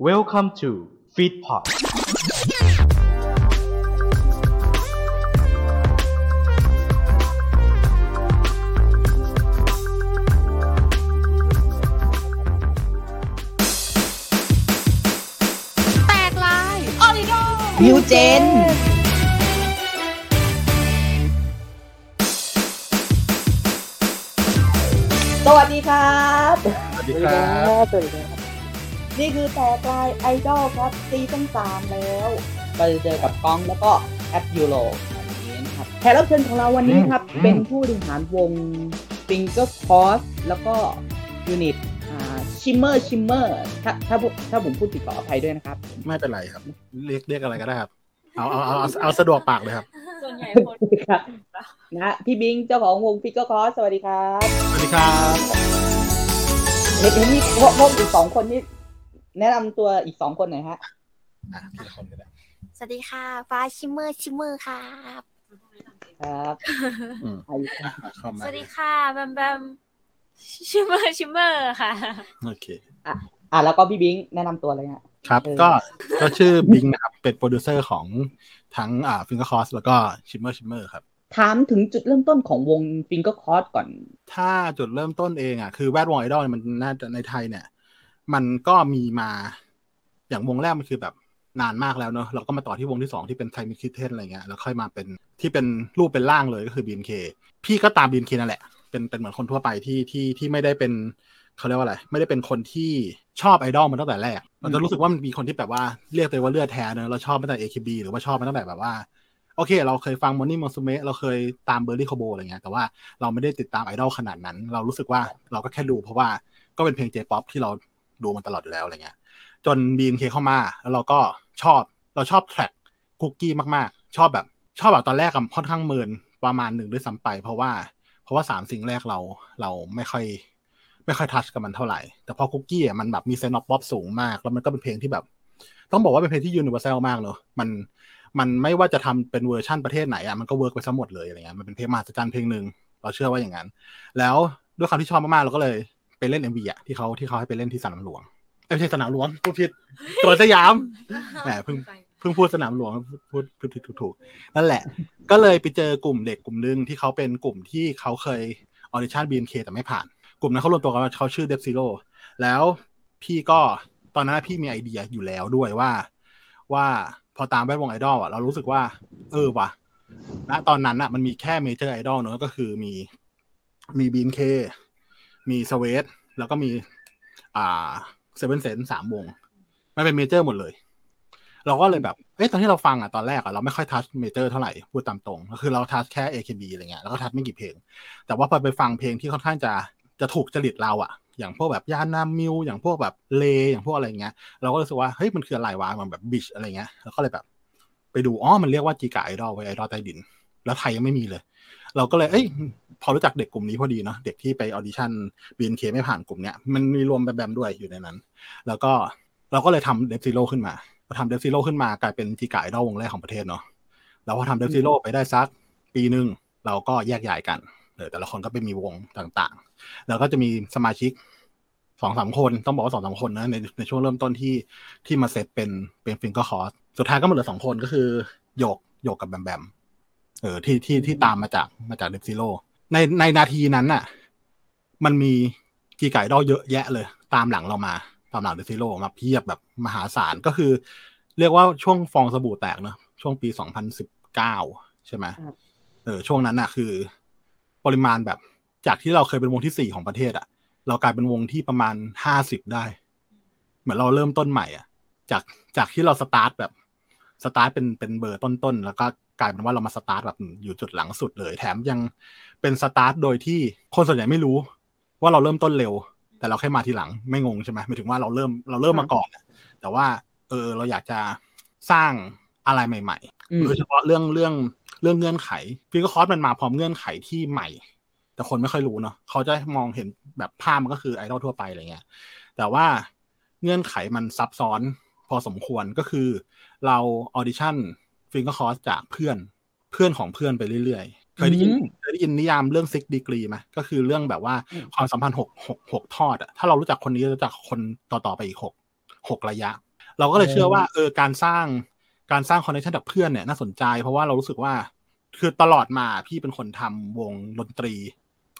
Welcome to Feedpot แตกลาย ออริโด นิวเจน สวัสดีครับ สวัสดีครับ สวัสดีครับ นี่คือแต่กลายไอดอลครับซีซั่นสามแล้วเราจะเจอกับก้องแล้วก็แอปยูโรวันนี้นะครับแขกรับเชิญของเราวันนี้ครับอืมเป็นผู้บริหารวง Fingers Cross แล้วก็ unit Shimmer Shimmer ถ้าถ้าผมถ้าผมพูดผิดขออภัยด้วยนะครับ ไม่เป็นไรครับ เรียกเรียกอะไรก็ได้ครับเอาเอาเอาเอาเอาสะดวกปากเลยครับ ส่วนใหญ่คนครับนะพี่บิ๊งเจ้าของวง Fingers Cross สวัสดีครับ สวัสดีครับเห็นนี่พวกพวกอีกสองคนนี่ แนะนำตัวอีกสองคนหน่อยฮะอะทีละคนก็ได้สวัสดีค่ะ ฟ้า Shimmer Shimmer ครับครับอืมไอ้อะเข้าสมาวัสดีค่ะแบมแบม Shimmer Shimmer ค่ะโอเคอะแล้วก็พี่บิ๊งแนะนำตัวเลยฮะครับเออก็ก็ชื่อบิ๊งนะครับ เป็นโปรดิวเซอร์ของทั้งอ่า Fingers Cross แล้วก็ Shimmer Shimmer ครับถามถึงจุดเริ่มต้นของวง Fingers Cross ก่อน ถ้าจุดเริ่มต้นเองอะคือแวดวงไอดอลมันน่าจะในไทยเนี่ย มันก็มีมาอย่างวงแรกมันคือแบบนานมากแล้วเนอะเราก็มาต่อที่วงที่สองที่เป็นไทมิคิเทนอะไรเงี้ยแล้วค่อยมาเป็นที่เป็นรูปเป็นร่างเลยก็คือ BNK พี่ก็ตาม BNK นั่นแหละ เป็นเป็นเหมือนคนทั่วไปที่ที่ที่ไม่ได้เป็นเขาเรียกว่าอะไร ไม่ได้เป็นคนที่ชอบไอดอลมาตั้งแต่แรกเราจะรู้สึกว่ามันมีคนที่แบบว่าเรียกตัวว่าเลือดแท้เนอะเราชอบมาตั้งแต่ AKB หรือว่าชอบมาตั้งแต่แบบว่าโอเค เราเคยฟัง Morning Musume เราเคยตาม Berryz Kobo อะไรเงี้ยแต่ว่าเราไม่ได้ติดตามไอดอลขนาดนั้น เรารู้สึกว่าเราก็แค่ดูเพราะว่าก็เป็นเพลง J-pop ที่เรา ดูมันตลอดอยู่แล้วอะไรเงี้ย จน BNK เข้ามา แล้วเราก็ชอบเราชอบ track คุกกี้มากๆ ชอบแบบ ชอบแบบตอนแรกอะค่อนข้างเมินประมาณหนึ่งด้วยซ้ำไป เพราะว่า เพราะว่าสามสิ่งแรกเราเราไม่ค่อย ไม่ค่อย touch กับมันเท่าไหร่ แต่พอคุกกี้อะมันแบบมี sense pop สูงมาก แล้วมันก็เป็นเพลงที่แบบ ต้องบอกว่าเป็นเพลงที่ universal มากเนอะมันมันไม่ว่าจะทำเป็นเวอร์ชั่นประเทศไหนอะมันก็ work ไปซะหมดเลยอะไรเงี้ยมันเป็นเพลงมหัศจรรย์เพลงหนึ่งเราเชื่อว่าอย่างนั้น แล้วด้วยความที่ชอบมากๆเราก็เลย ไปเล่น MV อะที่เขาที่เขาให้ไปเล่นที่สนามหลวงเอ้ยไม่ใช่สนามหลวงพูดผิดตัวสยามแหมเพิ่งเพิ่งพูดสนามหลวงพูดพูดผิดถูกถูกนั่นแหละ ก็เลยไปเจอกลุ่มเด็กกลุ่มหนึ่งที่เขาเป็นกลุ่มที่เขาเคย audition BNK แต่ไม่ผ่าน กลุ่มนั้นเขารวมตัวกันว่าเขาชื่อเดฟซิโ o แล้วพี่ก็ตอนนั้นพี่มีไอเดียอยู่แล้วด้วยว่า ว่าพอตามแวดวงไอดอลอะเรารู้สึกว่า เออว่ะณตอนนั้นอะ มันมีแค่ major ไอดอลเนอะก็คือมีมี BNK มี มี Sweat แล้วก็มี อ่า7th Sense สามวง มันเป็น major หมดเลย เราก็เลยแบบ เอ้ยตอนที่เราฟังอะตอนแรกอะเราไม่ค่อย touch major เท่าไหร่ พูดตามตรง ก็คือเรา touch แค่ AKB อะไรเงี้ยแล้วก็ touch ไม่กี่เพลง แต่ว่าพอไปฟังเพลงที่ค่อนข้างจะจะถูกจริตเราอะ อย่างพวกแบบยานามิว อย่างพวกแบบเล อย่างพวกอะไรเงี้ย เราก็รู้สึกว่า เฮ้ยมันคืออะไรวะมันแบบ BiSH อะไรเงี้ยเราก็เลยแบบ ไปดู อ๋อ มันเรียกว่า chika ไอดอลไว้ไอดอลใต้ดิน แล้วไทยยังไม่มีเลย เราก็เลยเอ้ยพอรู้จักเด็กกลุ่มนี้พอดีเนาะเด็กที่ไป audition BNK ไม่ผ่านกลุ่มเนี้ยมันมีรวมแบมๆด้วยอยู่ในนั้น แล้วก็เราก็เลยทำเดฟซิโ o ขึ้นมาพอทำเดฟซิโ o ขึ้นมากลายเป็น chika ไอดอลวงแรกของประเทศเนาะแล้วพอทำเดฟซิโ o ไปได้สักปีหนึ่งเราก็แยกย้ายกันเออแต่ละคนก็ไปมีวงต่างๆ แล้วก็จะมีสมาชิกสองสามคนต้องบอกว่าสองสามคนนะในในช่วงเริ่มต้นที่ที่มาเซตเป็นเป็น Finger Cross สุดท้ายก็มาเหลือสองคนก็คือโยกโยกกับแบมแบม เออที่ที่ที่ตามมาจากมาจากเดฟซิโ o ในในนาทีนั้นน่ะ มันมี chika ไอดอลเยอะแยะเลย ตามหลังเรามา ตามหลังเดซิโ o มาเพียบแบบมหาศาลก็คือ เรียกว่าช่วงฟองสบู่แตกเนอะช่วงปีสองพันสิบเก้าใช่ไหมครับเออช่วงนั้นน่ะ คือ ปริมาณแบบจากที่เราเคยเป็นวงที่สี่ของประเทศอะเรากลายเป็นวงที่ประมาณห้าสิบได้ เหมือนเราเริ่มต้นใหม่อะจากจากที่เราสตาร์ทแบบสตาร์ทเป็นเป็นเบอร์ต้นๆแล้วก็ กลายเป็นว่าเรามาสตาร์ทแบบอยู่จุดหลังสุดเลย แถมยังเป็นสตาร์ทโดยที่คนส่วนใหญ่ไม่รู้ ว่าเราเริ่มต้นเร็ว แต่เราแค่มาทีหลังไม่งงใช่ไหมหมายถึงว่าเราเริ่มเราเริ่มมาก่อนอะแต่ว่า เออเราอยากจะสร้างอะไรใหม่อืมๆโดยเฉพาะเรื่องเรื่องเรื่องเงื่อนไข Finger Cross มันมาพร้อมเงื่อนไขที่ใหม่ แต่คนไม่ค่อยรู้เนาะเขาจะมองเห็นแบบภาพมันก็คือไอดอลทั่วไปอะไรเงี้ย แต่ว่าเงื่อนไขมันซับซ้อนพอสมควรก็คือเรา audition Finger Cross จากเพื่อนเพื่อนของเพื่อนไปเรื่อยๆเคยได้ยินอืมเคยได้ยินนิยามเรื่อง six degree ไหมก็คือเรื่องแบบว่าอืมความสัมพันธ์หกหกหกทอดอะถ้าเรารู้จักคนนี้เรารู้จักคนต่อ ๆ ไปอีกหกหกระยะ เราก็เลยเชื่อว่าเออการสร้างการสร้าง connection กับเพื่อนเนี่ยน่าสนใจ เพราะว่าเรารู้สึกว่าคือตลอดมาพี่เป็นคนทำวงดนตรี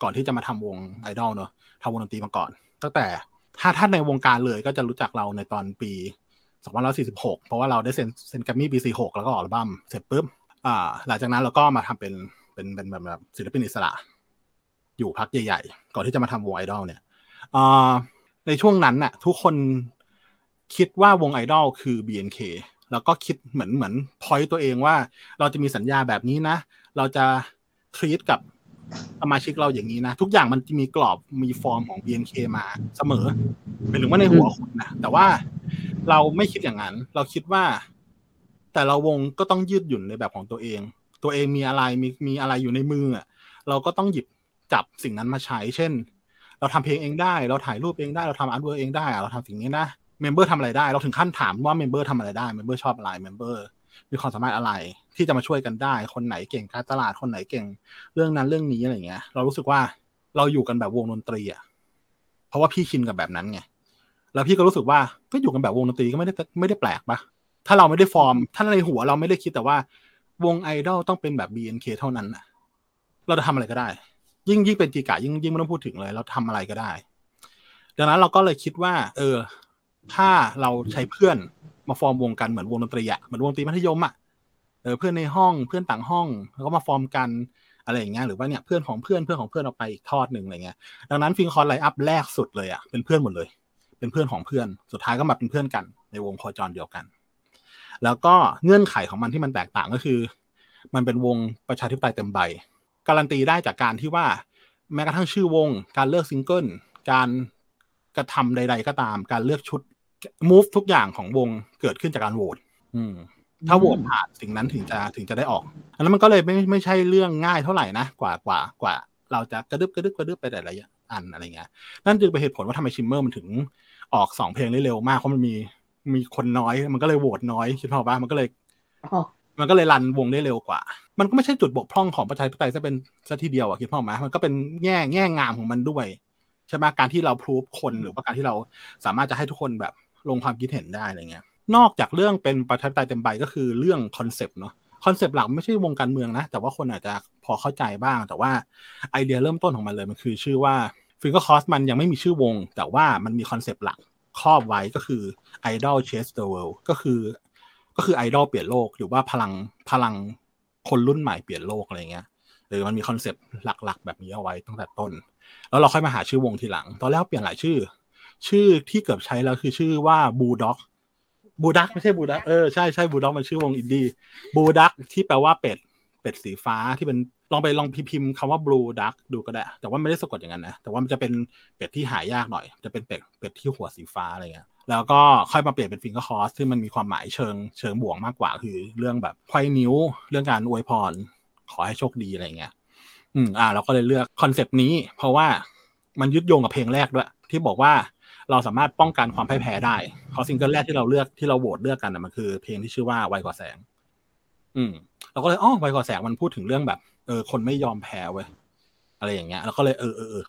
ก่อนที่จะมาทำวงไอดอลเนอะทำวงดนตรีมาก่อน ตั้งแต่ถ้าท่านในวงการเลยก็จะรู้จักเราในตอนปี 2546 เพราะว่าเราได้เซ็นเซ็นกรมมี่ปี46แล้วก็ออกอัลบั้มเสร็จปุ๊บอ่าหลังจากนั้นเราก็มาทำเป็นเป็นเป็นแบบศิลปินอิสระ อยู่พักใหญ่ๆ ก่อนที่จะมาทำวงไอดอลเนี่ยอ่าในช่วงนั้นน่ะทุกคนคิดว่าวงไอดอลคือ BNK แล้วก็คิดเหมือนเหมือนพอยตัวเองว่า เราจะมีสัญญาแบบนี้นะ เราจะ treat กับสมาชิกเราอย่างนี้นะ ทุกอย่างมันจะมีกรอบมีฟอร์มของ BNK มาเสมอเป็นถึงว่าในหัวคุณนะแต่ว่า เราไม่คิดอย่างนั้น เราคิดว่า แต่ละวงก็ต้องยืดหยุ่นในแบบของตัวเอง ตัวเองมีอะไรมีมีอะไรอยู่ในมืออะเราก็ต้องหยิบจับสิ่งนั้นมาใช้ เช่น เราทำเพลงเองได้ เราถ่ายรูปเองได้ เราทำ artwork เองได้อะเราทำสิ่งนี้นะ member ทำอะไรได้ เราถึงขั้นถามว่า member ทำอะไรได้ member ชอบอะไร memberมีความสามารถอะไร ที่จะมาช่วยกันได้ คนไหนเก่งการตลาด คนไหนเก่ง เรื่องนั้นเรื่องนี้อะไรเงี้ย เรารู้สึกว่าเราอยู่กันแบบวงดนตรีอะ เพราะว่าพี่ชินกับแบบนั้นไง แล้วพี่ก็รู้สึกว่าก็อยู่กันแบบวงดนตรีก็ไม่ได้ไม่ได้แปลกปะถ้าเราไม่ได้ฟอร์ม ถ้าในหัวเราไม่ได้คิดแต่ว่าวงไอดอลต้องเป็นแบบ BNK เท่านั้นน่ะเราจะทำอะไรก็ได้ ยิ่งยิ่งเป็นจีกะยิ่งยิ่งไม่ต้องพูดถึงเลย เราทำอะไรก็ได้ ดังนั้นเราก็เลยคิดว่า เออ ถ้าเราใช้เพื่อนมาฟอร์มวงกันเหมือนวงดนตรีอะเหมือนวงดนตรีมัธยมอะเออเพื่อนในห้องเพื่อนต่างห้อง แล้วก็มาฟอร์มกันอะไรอย่างเงี้ยหรือว่าเนี่ยเพื่อนของเพื่อนเพื่อนของเพื่อนออกไปอีกทอดหนึ่งอะไรเงี้ยดังนั้น Finger Cross line up แรกสุดเลยอะเป็นเพื่อนหมดเลย เป็นเพื่อนของเพื่อน สุดท้ายก็มาเป็นเพื่อนกัน ในวงโคจรเดียวกัน แล้วก็เงื่อนไขของมันที่มันแตกต่างก็คือ มันเป็นวงประชาธิปไตยเต็มใบ การันตีได้จากการที่ว่าแม้กระทั่งชื่อวง การเลือกซิงเกิล การกระทำใด ๆ ก็ตาม การเลือกชุด move ทุกอย่างของวงเกิดขึ้นจากการโหวตถ้าโหวตผ่านสิ่งนั้นถึงจะถึงจะได้ออกอันนั้นมันก็เลยไม่ไม่ใช่เรื่องง่ายเท่าไหร่นะกว่ากว่ากว่า เราจะกระดึบกระดึบกระดึบไปแต่ละอันอะไรเงี้ยนั่นจึงเป็นเหตุผลว่าทำไมชิมเมอร์มันถึง ออกสองเพลงได้เร็วมากเพราะมันมีมีคนน้อย มันก็เลยโหวตน้อยคิดภาพป่ะมันก็เลยอ๋อมันก็เลย run วงได้เร็วกว่า มันก็ไม่ใช่จุดบกพร่องของประชาธิปไตยซะเป็นซะทีเดียวอะคิดภาพไหมมันก็เป็นแง่แง่งามของมันด้วยใช่ไหมการที่เรา approve คนหรือว่าการที่เราสามารถจะให้ทุกคนแบบลงความคิดเห็นได้อะไรเงี้ย นอกจากเรื่องเป็นประชาธิปไตยเต็มใบก็คือเรื่อง concept เนาะ concept หลักไม่ใช่วงการเมืองนะ แต่ว่าคนอาจจะพอเข้าใจบ้าง แต่ว่าไอเดียเริ่มต้นของมันเลยมันคือชื่อว่า Finger Cross มันยังไม่มีชื่อวง แต่ว่ามันมี concept หลักครอบไว้ก็คือ Idol Change the World ก็คือก็คือไอดอลเปลี่ยนโลกหรือว่าพลังพลังคนรุ่นใหม่เปลี่ยนโลกอะไรเงี้ยหรือมันมี concept หลักๆ แบบนี้เอาไว้ตั้งแต่ต้น แล้วเราค่อยมาหาชื่อวงทีหลัง ตอนแรกเปลี่ยนหลายชื่อ ชื่อที่เกือบใช้แล้วคือชื่อว่าบูด็อกบูดักไม่ใช่บูดักเออใช่ใช่บูด็อกมันชื่อวงอินดี้บูดักที่แปลว่าเป็ด เป็ดสีฟ้าที่เป็นลองไปลองพิมพ์คำว่า blue duck ดูก็ได้ แต่ว่าไม่ได้สะกดอย่างนั้นนะ แต่ว่ามันจะเป็นเป็ดที่หายากหน่อย จะเป็นเป็ดเป็ดที่หัวสีฟ้าอะไรเงี้ยแล้วก็ค่อยมาเปลี่ยนเป็น Finger Cross ที่มันมีความหมายเชิงเชิงบวกมากกว่าคือเรื่องแบบไขว้นิ้ว เรื่องการอวยพร ขอให้โชคดีอะไรเงี้ยอืมอ่าเราก็เลยเลือก concept นี้ เพราะว่ามันยึดโยงกับเพลงแรกด้วย ที่บอกว่าเราสามารถป้องกันความพ่ายแพ้ได้เพราะซิงเกิลแรกที่เราเลือกที่เราโหวตเลือกกันนะมันคือเพลงที่ชื่อว่าไวกว่าแสง อืมเราก็เลยอ๋อไวกว่าแสงมันพูดถึงเรื่องแบบเออคนไม่ยอมแพ้เว้ยอะไรอย่างเงี้ยเราก็เลยเออเออเออ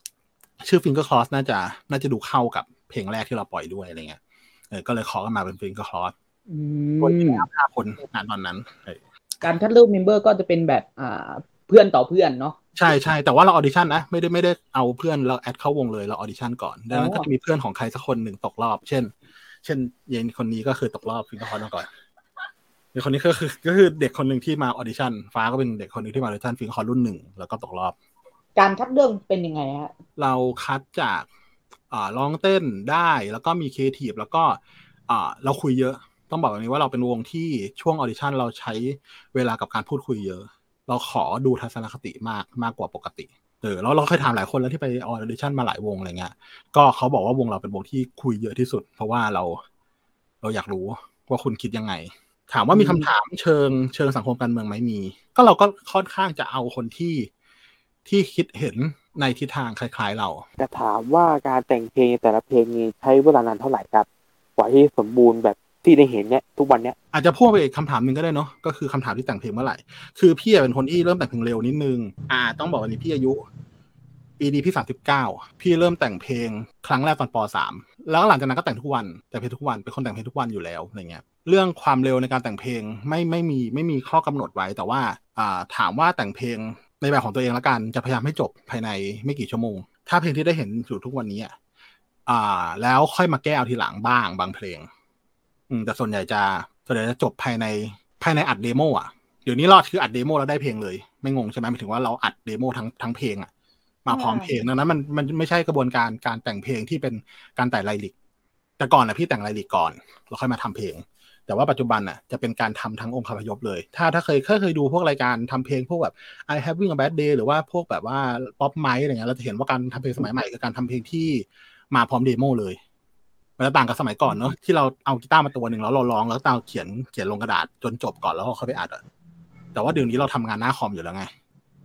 ชื่อ Finger Cross น่าจะ น่าจะดูเข้ากับเพลงแรกที่เราปล่อยด้วยอะไรเงี้ยเออก็เลยขอกันมาเป็น Finger Cross อืคนที่มห้าคนงานตอนนั้นเออการคัดเลือก member ก็จะเป็นแบบอ่าเพื่อนต่อเพื่อนเนาะใช่ใช่แต่ว่าเรา audition นะไม่ได้ไม่ได้เอาเพื่อนเรา add เข้าวงเลยเรา audition ก่อนดังนั้นอ๋อก็จะมีเพื่อนของใครสักคนหนึ่งตกรอบ เช่น เช่น เด็กคนนี้ก็คือตกรอบ Finger Cross มาก่อน เด็กคนนี้ก็คือก็คือเด็กคนหนึ่งที่มา audition ฟ้าก็เป็นเด็กคนหนึ่งที่มา audition Finger Cross รุ่นหนึ่งแล้วก็ตกรอบ การคัดเลือกเป็นยังไงฮะเราคัดจากอ่าร้องเต้นได้แล้วก็มีครีเอทีฟแล้วก็อ่าเราคุยเยอะ ต้องบอกแบบนี้ว่าเราเป็นวงที่ช่วง audition เราใช้เวลากับการพูดคุยเยอะ เราขอดูทัศนคติมากมากกว่าปกติเออแล้วเราเคยถามหลายคนแล้วที่ไป audition มาหลายวงอะไรเงี้ย ก็เขาบอกว่าวงเราเป็นวงที่คุยเยอะที่สุด เพราะว่าเราเราอยากรู้ว่าคุณคิดยังไง ถามว่ามีคำถามเชิงเชิงสังคมการเมืองไหมมี ก็เราก็ค่อนข้างจะเอาคนที่ที่คิดเห็นในทิศทางคล้ายๆ เรา แต่ถามว่าการแต่งเพลงแต่ละเพลงนี้ใช้เวลานานเท่าไหร่ครับ กว่าที่สมบูรณ์แบบที่ได้เห็นเนี่ยทุกวันเนี้ยอาจจะพ่วงไปอีกคำถามหนึ่งก็ได้เนาะก็คือคำถามที่แต่งเพลงเมื่อไหร่ คือพี่อะเป็นคนที่เริ่มแต่งเพลงเร็วนิดนึง อ่า ต้องบอกวันนี้พี่อายุ ปีนี้พี่สามสิบเก้าพี่เริ่มแต่งเพลงครั้งแรกตอนปสามแล้วหลังจากนั้นก็แต่งทุกวันแต่งเพลงทุกวันเป็นคนแต่งเพลงทุกวันอยู่แล้วอะไรเงี้ยเรื่องความเร็วในการแต่งเพลงไม่ไม่มีไม่มีข้อกำหนดไว้ แต่ว่าถามว่าแต่งเพลงในแบบของตัวเองละกันจะพยายามให้จบภายในไม่กี่ชั่วโมง ถ้าเพลงที่ได้เห็นอยู่ทุกวันนี้อะอ่า แล้วค่อยมาแก้เอาทีหลังบ้างบางเพลง อืมแต่ส่วนใหญ่จะส่วนใหญ่จะจบภายในภายในอัด demo อะเดี๋ยวนี้รวดคืออัด demo แล้วได้เพลงเลย ไม่งงใช่ไหมหมายถึงว่าเราอัด demo ทั้งทั้งเพลงอะ มาพร้อมเพลงดังนั้นมันมันไม่ใช่กระบวนการการแต่งเพลงที่เป็นการแต่ง lyric แต่ก่อนนะพี่แต่ง lyric ก่อนแล้วค่อยมาทำเพลง แต่ว่าปัจจุบันน่ะจะเป็นการทำทั้งองค์คาพยพเลย ถ้าถ้าเคยเคยเคยดูพวกรายการทำเพลงพวกแบบ I Having a Bad Day หรือว่าพวกแบบว่าป๊อปไมค์อะไรเงี้ยเราจะเห็นว่าการทำเพลงสมัยใหม่คือการทำเพลงที่มาพร้อม demo เลยมันจะต่างกับสมัยก่อนเนอะที่เราเอากีตาร์มาตัวหนึ่งแล้วเราร้องแล้วเราเขียนเขียนลงกระดาษจนจบก่อนแล้วเราค่อยไปอัดอะแต่ว่าเดี๋ยวนี้เราทำงานหน้าคอมอยู่แล้วไง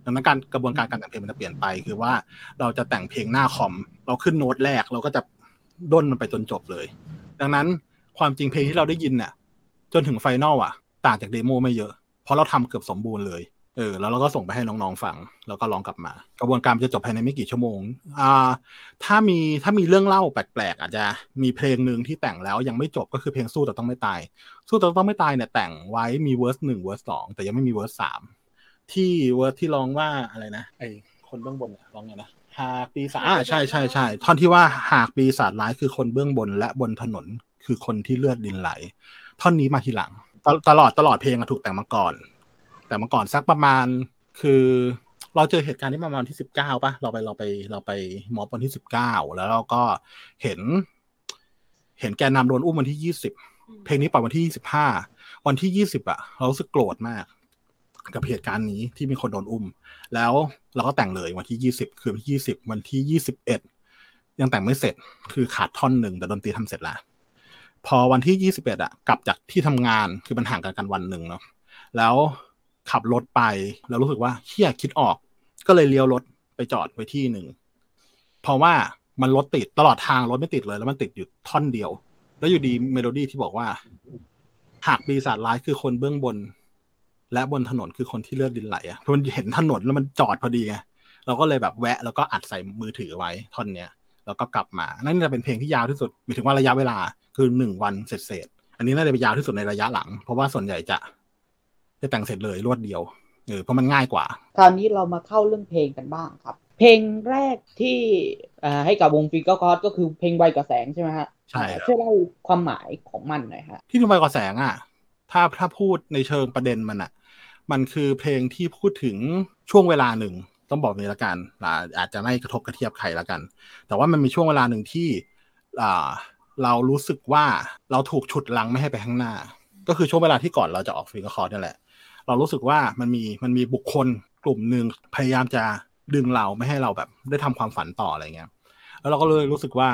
ดังนั้นการกระบวนการการแต่งเพลงมันจะเปลี่ยนไป คือว่าเราจะแต่งเพลงหน้าคอม เราขึ้นโน้ตแรก เราก็จะด้นมันไปจนจบเลย ดังนั้นความจริงเพลงที่เราได้ยินเนี่ยจนถึง final อะ ต่างจาก demo ไม่เยอะ เพราะเราทำเกือบสมบูรณ์เลยเออแล้วเราก็ส่งไปให้น้องๆฟัง แล้วก็ลองกลับมา กระบวนการจะจบภายในไม่กี่ชั่วโมงอ่าถ้ามีถ้ามีเรื่องเล่าแปลกๆอาจจะมีเพลงหนึ่งที่แต่งแล้วยังไม่จบก็คือเพลงสู้แต่ต้องไม่ตาย สู้แต่ต้องไม่ตายเนี่ยแต่งไว้มี verse หนึ่ง verse สองแต่ยังไม่มี verse สาม ที่เวิร์ดที่ร้องว่าอะไรนะไอคนเบื้องบนอะร้องไงนะหากปีศาจอ่าใช่ใช่ใช่ท่อนที่ว่าหากปีศาจร้ายคือคนเบื้องบนและบนถนนคือคนที่เลือดดินไหล ท่อนนี้มาทีหลังตตลอดตลอดเพลงอะถูกแต่งมาก่อน แต่มาก่อนสักประมาณคือเราเจอเหตุการณ์ที่ประมาณที่สิบเก้าป่ะเราไปเราไปเราไปมอบวันที่สิบเก้าแล้วเราก็เห็น เห็นแกนนำโดนอุ้มวันที่ยี่สิบเพลงนี้ปล่อยวันที่ยี่สิบห้าวันที่ยี่สิบอะเรารู้สึกโกรธมาก กับเหตุการณ์นี้ที่มีคนโดนอุ้ม แล้วเราก็แต่งเลยวันที่ยี่สิบคือวันที่ยี่สิบวันที่ยี่สิบเอ็ดยังแต่งไม่เสร็จ คือขาดท่อนหนึ่งแต่ดนตรีทำเสร็จแล้วพอวันที่ยี่สิบเอ็ดอะกลับจากที่ทำงานคือมันห่างกันกันวันหนึ่งเนาะแล้วขับรถไปแล้วรู้สึกว่าเฮียคิดออก ก็เลยเลี้ยวรถไปจอดไว้ที่หนึ่งเพราะว่ามันรถติดตลอดทางรถไม่ติดเลย แล้วมันติดอยู่ท่อนเดียว แล้วอยู่ดีเมโลดี้ที่บอกว่า หากปีศาจร้ายคือคนเบื้องบน และบนถนนคือคนที่เลือดรินไหลอะมันเห็นถนนแล้วมันจอดพอดีไงเราก็เลยแบบแวะแล้วก็อัดใส่มือถือไว้ท่อนเนี้ยแล้วก็กลับมา นั่นจะเป็นเพลงที่ยาวที่สุดหมายถึงว่าระยะเวลาคือหนึ่งวันเสร็จเสร็จๆอันนี้น่าจะเป็นยาวที่สุดในระยะหลัง เพราะว่าส่วนใหญ่จะจะแต่งเสร็จเลยรวดเดียวเออเพราะมันง่ายกว่า คราวนี้เรามาเข้าเรื่องเพลงกันบ้างครับ เพลงแรกที่เอ่อให้กับวง Fingers Cross ก็คือเพลงไวกว่าแสงใช่ไหมฮะใช่ครับช่วยเล่าความหมายของมันหน่อยฮะที่นุ่มไปกว่าแสงอะ ถ้าถ้าพูดในเชิงประเด็นมันอะมันคือเพลงที่พูดถึงช่วงเวลาหนึ่ง ต้องบอกนี้ละกันอาจจะไม่กระทบกระเทียบใครละกัน แต่ว่ามันมีช่วงเวลาหนึ่งที่เรารู้สึกว่าเราถูกฉุดรั้งไม่ให้ไปข้างหน้า ก็คือช่วงเวลาที่ก่อนเราจะออก Fingers Cross นี่แหละ เรารู้สึกว่ามันมีมันมีบุคคลกลุ่มหนึ่งพยายามจะดึงเราไม่ให้เราแบบ ได้ทำความฝันต่ออะไรเงี้ย แล้วเราก็เลยรู้สึกว่า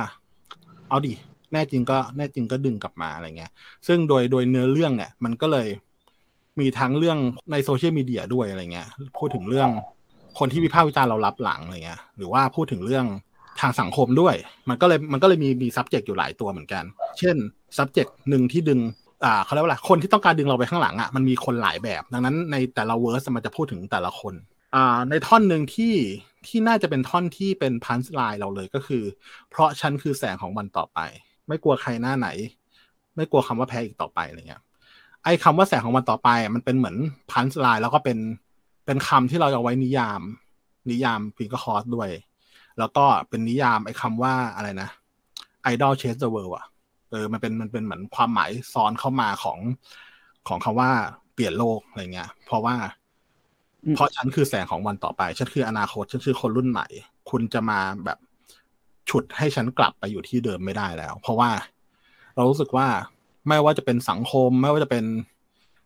เอาดิ แน่จริงก็แน่จริงก็ดึงกลับมาอะไรเงี้ย ซึ่งโดยโดยเนื้อเรื่องเนี่ย มันก็เลยมีทั้งเรื่องในโซเชียลมีเดียด้วยอะไรเงี้ย พูดถึงเรื่องคนที่วิพากษ์วิจารณ์เราลับหลังอะไรเงี้ย หรือว่าพูดถึงเรื่องทางสังคมด้วย มันก็เลยมันก็เลยมีมี subject อยู่หลายตัวเหมือนกัน เช่น subject หนึ่งที่ดึงอ่าเขาเรียกว่าอะไรคนที่ต้องการดึงเราไปข้างหลังอะมันมีคนหลายแบบ ดังนั้นในแต่ละ verse มันจะพูดถึงแต่ละคนอ่าในท่อนหนึ่งที่ที่น่าจะเป็นท่อนที่เป็น punchline เราเลยก็คือ เพราะฉันคือแสงของวันต่อไป ไม่กลัวใครหน้าไหน ไม่กลัวคำว่าแพ้อีกต่อไปอะไรเงี้ยไอ้คำว่าแสงของวันต่อไปอะมันเป็นเหมือน punchline แล้วก็เป็นเป็นคำที่เราเอาไว้นิยาม นิยาม Fingers Cross ด้วย แล้วก็เป็นนิยามไอ้คำว่าอะไรนะ idol chase the world อะเออมันเป็นมันเป็นเหมือนความหมายซ้อนเข้ามาของของคำว่าเปลี่ยนโลกอะไรเงี้ย เพราะว่าอืมเพราะฉันคือแสงของวันต่อไป ฉันคืออนาคต ฉันคือคนรุ่นใหม่ คุณจะมาแบบ ฉุดให้ฉันกลับไปอยู่ที่เดิมไม่ได้แล้ว เพราะว่าเรารู้สึกว่าไม่ว่าจะเป็นสังคม ไม่ว่าจะเป็น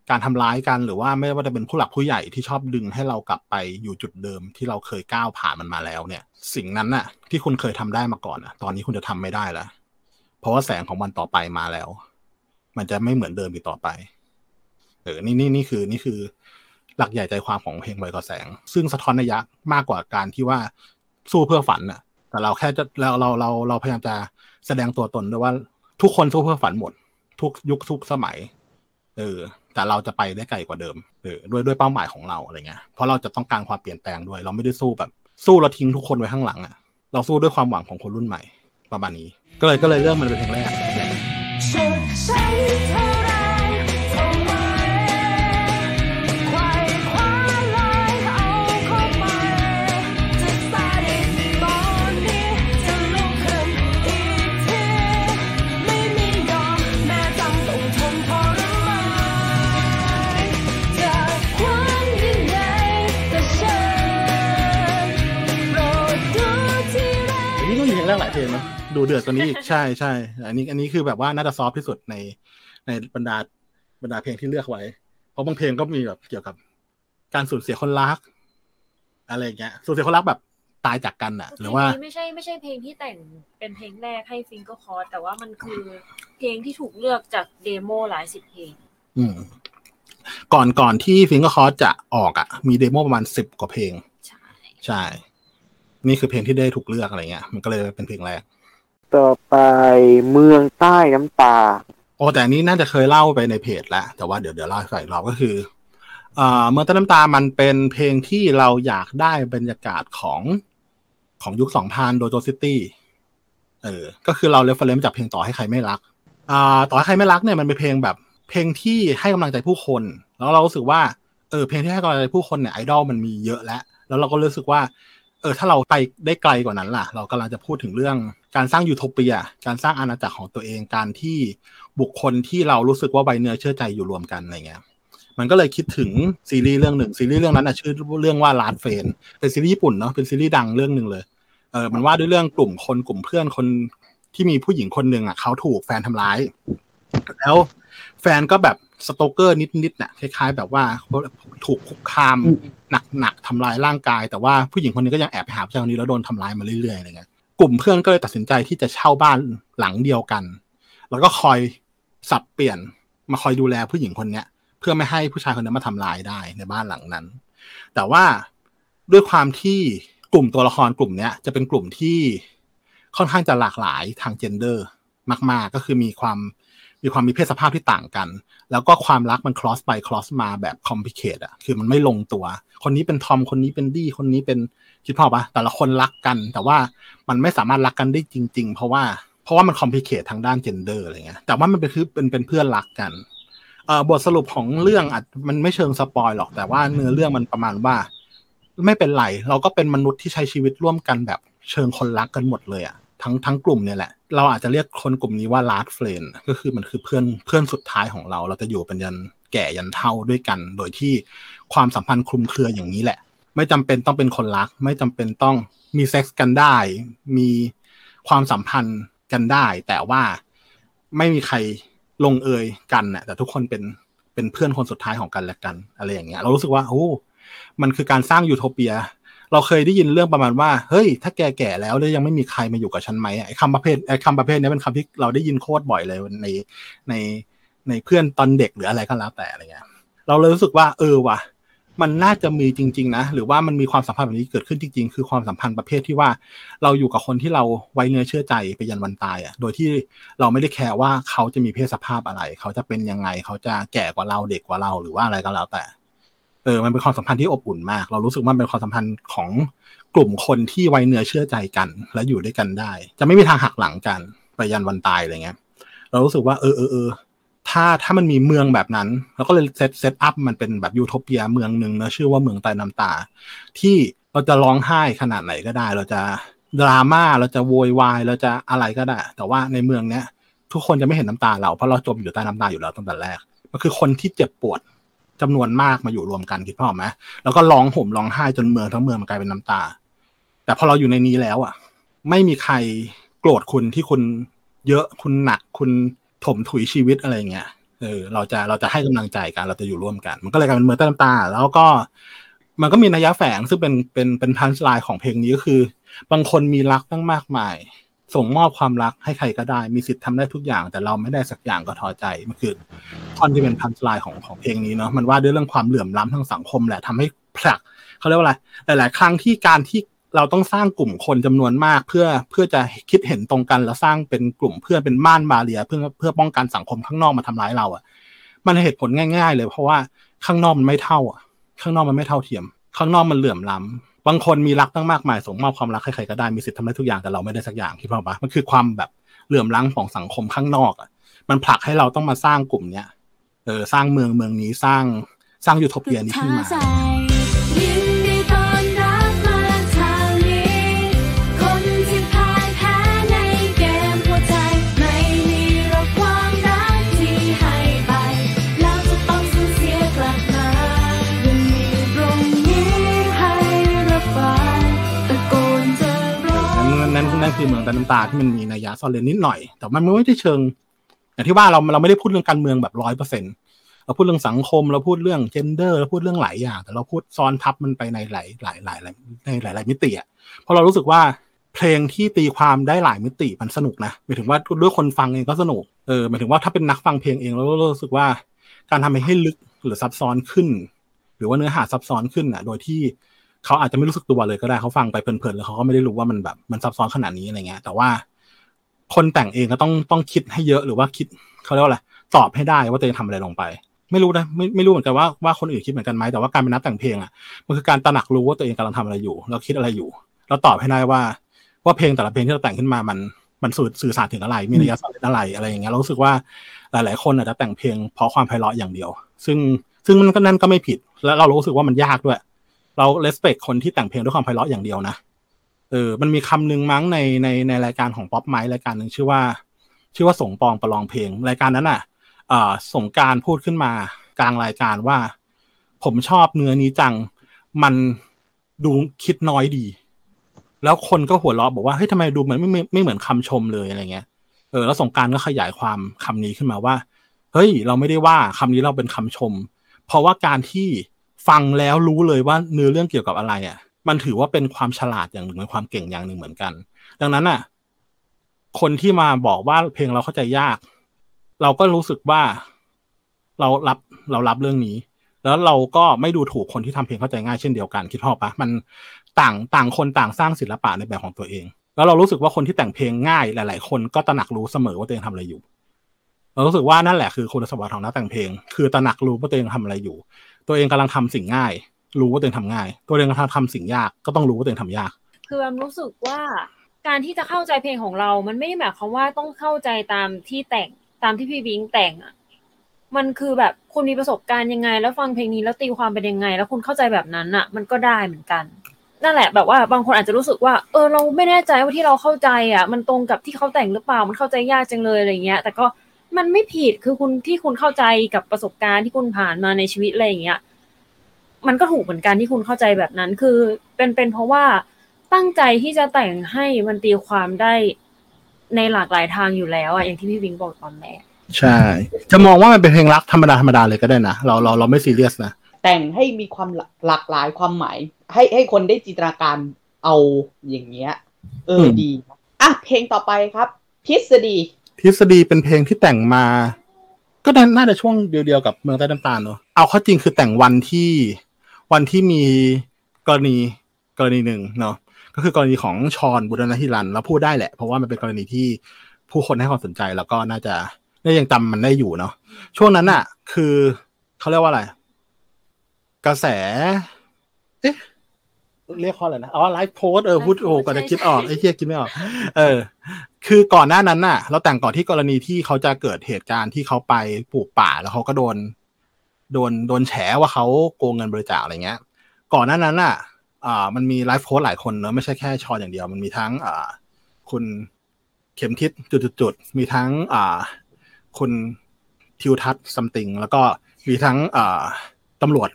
การทำร้ายกันหรือว่าไม่ว่าจะเป็นผู้หลักผู้ใหญ่ที่ชอบดึงให้เรากลับไปอยู่จุดเดิมที่เราเคยก้าวผ่านมันมาแล้วเนี่ย สิ่งนั้นน่ะ ที่คุณเคยทำได้มาก่อนน่ะ ตอนนี้คุณจะทำไม่ได้แล้วเพราะว่าแสงของวันต่อไปมาแล้ว มันจะไม่เหมือนเดิมอีกต่อไปเออนี่นี่นี่คือ นี่คือ หลักใหญ่ใจความของเพลงไวกว่าแสง ซึ่งสะท้อนนัยยะมากกว่าการที่ว่าสู้เพื่อฝันน่ะ แต่เราแค่จะเราเราเราเราพยายามจะแสดงตัวตนด้วยว่าทุกคนสู้เพื่อฝันหมด ทุกยุคทุกสมัย เออ แต่เราจะไปได้ไกลกว่าเดิมเออด้วยด้วยเป้าหมายของเราอะไรเงี้ยเพราะเราจะต้องการความเปลี่ยนแปลงด้วย เราไม่ได้สู้แบบ สู้เราทิ้งทุกคนไว้ข้างหลังอะเราสู้ด้วยความหวังของคนรุ่นใหม่ประมาณนี้ ก็เลยก็เลยเริ่มมันเป็นเพลงแรก ดูเดือดกว่านี้อีกใช่ใช่อันนี้ อันนี้คือแบบว่าน่าจะ soft ที่สุดในในบรรดาบรรดาเพลงที่เลือกไว้ เพราะบางเพลงก็มีแบบเกี่ยวกับ การสูญเสียคนรัก อะไรอย่างเงี้ยสูญเสียคนรักแบบตายจากกันอะหรือว่าเพลงนี้ไม่ใช่ไม่ใช่เพลงที่แต่งเป็นเพลงแรกให้ Fingers Cross แต่ว่ามันคือเพลงที่ถูกเลือกจาก demo หลายสิบเพลง อืม ก่อนก่อนที่ Fingers Cross จะออกอะมี demo ประมาณสิบกว่าเพลง ใช่ใช่ นี่คือเพลงที่ได้ถูกเลือกอะไรเงี้ย มันก็เลยเป็นเพลงแรก ต่อไปเมืองใต้น้ำตา โอ้แต่อันนี้น่าจะเคยเล่าไปในเพจแล้วแต่ว่าเดี๋ยวเดี๋ยวเล่าให้ฟังอีกรอบก็คือเอ่อเมืองใต้น้ำตามันเป็นเพลงที่เราอยากได้บรรยากาศของของยุคสองพัน Dojo City เออ ก็คือเรา reference จากเพลงต่อให้ใครไม่รัก อ่า ต่อให้ใครไม่รักเนี่ยมันเป็นเพลงแบบ เพลงที่ให้กำลังใจผู้คน แล้วเรารู้สึกว่า เออ เพลงที่ให้กำลังใจผู้คนเนี่ยไอดอลมันมีเยอะแล้ว แล้วเราก็รู้สึกว่า เออ ถ้าเราไปได้ไกลกว่านั้นล่ะ เรากำลังจะพูดถึงเรื่อง การสร้างยูโทเปีย การสร้างอาณาจักรของตัวเอง การที่บุคคลที่เรารู้สึกว่าไว้เนื้อเชื่อใจอยู่รวมกันอะไรเงี้ย มันก็เลยคิดถึงซีรีส์เรื่องหนึ่งซีรีส์เรื่องนั้นนะชื่อเรื่องว่า Last Friends เป็นซีรีส์ญี่ปุ่นเนาะเป็นซีรีส์ดังเรื่องหนึ่งเลย เออมันว่าด้วยเรื่องกลุ่มคนกลุ่มเพื่อนคนที่มีผู้หญิงคนหนึ่งอะเขาถูกแฟนทำร้าย แล้วแฟนก็แบบสโตเกอร์นิดๆน่ะคล้ายๆ แบบว่าถูกคุกคามหนักๆทำร้ายร่างกาย แต่ว่าผู้หญิงคนนี้ก็ยังแอบไปหาผู้ชายคนนี้แล้วโดนทำร้ายมาเรื่อยๆอะไรเงี้ย กลุ่มเพื่อนก็เลยตัดสินใจที่จะเช่าบ้านหลังเดียวกัน แล้วก็คอยสับเปลี่ยนมาคอยดูแลผู้หญิงคนเนี้ย เพื่อไม่ให้ผู้ชายคนนั้นมาทำลายได้ในบ้านหลังนั้น แต่ว่าด้วยความที่กลุ่มตัวละครกลุ่มเนี้ยจะเป็นกลุ่มที่ค่อนข้างจะหลากหลายทางเจนเดอร์มาก ๆ ก็คือมีความ มีความมีเพศสภาพที่ต่างกัน แล้วก็ความรักมัน cross ไป cross มาแบบ complicate อะคือมันไม่ลงตัว คนนี้เป็นทอมคนนี้เป็นดี้คนนี้เป็นคิดพอปะแต่ละคนรักกัน แต่ว่ามันไม่สามารถรักกันได้จริง ๆ เพราะว่าเพราะว่ามัน complicate ทางด้าน gender อะไรเงี้ยแต่ว่ามันเป็นคือเป็นเป็นเพื่อนรักกันเอ่อบทสรุปของเรื่องอาจมันไม่เชิงสปอยหรอกแต่ว่าเนื้อเรื่องมันประมาณว่า ไม่เป็นไร เราก็เป็นมนุษย์ที่ใช้ชีวิตร่วมกันแบบเชิงคนรักกันหมดเลยอะ ทั้งทั้งกลุ่มเนี่ยแหละ เราอาจจะเรียกคนกลุ่มนี้ว่า last friend ก็คือมันคือเพื่อนเพื่อนสุดท้ายของเรา เราจะอยู่เป็นยันแก่ยันเฒ่าด้วยกัน โดยที่ความสัมพันธ์คลุมเครืออย่างนี้แหละ ไม่จำเป็นต้องเป็นคนรัก ไม่จำเป็นต้องมีเซ็กส์กันได้ มีความสัมพันธ์กันได้ แต่ว่าไม่มีใครลงเอยกันน่ะแต่ทุกคนเป็นเป็นเพื่อนคนสุดท้ายของกันและกัน อะไรอย่างเงี้ย เรารู้สึกว่าโอ้มันคือการสร้างยูโทเปีย เราเคยได้ยินเรื่องประมาณว่า เฮ้ย ถ้าแกแก่แล้วแล้วยังไม่มีใครมาอยู่กับฉันไหมไอ้คำประเภทไอ้คำประเภทนี้เป็นคำที่เราได้ยินโคตรบ่อยเลยในในในเพื่อนตอนเด็กหรืออะไรก็แล้วแต่อะไรเงี้ย เราเลยรู้สึกว่าเออว่ะมันน่าจะมีจริง ๆ นะ หรือว่ามันมีความสัมพันธ์แบบนี้เกิดขึ้นจริง ๆ คือความสัมพันธ์ประเภทที่ว่าเราอยู่กับคนที่เราไว้เนื้อเชื่อใจไปยันวันตายอะ โดยที่เราไม่ได้แคร์ว่าเขาจะมีเพศสภาพอะไร เขาจะเป็นยังไง เขาจะแก่กว่าเราเด็กกว่าเราหรือว่าอะไรก็แล้วแต่ เออมันเป็นความสัมพันธ์ที่อบอุ่นมาก เรารู้สึกว่ามันเป็นความสัมพันธ์ของกลุ่มคนที่ไว้เนื้อเชื่อใจกัน และอยู่ด้วยกันได้ จะไม่มีทางหักหลังกันไปยันวันตายอะไรเงี้ย เรารู้สึกว่าเออเออเออถ้าถ้ามันมีเมืองแบบนั้นเราก็เลยเซตเซตอัพมันเป็นแบบยูโทเปียเมืองหนึ่งนะชื่อว่าเมืองใต้น้ำตา ที่เราจะร้องไห้ขนาดไหนก็ได้ เราจะดราม่าเราจะโวยวายเราจะอะไรก็ได้ แต่ว่าในเมืองเนี้ย ทุกคนจะไม่เห็นน้ำตาเราเพราะเราจมอยู่ใต้น้ำตาอยู่แล้วตั้งแต่แรกมันคือคนที่เจ็บปวด จำนวนมากมาอยู่รวมกันคิดพ่อไหมแล้วก็ร้องห่มร้องไห้จนเมืองทั้งเมืองมันกลายเป็นน้ำตา แต่พอเราอยู่ในนี้แล้วอะ ไม่มีใครโกรธคุณที่คุณเยอะคุณหนักคุณถมถุยชีวิตอะไรเงี้ยเออเราจะเราจะให้กำลังใจกันเราจะอยู่ร่วมกัน มันก็เลยกลายเป็นเมืองใต้น้ำตา แล้วก็มันก็มีนัยยะแฝงซึ่งเป็นเป็นเป็นพันช์ลน์ของเพลงนี้ก็คือ บางคนมีรักตั้งมากมาย ส่งมอบความรักให้ใครก็ได้ มีสิทธิ์ทำได้ทุกอย่าง แต่เราไม่ได้สักอย่างก็ท้อใจมันคือท่อนที่เป็นพันช์ลน์ของของเพลงนี้เนาะมันว่าด้วยเรื่องความเหลื่อมล้ำทางสังคมแหละทำให้ผลักเขาเรียกว่าอะไรหลาย ๆ ครั้งที่การที่เราต้องสร้างกลุ่มคนจำนวนมาก เพื่อเพื่อจะคิดเห็นตรงกันแล้วสร้างเป็นกลุ่มเพื่อนเป็นม่านบาเรียเพื่อเพื่อป้องกันสังคมข้างนอกมาทำร้ายเราอะมันเหตุผลง่าย ๆ เลยเพราะว่าข้างนอกมันไม่เท่าอะ ข้างนอกมันไม่เท่าเทียม ข้างนอกมันเหลื่อมล้ำ บางคนมีรักตั้งมากมายส่งมอบความรักให้ใครก็ได้มีสิทธิ์ทำได้ทุกอย่างแต่เราไม่ได้สักอย่างคิดว่าปะมันคือความแบบเหลื่อมล้ำของสังคมข้างนอกอะมันผลักให้เราต้องมาสร้างกลุ่มเนี้ยเออสร้างเมืองเมืองนี้สร้างสร้างยูโทเปียนี้ขึ้นมา คือเมืองตาน้ำตาที่มันมีนัยยะซ่อนเร้นนิดหน่อย แต่มันไม่ได้เชิงอย่างที่ว่าเราเราไม่ได้พูดเรื่องการเมืองแบบร้อยเปอร์เซ็นต์เราพูดเรื่องสังคมเราพูดเรื่องเจนเดอร์เราพูดเรื่องหลายอย่างแต่เราพูดซ้อนทับมันไปในหลายหลายหลายในหลายหลายมิติอะเพราะเรารู้สึกว่าเพลงที่ตีความได้หลายมิติมันสนุกนะหมายถึงว่าด้วยคนฟังเองก็สนุกเออหมายถึงว่าถ้าเป็นนักฟังเพลงเองเราเรารู้สึกว่าการทำให้ลึกหรือซับซ้อนขึ้น หรือว่าเนื้อหาซับซ้อนขึ้นอะ โดยที่ เขาอาจจะไม่รู้สึกตัวเลยก็ได้เขาฟังไปเพลินๆแล้วเขาก็ไม่ได้รู้ว่ามันแบบมันซับซ้อนขนาดนี้อะไรเงี้ย แต่ว่าคนแต่งเองก็ต้องต้องคิดให้เยอะหรือว่าคิดเขาเรียกว่าอะไรตอบให้ได้ว่าตัวเองทำอะไรลงไป ไม่รู้นะไม่ไม่รู้เหมือนกันว่าว่าคนอื่นคิดเหมือนกันไหมแต่ว่าการเป็นนักแต่งเพลงอะมันคือการตระหนักรู้ว่าตัวเองกำลังทำอะไรอยู่เราคิดอะไรอยู่เราตอบให้ได้ว่า ว่าเพลงแต่ละเพลงที่เราแต่งขึ้นมามันมันสื่อสื่อสารถึงอะไร มีนัยสารอะไรอะไรอย่างเงี้ยเรารู้สึกว่าหลาย ๆ คนอาจจะแต่งเพลงเพราะความไพเราะอย่างเดียว ซึ่งซึ่งมันก็นั่นก็ไม่ผิด แล้วเรารู้สึกว่ามันยากด้วย เราเลสเ c คคนที่แต่งเพลงด้วยความไพเราะอย่างเดียวนะเออมันมีคำหนึ่งมั้งในในในรายการของป๊อปไมค์รายการหนึ่งชื่อว่า ชื่อว่าสงปองประลองเพลงรายการนั้นอะเอ่อสงการพูดขึ้นมากลางรายการว่า ผมชอบเนื้อนี้จัง มันดูคิดน้อยดี แล้วคนก็หัวเราะบอกว่าเฮ้ยทำไมดูเหมือนไม่ไม่ไม่เหมือนคำชมเลยอะไรเงี้ยเออแล้วสงการก็ขยายความคำนี้ขึ้นมาว่า เฮ้ย เราไม่ได้ว่าคำนี้เราเป็นคำชม เพราะว่าการที่ ฟังแล้วรู้เลยว่าเนื้อเรื่องเกี่ยวกับอะไรอะ มันถือว่าเป็นความฉลาดอย่างหนึ่งเป็นความเก่งอย่างหนึ่งเหมือนกัน ดังนั้นอะ คนที่มาบอกว่าเพลงเราเข้าใจยาก เราก็รู้สึกว่าเรารับเรารับเรื่องนี้ แล้วเราก็ไม่ดูถูกคนที่ทำเพลงเข้าใจง่ายเช่นเดียวกันคิดพอปะมันต่างต่างคนต่างสร้างศิลปะในแบบของตัวเอง แล้วเรารู้สึกว่าคนที่แต่งเพลงง่ายหลาย ๆ คนก็ตระหนักรู้เสมอว่าตัวเองทำอะไรอยู่ เรารู้สึกว่านั่นแหละคือคุณสมบัติของนักแต่งเพลง คือตระหนักรู้ว่าตัวเองทำอะไรอยู่ ตัวเองกำลังทำสิ่งง่าย รู้ว่าตัวเองทำง่าย ตัวเองกำลังทำสิ่งยากก็ต้องรู้ว่าตัวเองทำยาก คือแอมรู้สึกว่าการที่จะเข้าใจเพลงของเรา มันไม่ได้หมายความว่าต้องเข้าใจตามที่แต่งตามที่พี่บิงแต่งอะ มันคือแบบคุณมีประสบการณ์ยังไง แล้วฟังเพลงนี้แล้วตีความเป็นยังไง แล้วคุณเข้าใจแบบนั้นอะ มันก็ได้เหมือนกัน นั่นแหละแบบว่าบางคนอาจจะรู้สึกว่า เออเราไม่แน่ใจว่าที่เราเข้าใจอะ มันตรงกับที่เขาแต่งหรือเปล่า มันเข้าใจยากจังเลยอะไรเงี้ย แต่ก็ มันไม่ผิดคือคุณที่คุณเข้าใจกับประสบการณ์ที่คุณผ่านมาในชีวิตอะไรอย่างเงี้ยมันก็ถูกเหมือนกันที่คุณเข้าใจแบบนั้น คือเป็นเป็นเพราะว่าตั้งใจที่จะแต่งให้มันตีความได้ในหลากหลายทางอยู่แล้วอะอย่างที่พี่วิงบอกตอนแรกใช่ จะมองว่ามันเป็นเพลงรักธรรมดาธรรมดาเลยก็ได้นะเราเราเราไม่ซีเรียสนะแต่งให้มีความหลากหลายความหมาย ให้ให้คนได้จินตนาการเอาอย่างเงี้ย เอออืมดีนะอะเพลงต่อไปครับ ทฤษฎี ทฤษฎีเป็นเพลงที่แต่งมา ก็น่าจะช่วงเดียวๆกับเมืองใต้น้ำตาลเนอะเอาข้อจริงคือแต่งวันที่วันที่มีกรณีกรณีหนึ่งเนาะก็คือกรณีของชอนบุรณฮิรันเราพูดได้แหละ เพราะว่ามันเป็นกรณีที่ผู้คนให้ความสนใจแล้วก็น่าจะน่ายังจำมันได้อยู่เนาะช่วงนั้นอะคือเขาเรียกว่าอะไร กระแส เอ๊ะ เรียกเขาอะไรนะ อ๋อไลฟ์โพสเออพูดโอ้กว่าจะคิดออกไอ้เหี้ยคิดไม่ออก เออ คือก่อนหน้านั้นน่ะ เราแต่งก่อนที่กรณีที่เขาจะเกิดเหตุการณ์ที่เขาไปปลูกป่าแล้วเขาก็โดน โดนโดนแฉว่าเขาโกงเงินบริจาคอะไรเงี้ย ก่อนหน้านั้นน่ะ อ่า มันมีไลฟ์โค้ดหลายคนเนอะไม่ใช่แค่ชอนอย่างเดียว มันมีทั้ง อ่า คุณเข็มทิศจุดๆๆมีทั้ง อ่า คุณทิวทัศซัมติงแล้วก็มีทั้งอ่าตำรวจ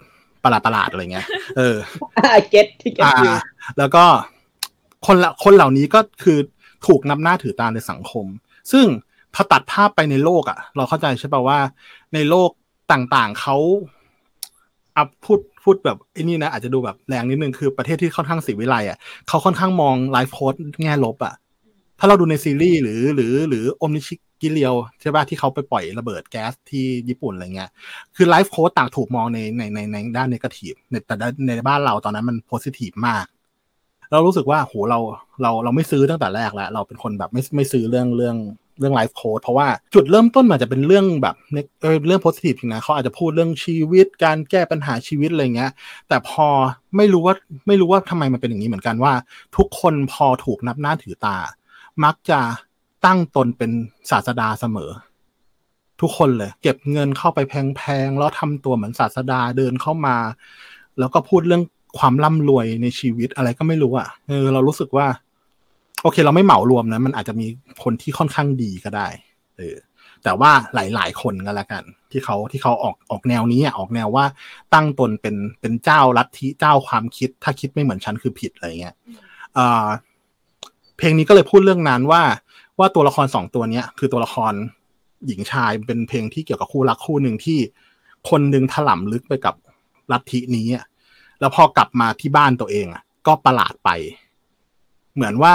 ประหลาดๆอะไรเงี้ย เออเก็ตที่เก็ตอ่าอยู่แล้วก็คนละคนเหล่านี้ก็คือถูกนับหน้าถือตาในสังคม ซึ่งพอตัดภาพไปในโลกอะ่ะ เราเข้าใจใช่ป่ะว่า ในโลกต่างๆเขาอะพูดพูดแบบไอ้นี่นะ อาจจะดูแบบแรงนิดนึงคือประเทศที่ค่อนข้างสีวิไลอะเขาค่อนข้างมอง life coach แง่ลบอะถ้าเราดูในซีรีส์หรือหรือหรือโอมชิ นริเกียวใช่ป่ะที่เขาไปปล่อยระเบิดแก๊สที่ญี่ปุ่นอะไรเงี้ย คือ life coach ต่างถูกมองในในในในด้าน negative ในแต่ในบ้านเราตอนนั้นมัน positive มาก เรารู้สึกว่าโหเราเราเราไม่ซื้อตั้งแต่แรกแล้ว เราเป็นคนแบบไม่ไม่ซื้อเรื่องเรื่องเรื่อง life coach เพราะว่าจุดเริ่มต้นมันอาจจะเป็นเรื่องแบบเรื่อง positive จริงนะเขาอาจจะพูดเรื่องชีวิตการแก้ปัญหาชีวิตอะไรเงี้ย แต่พอไม่รู้ว่าไม่รู้ว่าทำไมมันเป็นอย่างนี้เหมือนกันว่า ทุกคนพอถูกนับหน้าถือตา มักจะ ตั้งตนเป็นศาสดาเสมอ ทุกคนเลย เก็บเงินเข้าไปแพงๆแล้วทำตัวเหมือนศาสดาเดินเข้ามา แล้วก็พูดเรื่องความร่ำรวยในชีวิตอะไรก็ไม่รู้อะเออเรารู้สึกว่า โอเค เราไม่เหมารวมนะ มันอาจจะมีคนที่ค่อนข้างดีก็ได้เออแต่ว่าหลาย ๆ คนก็แล้วกัน ที่เขาที่เขาออกออกแนวนี้อะออกแนวว่าตั้งตนเป็นเป็นเจ้าลัทธิเจ้าความคิด ถ้าคิดไม่เหมือนฉันคือผิดอะไรเงี้ยเพลงนี้ก็เลยพูดเรื่องนั้นว่า ว่าตัวละครสองตัวเนี้ย คือตัวละครหญิงชายเป็นเพลงที่เกี่ยวกับคู่รักคู่หนึ่งที่คนหนึ่งถล่มลึกไปกับลัทธินี้แล้วพอกลับมาที่บ้านตัวเองอะก็ประหลาดไป เหมือนว่า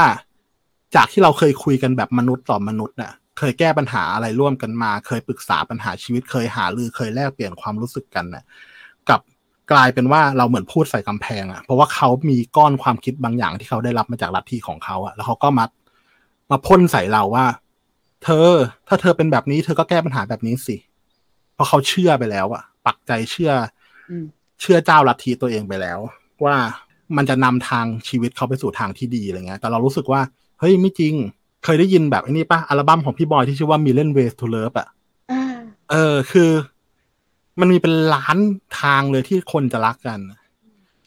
จากที่เราเคยคุยกันแบบมนุษย์ต่อมนุษย์น่ะ เคยแก้ปัญหาอะไรร่วมกันมา เคยปรึกษาปัญหาชีวิตเคยหารือเคยแลกเปลี่ยนความรู้สึกกันน่ะกับกลายเป็นว่าเราเหมือนพูดใส่กำแพงอะ เพราะว่าเขามีก้อนความคิดบางอย่างที่เขาได้รับมาจากลัทธิของเขาอะ แล้วเขาก็มา มาพ่นใส่เราว่า เธอ ถ้าเธอเป็นแบบนี้ เธอก็แก้ปัญหาแบบนี้สิเพราะเขาเชื่อไปแล้วอะปักใจเชื่ออืมเชื่อเจ้าลัทธิตัวเองไปแล้ว ว่ามันจะนำทางชีวิตเขาไปสู่ทางที่ดีอะไรเงี้ย แต่เรารู้สึกว่า เฮ้ยไม่จริง เคยได้ยินแบบไอ้นี่ปะอัลบั้มของพี่บอยที่ชื่อว่า Million Ways to Love อะอ่าเออ คือ มันมีเป็นล้านทางเลยที่คนจะรักกัน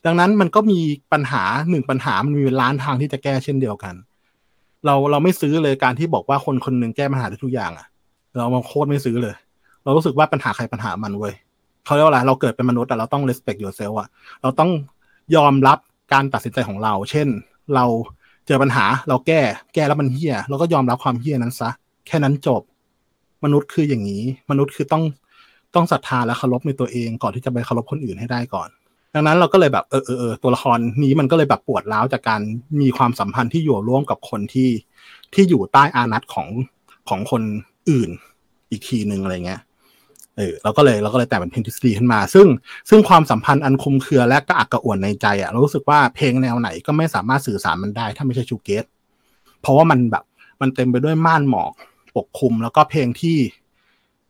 ดังนั้นมันก็มีปัญหาหนึ่งปัญหามันมีเป็นล้านทางที่จะแก้เช่นเดียวกัน เราเราไม่ซื้อเลยการที่บอกว่าคนคนหนึ่งแก้ปัญหาได้ทุกอย่างอะเรามาโคตรไม่ซื้อเลย เรารู้สึกว่าปัญหาใครปัญหามันเว้ยเขาเรียกว่าอะไรเราเกิดเป็นมนุษย์แต่เราต้อง respect yourself อะเราต้องยอมรับการตัดสินใจของเรา เช่น เราเจอปัญหาเราแก้แก้แล้วมันเฮี้ยเราก็ยอมรับความเฮี้ยนั้นซะแค่นั้นจบ มนุษย์คืออย่างนี้ มนุษย์คือต้องต้องศรัทธาและเคารพในตัวเองก่อนที่จะไปเคารพคนอื่นให้ได้ก่อน ดังนั้นเราก็เลยแบบเออเออเออตัวละครนี้มันก็เลยแบบปวดร้าวจากการมีความสัมพันธ์ที่อยู่ร่วมกับคนที่ที่อยู่ใต้อานัตของของคนอื่นอีกทีหนึ่งอะไรเงี้ยเออเราก็เลยเราก็เลยแต่งเป็นเพลงทฤษฎีขึ้นมา ซึ่งซึ่งความสัมพันธ์อันคุมเครือและกระอักกระอ่วนในใจอะเรารู้สึกว่าเพลงแนวไหนก็ไม่สามารถสื่อสารมันได้ ถ้าไม่ใช่ชูเกตเพราะว่ามันแบบมันเต็มไปด้วยม่านหมอกปกคลุม แล้วก็เพลงที่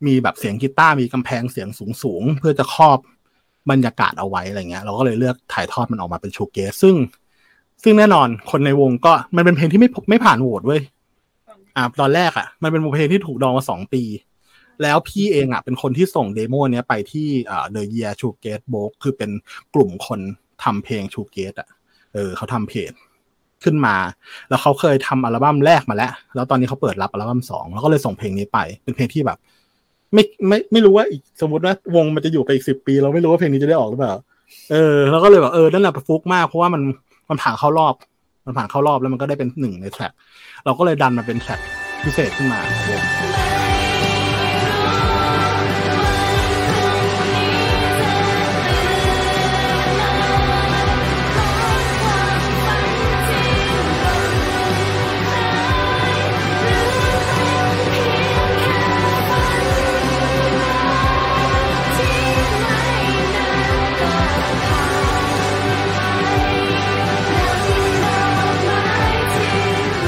มีแบบเสียงกีตาร์มีกำแพงเสียงสูงสูงๆเพื่อจะครอบ บรรยากาศเอาไว้อะไรเงี้ย เราก็เลยเลือกถ่ายทอดมันออกมาเป็น shoegaze ซึ่ง ซึ่งแน่นอนคนในวงก็มันเป็นเพลงที่ไม่ไม่ผ่านโหวตเว้ยอ่าตอนแรกอะ มันเป็นเพลงที่ถูกดองมาสองปี แล้วพี่เองอะ เป็นคนที่ส่ง demo เนี้ยไปที่อ่า The Year Shoegaze Book คือเป็นกลุ่มคนทำเพลง Shoegaze อะเออเขาทำเพจขึ้นมา แล้วเขาเคยทำอัลบั้มแรกมาแล้ว แล้วตอนนี้เขาเปิดรับอัลบั้มสองแล้วก็เลยส่งเพลงนี้ไป เป็นเพลงที่แบบ ไม่ไม่ไม่รู้ว่าอีกสมมติว่าวงมันจะอยู่ไปอีกสิบปี เราไม่รู้ว่าเพลงนี้จะได้ออกหรือเปล่า เออแล้วก็เลยแบบเออนั่นแหละฟุกมากเพราะว่ามันมันผ่านเข้ารอบ มันผ่านเข้ารอบแล้วมันก็ได้เป็นหนึ่งในแทร็กเราก็เลยดันมาเป็นแทร็กพิเศษขึ้นมาของวง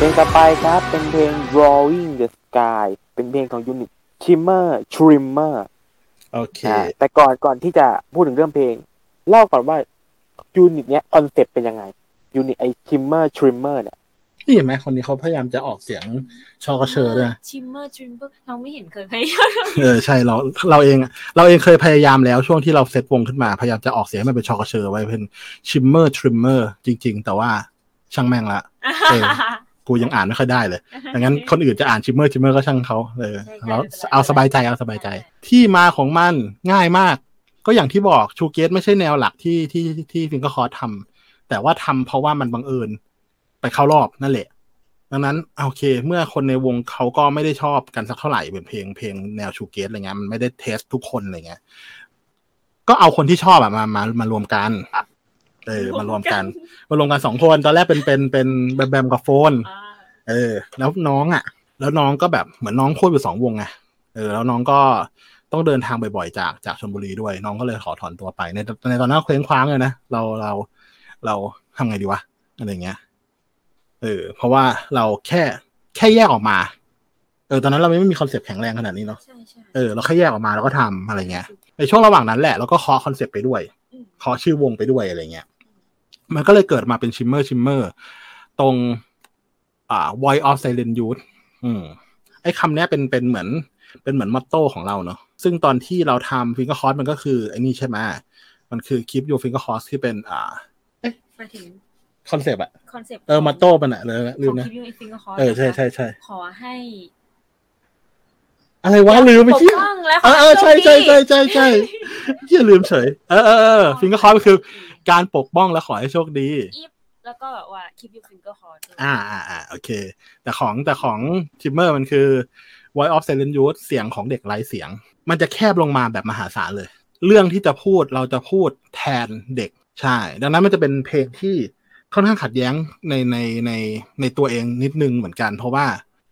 เพลงต่อไปครับ เป็นเพลง Drawing the Sky เป็นเพลงของยูนิต Shimmer Trimmer โอเคอ่าแต่ก่อนก่อนที่จะพูดถึงเรื่องเพลง เล่าก่อนว่ายูนิตเนี้ยคอนเซ็ปต์เป็นยังไงยูนิตไอ Shimmer Trimmer เนี่ยนี่เห็นไหมคนนี้เขาพยายามจะออกเสียงชอกระเชอด้วยนะ Shimmer Shimmer เราไม่เห็นเคยพยายามเออใช่เราเราเองอะเราเองเคยพยายามแล้วช่วงที่เราเซตวงขึ้นมา พยายามจะออกเสียงให้มันเป็นชอกระเชอไว้เป็นShimmer Trimmer จริง ๆ แต่ว่าช่างแม่งละเออ กูยังอ่านไม่ค่อยได้เลย ดังนั้นคนอื่นจะอ่าน Shimmer Shimmer ก็ช่างเขาเออใช่เราใช่เอาสบายใจเอาสบายใจ ที่มาของมันง่ายมาก ก็อย่างที่บอก shoegaze ไม่ใช่แนวหลักที่ที่ที่ Fingers Cross ทำแต่ว่าทำเพราะว่ามันบังเอิญไปเข้ารอบนั่นแหละ ดังนั้นโอเค เมื่อคนในวงเขาก็ไม่ได้ชอบกันสักเท่าไหร่เป็นเพลงเพลงแนว shoegaze อะไรเงี้ยมันไม่ได้ taste ทุกคนอะไรเงี้ยก็เอาคนที่ชอบอะมามามารวมกัน เออมารวมกันมารวมกันสองคนตอนแรกเป็นเป็นเป็นแบมแบมกับโฟนอ่าเออ แล้วน้องอะ แล้วน้องก็แบบเหมือนน้องควบอยู่สองวงไงเออแล้วน้องก็ต้องเดินทางบ่อยๆจากจากชลบุรีด้วยน้องก็เลยขอถอนตัวไปในในตอนนั้นเคว้งคว้างเลยนะเราเราเราทำไงดีวะอะไรเงี้ยเออเพราะว่าเราแค่แค่แยกออกมา เออ ตอนนั้นเราไม่มีคอนเซปต์แข็งแรงขนาดนี้เนาะใช่ใช่เออเราแค่แยกออกมาแล้วก็ทำอะไรเงี้ยในช่วงระหว่างนั้นแหละเราก็เคาะคอนเซปต์ไปด้วยอืมเคาะชื่อวงไปด้วยอะไรเงี้ย มันก็เลยเกิดมาเป็น Shimmer Shimmer ตรงอ่า voice of silent youth อืมไอ้คำเนี้ยเป็นเป็นเหมือน เป็นเหมือน motto ของเราเนาะซึ่งตอนที่เราทำ Fingers Cross มันก็คือไอ้นี่ใช่ไหมมันคือ keep your finger crossed ที่เป็น อ่าหมายถึงคอนเซปต์อะคอนเซปต์เออ motto มันอะเลยลืมนะคิว Fingers Cross เออใช่ใช่ใช่ขอให้ อะไรวะลืมไปปกเชี่ยป้องและเออเออใช่ใช่ใช่ขอใช่ใช่เชี่ยลืมเฉยเออเออเออ Fingers Cross มันคือ การปกป้องและขอให้โชคดีอีฟแล้วก็แบบว่า keep your finger crossed อ่าอ่าอ่าโอเค แต่ของแต่ของ Shimmer มันคือ voice of silent youth เสียงของเด็กไร้เสียง มันจะแคบลงมาแบบมหาศาลเลย เรื่องที่จะพูดเราจะพูดแทนเด็กใช่ ดังนั้นมันจะเป็นเพลงที่ค่อนข้างขัดแย้งในในในในตัวเองนิดนึงเหมือนกัน เพราะว่า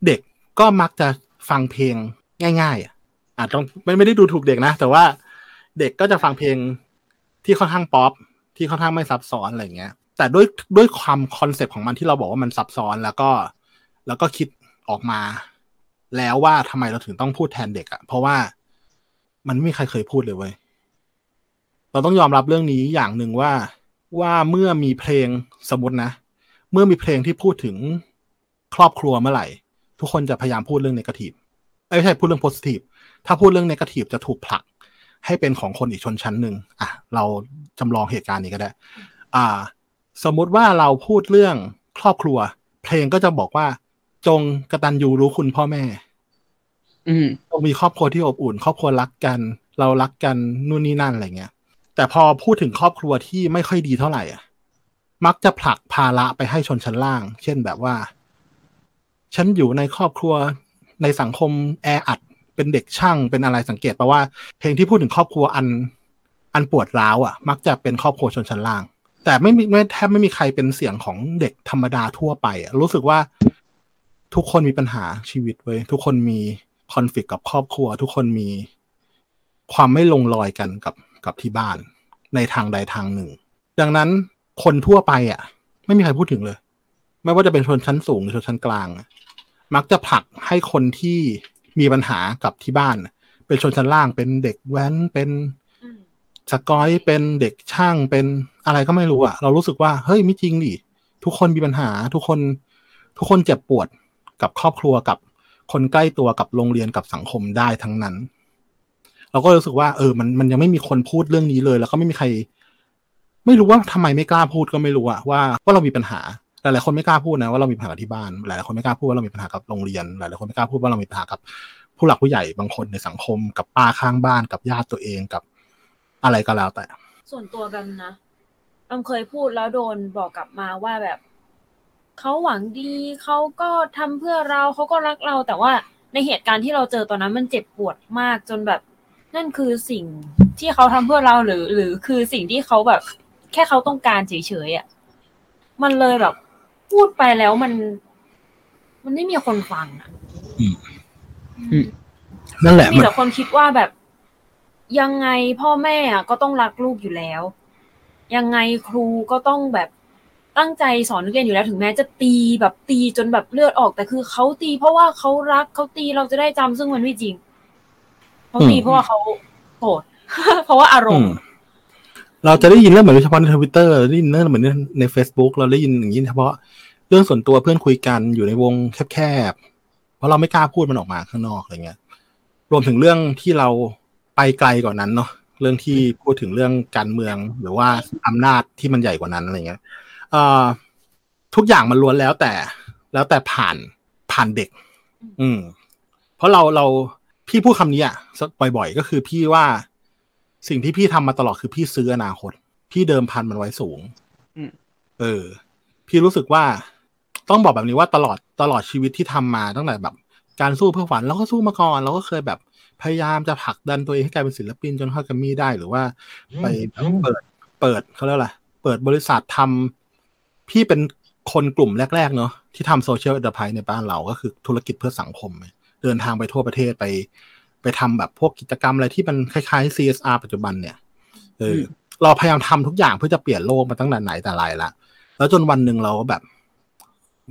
เด็กก็มักจะฟังเพลง ง่ายๆอะอาจต้องไม่ไม่ได้ดูถูกเด็กนะ แต่ว่าเด็กก็จะฟังเพลงที่ค่อนข้างป๊อปที่ค่อนข้างไม่ซับซ้อนอะไรเงี้ย แต่ด้วยด้วยความคอนเซปต์ของมันที่เราบอกว่ามันซับซ้อนแล้วก็ แล้วก็คิดออกมา แล้วว่าทำไมเราถึงต้องพูดแทนเด็กอะ่ะ เพราะว่ามันไม่มีใครเคยพูดเลยเว้ยเราต้องยอมรับเรื่องนี้อย่างหนึ่งว่าว่าเมื่อมีเพลงสมมตินะ เมื่อมีเพลงที่พูดถึงครอบครัวเมื่อไหร่ ทุกคนจะพยายามพูดเรื่องนกาทีฟ ไม่ใช่พูดเรื่องโพสิทีฟถ้าพูดเรื่องนกาทีฟจะถูกผลักให้เป็นของคนอีกชนชั้นหนึ่งอะเราจำลองเหตุการณ์นี้ก็ได้ อ่า สมมุติว่าเราพูดเรื่องครอบครัว เพลงก็จะบอกว่า จงกตัญญูรู้คุณพ่อแม่อืมจงมีครอบครัวที่อบอุ่น ครอบครัวรักกัน เรารักกันนู่นนี่นั่นอะไรเงี้ย แต่พอพูดถึงครอบครัวที่ไม่ค่อยดีเท่าไหร่อะมักจะผลักภาระไปให้ชนชั้นล่าง เช่นแบบว่า ฉันอยู่ในครอบครัว ในสังคมแออัด เป็นเด็กช่างเป็นอะไรสังเกตปะว่าเพลงที่พูดถึงครอบครัวอัน อันปวดร้าวอะ มักจะเป็นครอบครัวชนชั้นล่าง แต่ไม่มีไม่แทบไม่มีใครเป็นเสียงของเด็กธรรมดาทั่วไปอะรู้สึกว่าทุกคนมีปัญหาชีวิตเว้ยทุกคนมีคอนฟ lict กับครอบครัว ทุกคนมีความไม่ลงรอยกันกับกับที่บ้าน ในทางใดทางหนึ่ง ดังนั้นคนทั่วไปอะ ไม่มีใครพูดถึงเลย ไม่ว่าจะเป็นชนชั้นสูงหรือชนชั้นกลาง มักจะผลักให้คนที่มีปัญหากับที่บ้าน เป็นชนชั้นล่างเป็นเด็กแว้นเป็นสกอยเป็นเด็กช่างเป็นอะไรก็ไม่รู้อะเรารู้สึกว่าเฮ้ยไม่จริงดิทุกคนมีปัญหา ทุกคน ทุกคนเจ็บปวดกับครอบครัวกับคนใกล้ตัวกับโรงเรียนกับสังคมได้ทั้งนั้น เราก็รู้สึกว่า เออ มันมันยังไม่มีคนพูดเรื่องนี้เลย แล้วก็ไม่มีใคร ไม่รู้ว่าทำไมไม่กล้าพูดก็ไม่รู้อะว่าว่าเรามีปัญหา หลายๆคนไม่กล้าพูดนะว่าเรามีปัญหาที่บ้าน หลายๆคนไม่กล้าพูดว่าเรามีปัญหากับโรงเรียน หลายๆคนไม่กล้าพูดว่าเรามีปัญหากับผู้หลักผู้ใหญ่บางคนในสังคม กับป้าข้างบ้าน กับญาติตัวเองกับอะไรก็แล้วแต่ ส่วนตัวแบมนะแบมเคยพูดแล้วโดนบอกกลับมาว่าแบบเขาหวังดีเขาก็ทำเพื่อเราเขาก็รักเรา แต่ว่าในเหตุการณ์ที่เราเจอตอนนั้นมันเจ็บปวดมากจนแบบ นั่นคือสิ่งที่เขาทำเพื่อเราหรือ หรือคือสิ่งที่เขาแบบ แค่เขาต้องการเฉยๆอะมันเลยแบบ พูดไปแล้วมัน มันไม่มีคนฟังอะอืมอืมนั่นแหละมีมันแต่คนคิดว่าแบบ ยังไงพ่อแม่อะก็ต้องรักลูกอยู่แล้ว ยังไงครูก็ต้องแบบตั้งใจสอนนักเรียนอยู่แล้วถึงแม้จะตีแบบตีจนแบบเลือดออก แต่คือเขาตีเพราะว่าเขารักเขาตีเราจะได้จำซึ่งมันไม่จริงเขาตีอืมเพราะว่าเขาโกรธเพราะว่าอารอืมมณ์ เราจะได้ยินเรื่องเหมือนเฉพาะในทวิตเตอร์ได้ยินเรื่องเหมือนใน Facebook เราได้ยินอย่างนี้เฉพาะเรื่องส่วนตัวเพื่อนคุยกันอยู่ในวงแคบๆ เพราะเราไม่กล้าพูดมันออกมาข้างนอกอะไรเงี้ย รวมถึงเรื่องที่เราไปไกลกว่านั้นเนาะเรื่องที่พูดถึงเรื่องการเมืองหรือว่าอำนาจที่มันใหญ่กว่านั้นอะไรเงี้ยทุกอย่างมันล้วนแล้วแต่ แล้วแต่ผ่านผ่านเด็ก อืม เพราะเราเราพี่พูดคำนี้อะบ่อย ๆ ก็คือพี่ว่า สิ่งที่พี่ทำมาตลอดคือพี่ซื้ออนาคต พี่เดิมพันมันไว้สูงอืมเออ พี่รู้สึกว่าต้องบอกแบบนี้ว่าตลอดตลอดชีวิตที่ทำมาตั้งแต่แบบ การสู้เพื่อฝันเราก็สู้มาก่อนเราก็เคยแบบพยายามจะผลักดันตัวเองให้กลายเป็นศิลปินจนเข้าแกรมมี่ได้หรือว่า ไปแบบเปิดเปิดเขาเรียกอะไรเปิดบริษัททำพี่เป็นคนกลุ่มแรก ๆ เนาะที่ทำ social enterprise ในบ้านเราก็คือธุรกิจเพื่อสังคม เดินทางไปทั่วประเทศไป ไปทำแบบพวกกิจกรรมอะไรที่มันคล้ายๆ CSR ปัจจุบันเนี่ยเอออเราพยายามทำทุกอย่างเพื่อจะเปลี่ยนโลกมาตั้งแต่ไหนแต่ไรละแล้วจนวันหนึ่งเราก็แบบ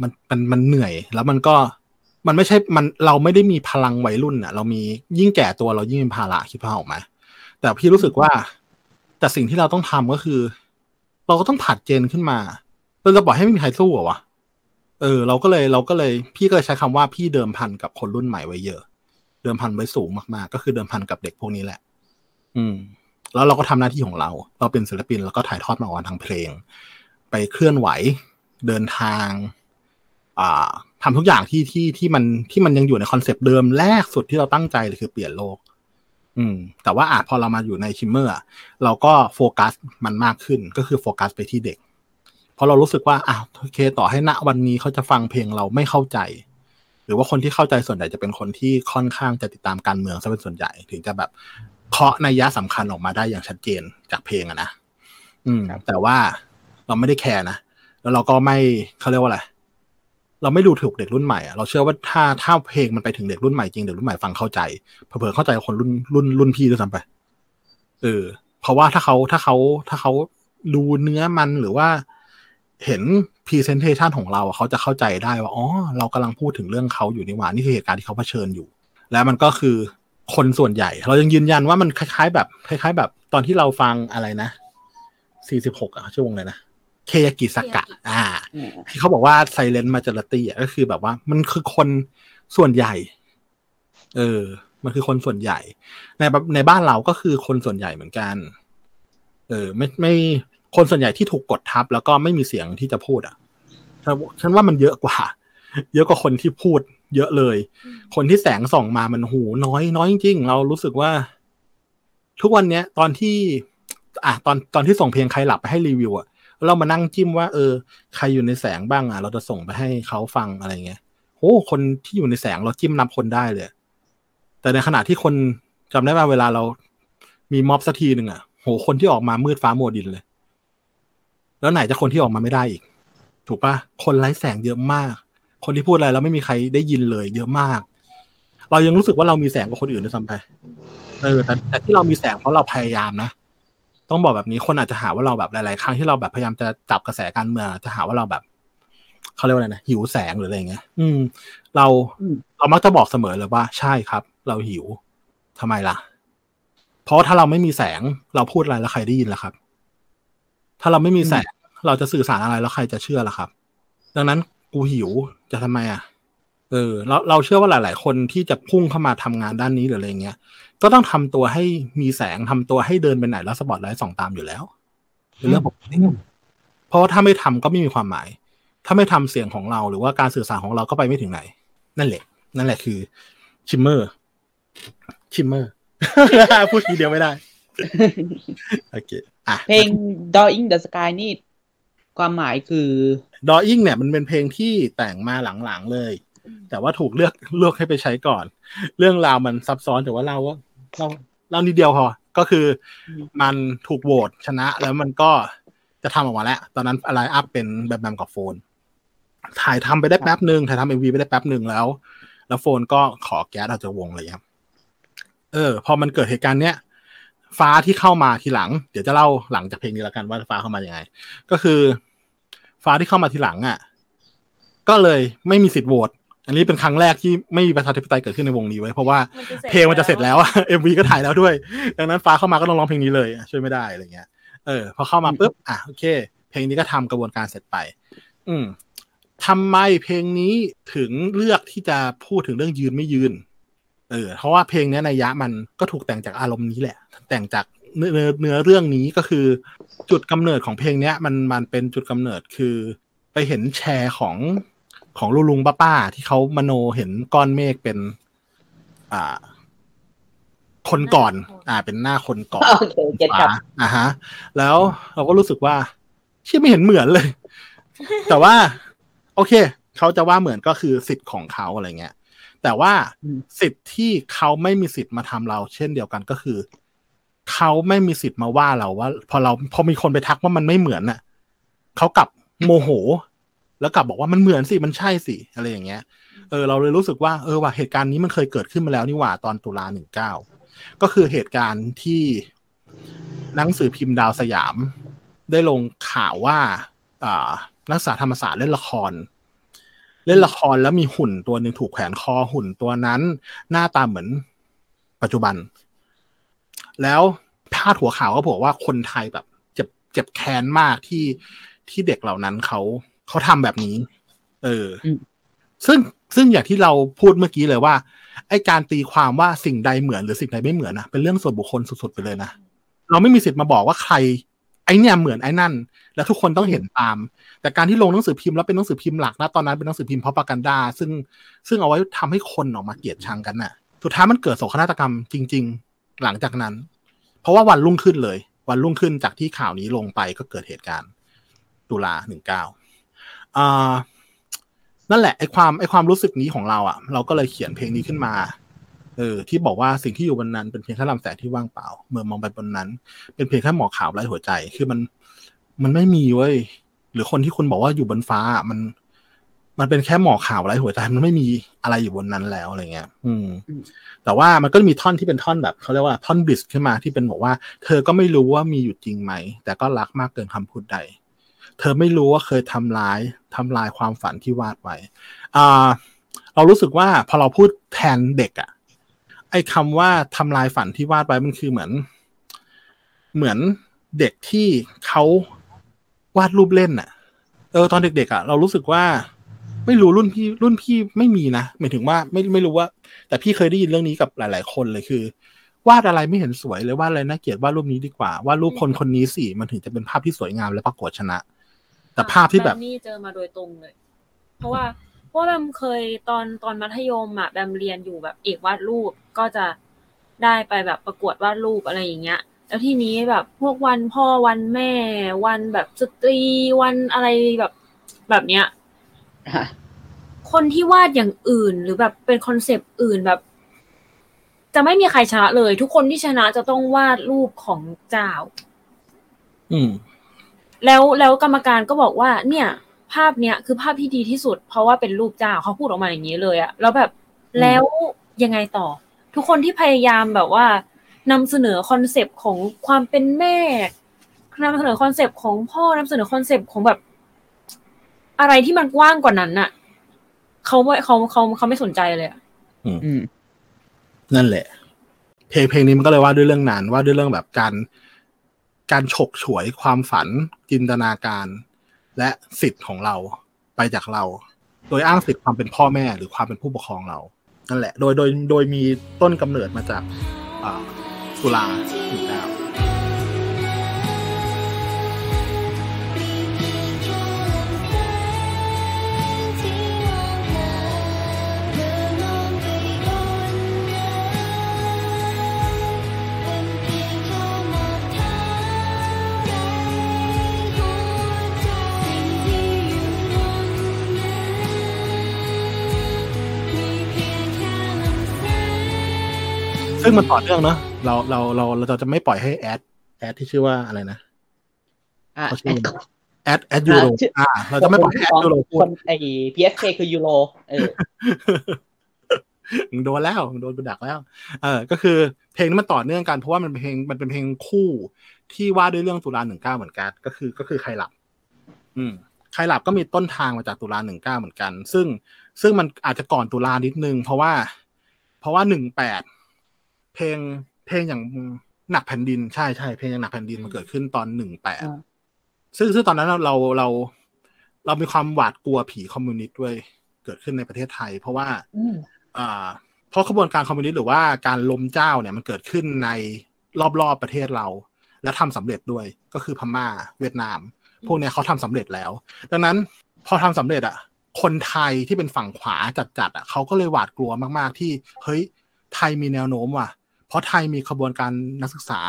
มันมันมันเหนื่อย แล้วมันก็มันไม่ใช่มันเราไม่ได้มีพลังวัยรุ่นอะเรามียิ่งแก่ตัวเรายิ่งเป็นภาระคิดภาพออกไหมแต่พี่รู้สึกว่าแต่สิ่งที่เราต้องทำก็คือ เราก็ต้องผัดเจนขึ้นมาเราจะบอกให้ไม่มีใครสู้เหรอวะเออ เราก็เลยเราก็เลย พี่ก็เลยใช้คำว่าพี่เดิมพันกับคนรุ่นใหม่ไว้เยอะเเดิมพันไว้สูงมากๆ ก็คือเดิมพันกับเด็กพวกนี้แหละ อืม แล้วเราก็ทำหน้าที่ของเรา เราเป็นศิลปินแล้วก็ถ่ายทอดมาออกทางเพลง ไปเคลื่อนไหวเดินทาง อ่าทำทุกอย่างที่ที่ที่มันที่มันยังอยู่ในคอนเซปต์เดิมแรกสุดที่เราตั้งใจเลยคือเปลี่ยนโลก อืม แต่ว่าอาจพอเรามาอยู่ใน Shimmer อะเราก็โฟกัสมันมากขึ้นก็คือโฟกัสไปที่เด็กเพราะเรารู้สึกว่าอ้าวโอเค ต่อให้ณวันนี้เขาจะฟังเพลงเราไม่เข้าใจ หรือว่าคนที่เข้าใจส่วนใหญ่จะเป็นคนที่ค่อนข้างจะติดตามการเมืองซะเป็นส่วนใหญ่ ถึงจะแบบเคาะนัยยะสำคัญออกมาได้อย่างชัดเจนจากเพลงอะนะอืมแต่ว่าเราไม่ได้แคร์นะแล้วเราก็ไม่เขาเรียกว่าอะไรเราไม่ดูถูกเด็กรุ่นใหม่อะเราเชื่อว่าถ้าถ้าเพลงมันไปถึงเด็กรุ่นใหม่จริงเด็กรุ่นใหม่ฟังเข้าใจเผลอๆเข้าใจกับคนรุ่นรุ่นรุ่นพี่ด้วยซ้ำไปเออเพราะว่าถ้าเขาถ้าเขาถ้าเขาดูเนื้อมันหรือว่าเห็น presentation ของเราอะเขาจะเข้าใจได้ว่าอ๋อเรากำลังพูดถึงเรื่องเขาอยู่นี่หว่านี่คือเหตุการณ์ที่เขาเผชิญอยู่ แล้วมันก็คือคนส่วนใหญ่ เรายังยืนยันว่ามันคล้ายๆ แบบคล้าย ๆ แบบตอนที่เราฟังอะไรนะสี่สิบหกอะชื่อวงเลยนะ Keyakizaka อ่าอืมที่เขาบอกว่าไซเลนต์มาจ o รตี้อะก็คือแบบว่ามันคือคนส่วนใหญ่ เออ มันคือคนส่วนใหญ่ ในแบบในบ้านเราก็คือคนส่วนใหญ่เหมือนกัน เออ ไม่ไม่ คนส่วนใหญ่ที่ถูกกดทับ แล้วก็ไม่มีเสียงที่จะพูดอะฉันฉันว่ามันเยอะกว่า เยอะกว่าคนที่พูด เยอะเลย คนที่แสงส่องมามันหูน้อยน้อยจริงๆเรารู้สึกว่า ทุกวันเนี้ย ตอนที่ อะตอนตอนที่ส่งเพลงใครหลับไปให้รีวิวอะเรามานั่งจิ้มว่า เออ ใครอยู่ในแสงบ้างอะ เราจะส่งไปให้เขาฟังอะไรเงี้ยโอ้คนที่อยู่ในแสงเราจิ้มนับคนได้เลย แต่ในขณะที่คนจำได้ว่าเวลาเรามีม็อบสักทีหนึ่งอะโหคนที่ออกมามืดฟ้ามัวดินเลย แล้วไหนจะคนที่ออกมาไม่ได้อีก ถูกปะคนไร้แสงเยอะมาก คนที่พูดอะไรแล้วไม่มีใครได้ยินเลย เยอะมาก เรายังรู้สึกว่าเรามีแสงกว่าคนอื่นด้วยซ้ำไปเออแต่แต่ที่เรามีแสงเพราะเราพยายามนะต้องบอกแบบนี้คนอาจจะหาว่าเราแบบหลาย ๆ ครั้งที่เราแบบพยายามจะจับกระแสการเมืองจะหาว่าเราแบบเขาเรียกว่าอะไรนะหิวแสงหรืออะไรเงี้ย อืม เราอืมเรามักจะบอกเสมอเลยว่าใช่ครับ เราหิวทำไมล่ะ เพราะถ้าเราไม่มีแสงเราพูดอะไรแล้วใครได้ยินล่ะครับ ถ้าเราไม่มีแสงเราจะสื่อสารอะไรแล้วใครจะเชื่อล่ะครับ ดังนั้นกูหิวจะทำไมอะ เออเราเราเชื่อว่าหลาย ๆ คนที่จะพุ่งเข้ามาทำงานด้านนี้หรืออะไรเงี้ย ก็ต้องทำตัวให้มีแสงทำตัวให้เดินไปไหนแล้วสปอตไลท์ส่องตามอยู่แล้วเป็นเรื่องปกติเพราะว่าถ้าไม่ทำก็ไม่มีความหมาย ถ้าไม่ทำเสียงของเราหรือว่าการสื่อสารของเราก็ไปไม่ถึงไหน นั่นแหละ นั่นแหละคือ Shimmer Shimmer พูดทีเดียวไม่ได้ โอเคอะ เพลง Drawing the Sky นี่ความหมายคือดอ i ิงเนี่ยมันเป็นเพลงที่แต่งมาหลังๆเลย แต่ว่าถูกเลือกเลือกให้ไปใช้ก่อน เรื่องราวมันซับซ้อนแต่ว่าเราว่าเราเรานิดเดียวพอ ก็คือมันถูกโหวตชนะแล้วมันก็จะทำออกมาแล้ว ตอนนั้นอะไรอัพเป็นแบบแบบกับโฟน ถ่ายทำไปได้แป๊บหนึ่งถ่ายทำเอ็มวีไปได้แป๊บหนึ่งแล้ว แล้วโฟนก็ขอแก๊สออกจากวงเลยครับ เออ พอมันเกิดเหตุการณ์เนี้ย ฟ้าที่เข้ามาทีหลัง เดี๋ยวจะเล่าหลังจากเพลงนี้แล้วกันว่าฟ้าเข้ามายังไง ก็คือ ฟ้าที่เข้ามาทีหลังอะ ก็เลยไม่มีสิทธิ์โหวตอันนี้เป็นครั้งแรกที่ไม่มีประชาธิปไตยเกิดขึ้นในวงนี้ไว้ยเพราะว่ามันจะเสร็จเพลงมันจะเสร็จแล้วอะเอ็มวีก็ถ่ายแล้วด้วย ดังนั้นฟ้าเข้ามาก็ต้องร้องเพลงนี้เลยอะช่วยไม่ได้อะไรเงี้ยเออพอเข้ามาปุ๊บอะโอเค เพลงนี้ก็ทำกระบวนการเสร็จไป อืมทำไมเพลงนี้ถึงเลือกที่จะพูดถึงเรื่องยืนไม่ยืน เออเพราะว่าเพลงเนี้ยในยยะมันก็ถูกแต่งจากอารมณ์นี้แหละ แต่งจากเนื้อเนื้อเนื้อเรื่องนี้ก็คือ จุดกำเนิดของเพลงเนี้ย มันมันเป็นจุดกำเนิดคือ ไปเห็นแชร์ของของลุงลุงป้าป้าๆที่เขามโนเห็นก้อนเมฆเป็น อ่า คนก่อน อ่า เป็นหน้าคนก่อนโอเคเก็ตครับฟ้าอ่าฮะ แล้วเราก็รู้สึกว่าเชื่อไม่เห็นเหมือนเลย แต่ว่า โอเค เขาจะว่าเหมือนก็คือสิทธิ์ของเขาอะไรเงี้ย แต่ว่าอืมสิทธิ์ที่เขาไม่มีสิทธิ์มาทำเรา เช่นเดียวกันก็คือ เขาไม่มีสิทธิ์มาว่าเราว่า พอเราพอมีคนไปทักว่ามันไม่เหมือนน่ะเขากลับโมโห แล้วกลับบอกว่ามันเหมือนสิมันใช่สิอะไรอย่างเงี้ยเออเราเลยรู้สึกว่าเออว่าเหตุการณ์นี้มันเคยเกิดขึ้นมาแล้วนี่หว่าตอนตุลาหนึ่งเก้าก็คือเหตุการณ์ที่หนังสือพิมพ์ดาวสยาม ได้ลงข่าวว่า อ่านักศึกษาธรรมศาสตร์เล่นละคร เล่นละครแล้วมีหุ่นตัวหนึ่งถูกแขวนคอหุ่นตัวนั้น หน้าตาเหมือนปัจจุบัน แล้วพาดหัวข่าวก็บอกว่าคนไทยแบบ เจ็บเจ็บแค้นมากที่ที่เด็กเหล่านั้นเขาเขาทำแบบนี้ เอออมซึ่งซึ่งอย่างที่เราพูดเมื่อกี้เลยว่า ไอการตีความว่าสิ่งใดเหมือนหรือสิ่งใดไม่เหมือนนะเป็นเรื่องส่วนบุคคลสุดๆไปเลยนะเราไม่มีสิทธิ์มาบอกว่าใคร ไอเนี่ยเหมือนไอ้นั่น แล้วทุกคนต้องเห็นตาม แต่การที่ลงหนังสือพิมพ์แล้วเป็นหนังสือพิมพ์หลักนะตอนนั้นเป็นหนังสือพิมพ์พราะปากันดา ซึ่งซึ่งเอาไว้ทำให้คนออกมาเกลียดชังกันน่ะ สุดท้ายมันเกิดโศกนาฏกรรมจริง ๆ หลังจากนั้น เพราะว่าวันรุ่งขึ้นเลย วันรุ่งขึ้นจากที่ข่าวนี้ลงไปก็เกิดเหตุการณ์ตุลาหนึ่งเก้าอ่านั่นแหละไอความไอความรู้สึกนี้ของเราอะ เราก็เลยเขียนเพลงนี้ขึ้นมา เออที่บอกว่าสิ่งที่อยู่บนนั้นเป็นเพียงแค่ลำแสงที่ว่างเปล่า เมื่อมองไปบนนั้น เป็นเพียงแค่หมอกขาวไร้หัวใจ คือมันมันไม่มีเว้ยหรือคนที่คุณบอกว่าอยู่บนฟ้าอะมัน มันเป็นแค่หมอกขาวไร้หัวใจมันไม่มีอะไรอยู่บนนั้นแล้วอะไรเงี้ย อืม แต่ว่ามันก็มีท่อนที่เป็นท่อนแบบเขาเรียกว่าท่อนบลิสขึ้นมาที่เป็นบอกว่า เธอก็ไม่รู้ว่ามีอยู่จริงไหม แต่ก็รักมากเกินคำพูดใด เธอไม่รู้ว่าเคยทำร้ายทำลายความฝันที่วาดไว้อ่าเรารู้สึกว่าพอเราพูดแทนเด็กอะ ไอ้คำว่าทำลายฝันที่วาดไว้มันคือเหมือน เหมือนเด็กที่เขาวาดรูปเล่นอะเออตอนเด็กๆอะเรารู้สึกว่า ไม่รู้รุ่นพี่รุ่นพี่ไม่มีนะหมายถึงว่าไม่ไม่รู้ว่า แต่พี่เคยได้ยินเรื่องนี้กับหลาย ๆ คนเลยคือวาดอะไรไม่เห็นสวยเลยวาดอะไรน่าเกลียดวาดรูปนี้ดีกว่าวาดรูปคนคนนี้สิมันถึงจะเป็นภาพที่สวยงามและประกวดชนะ แต่ภาพที่แบบนี่เจอมาโดยตรงเลย เพราะว่า ว่าแบมเคยตอนตอนมัธยมอะแบมเรียนอยู่แบบเอกวาดรูปก็จะได้ไปแบบประกวดวาดรูปอะไรอย่างเงี้ย แล้วทีนี้แบบพวกวันพ่อวันแม่ วันแบบสตรีวันอะไรแบบแบบเนี้ยอะคนที่วาดอย่างอื่นหรือแบบเป็นคอนเซปต์อื่นแบบ จะไม่มีใครชนะเลย ทุกคนที่ชนะจะต้องวาดรูปของเจ้า อืม แล้วแล้วกรรมการก็บอกว่า เนี่ย ภาพเนี้ยคือภาพที่ดีที่สุด เพราะว่าเป็นรูปเจ้าเขาพูดออกมาอย่างนี้เลยอะแล้วแบบแล้วยังไงต่อ ทุกคนที่พยายามแบบว่านำเสนอคอนเซปต์ของความเป็นแม่นำเสนอคอนเซปต์ของพ่อนำเสนอคอนเซปต์ของแบบ อะไรที่มันกว้างกว่านั้นน่ะเขาไม่เขาเขาเขาไม่สนใจเลยอะอืมนั่นแหละ เพลงเพลงนี้มันก็เลยว่าด้วยเรื่องนั้นว่าด้วยเรื่องแบบการ การฉกฉวยความฝันจินตนาการ และสิทธิ์ของเราไปจากเรา โดยอ้างสิทธิ์ความเป็นพ่อแม่หรือความเป็นผู้ปกครองเรานั่นแหละ โดยโดยโดยมีต้นกำเนิดมาจากอ่าสุรา ซึ่งมันต่อเนื่องเนอะเราเราเราเราจะไม่ปล่อยให้แอดแอดที่ชื่อว่าอะไรนะอะเขาชื่อแอดแอดยูโรอ่าชื่ออ่า เราจะไม่ปล่อยให้แอดยูโรพูคดนไอ้ PSK คือยูโรเออมึงโดนแล้วมึงโดนกูดักแล้ว เออ ก็คือเพลงนี้มันต่อเนื่องกันเพราะว่ามันเป็นเพลงมันเป็นเพลงคู่ที่ว่าด้วยเรื่องตุลาหนึ่งเก้าเหมือนกัน ก็คือก็คือใครหลับ อืมใครหลับก็มีต้นทางมาจากตุลาหนึ่งเก้าเหมือนกัน ซึ่งซึ่งมันอาจจะก่อนตุลานิดนึง เพราะว่า เพราะว่าหนึ่งแปด เพลงเพลงอย่างหนักแผ่นดินใช่ใช่เพลงอย่างหนักแผ่นดินมันเกิดขึ้นตอนหนึ่งแปดอ่าซึ่งซึ่งตอนนั้นเราเราเรา เรามีความหวาดกลัวผีคอมมิวนิสต์ด้วยเกิดขึ้นในประเทศไทย เพราะว่าอืมอ่าเพราะขบวนการคอมมิวนิสต์หรือว่าการล้มเจ้าเนี่ยมันเกิดขึ้นในรอบๆประเทศเรา และทำสำเร็จด้วยก็คือพม่าเวียดนาม พวกเนี้ยเขาทำสำเร็จแล้ว ดังนั้นพอทำสำเร็จอะ คนไทยที่เป็นฝั่งขวาจัดๆอะเขาก็เลยหวาดกลัวมากๆที่ เฮ้ยไทยมีแนวโน้มว่ะ เพราะไทยมีขบวนการนักศึกษา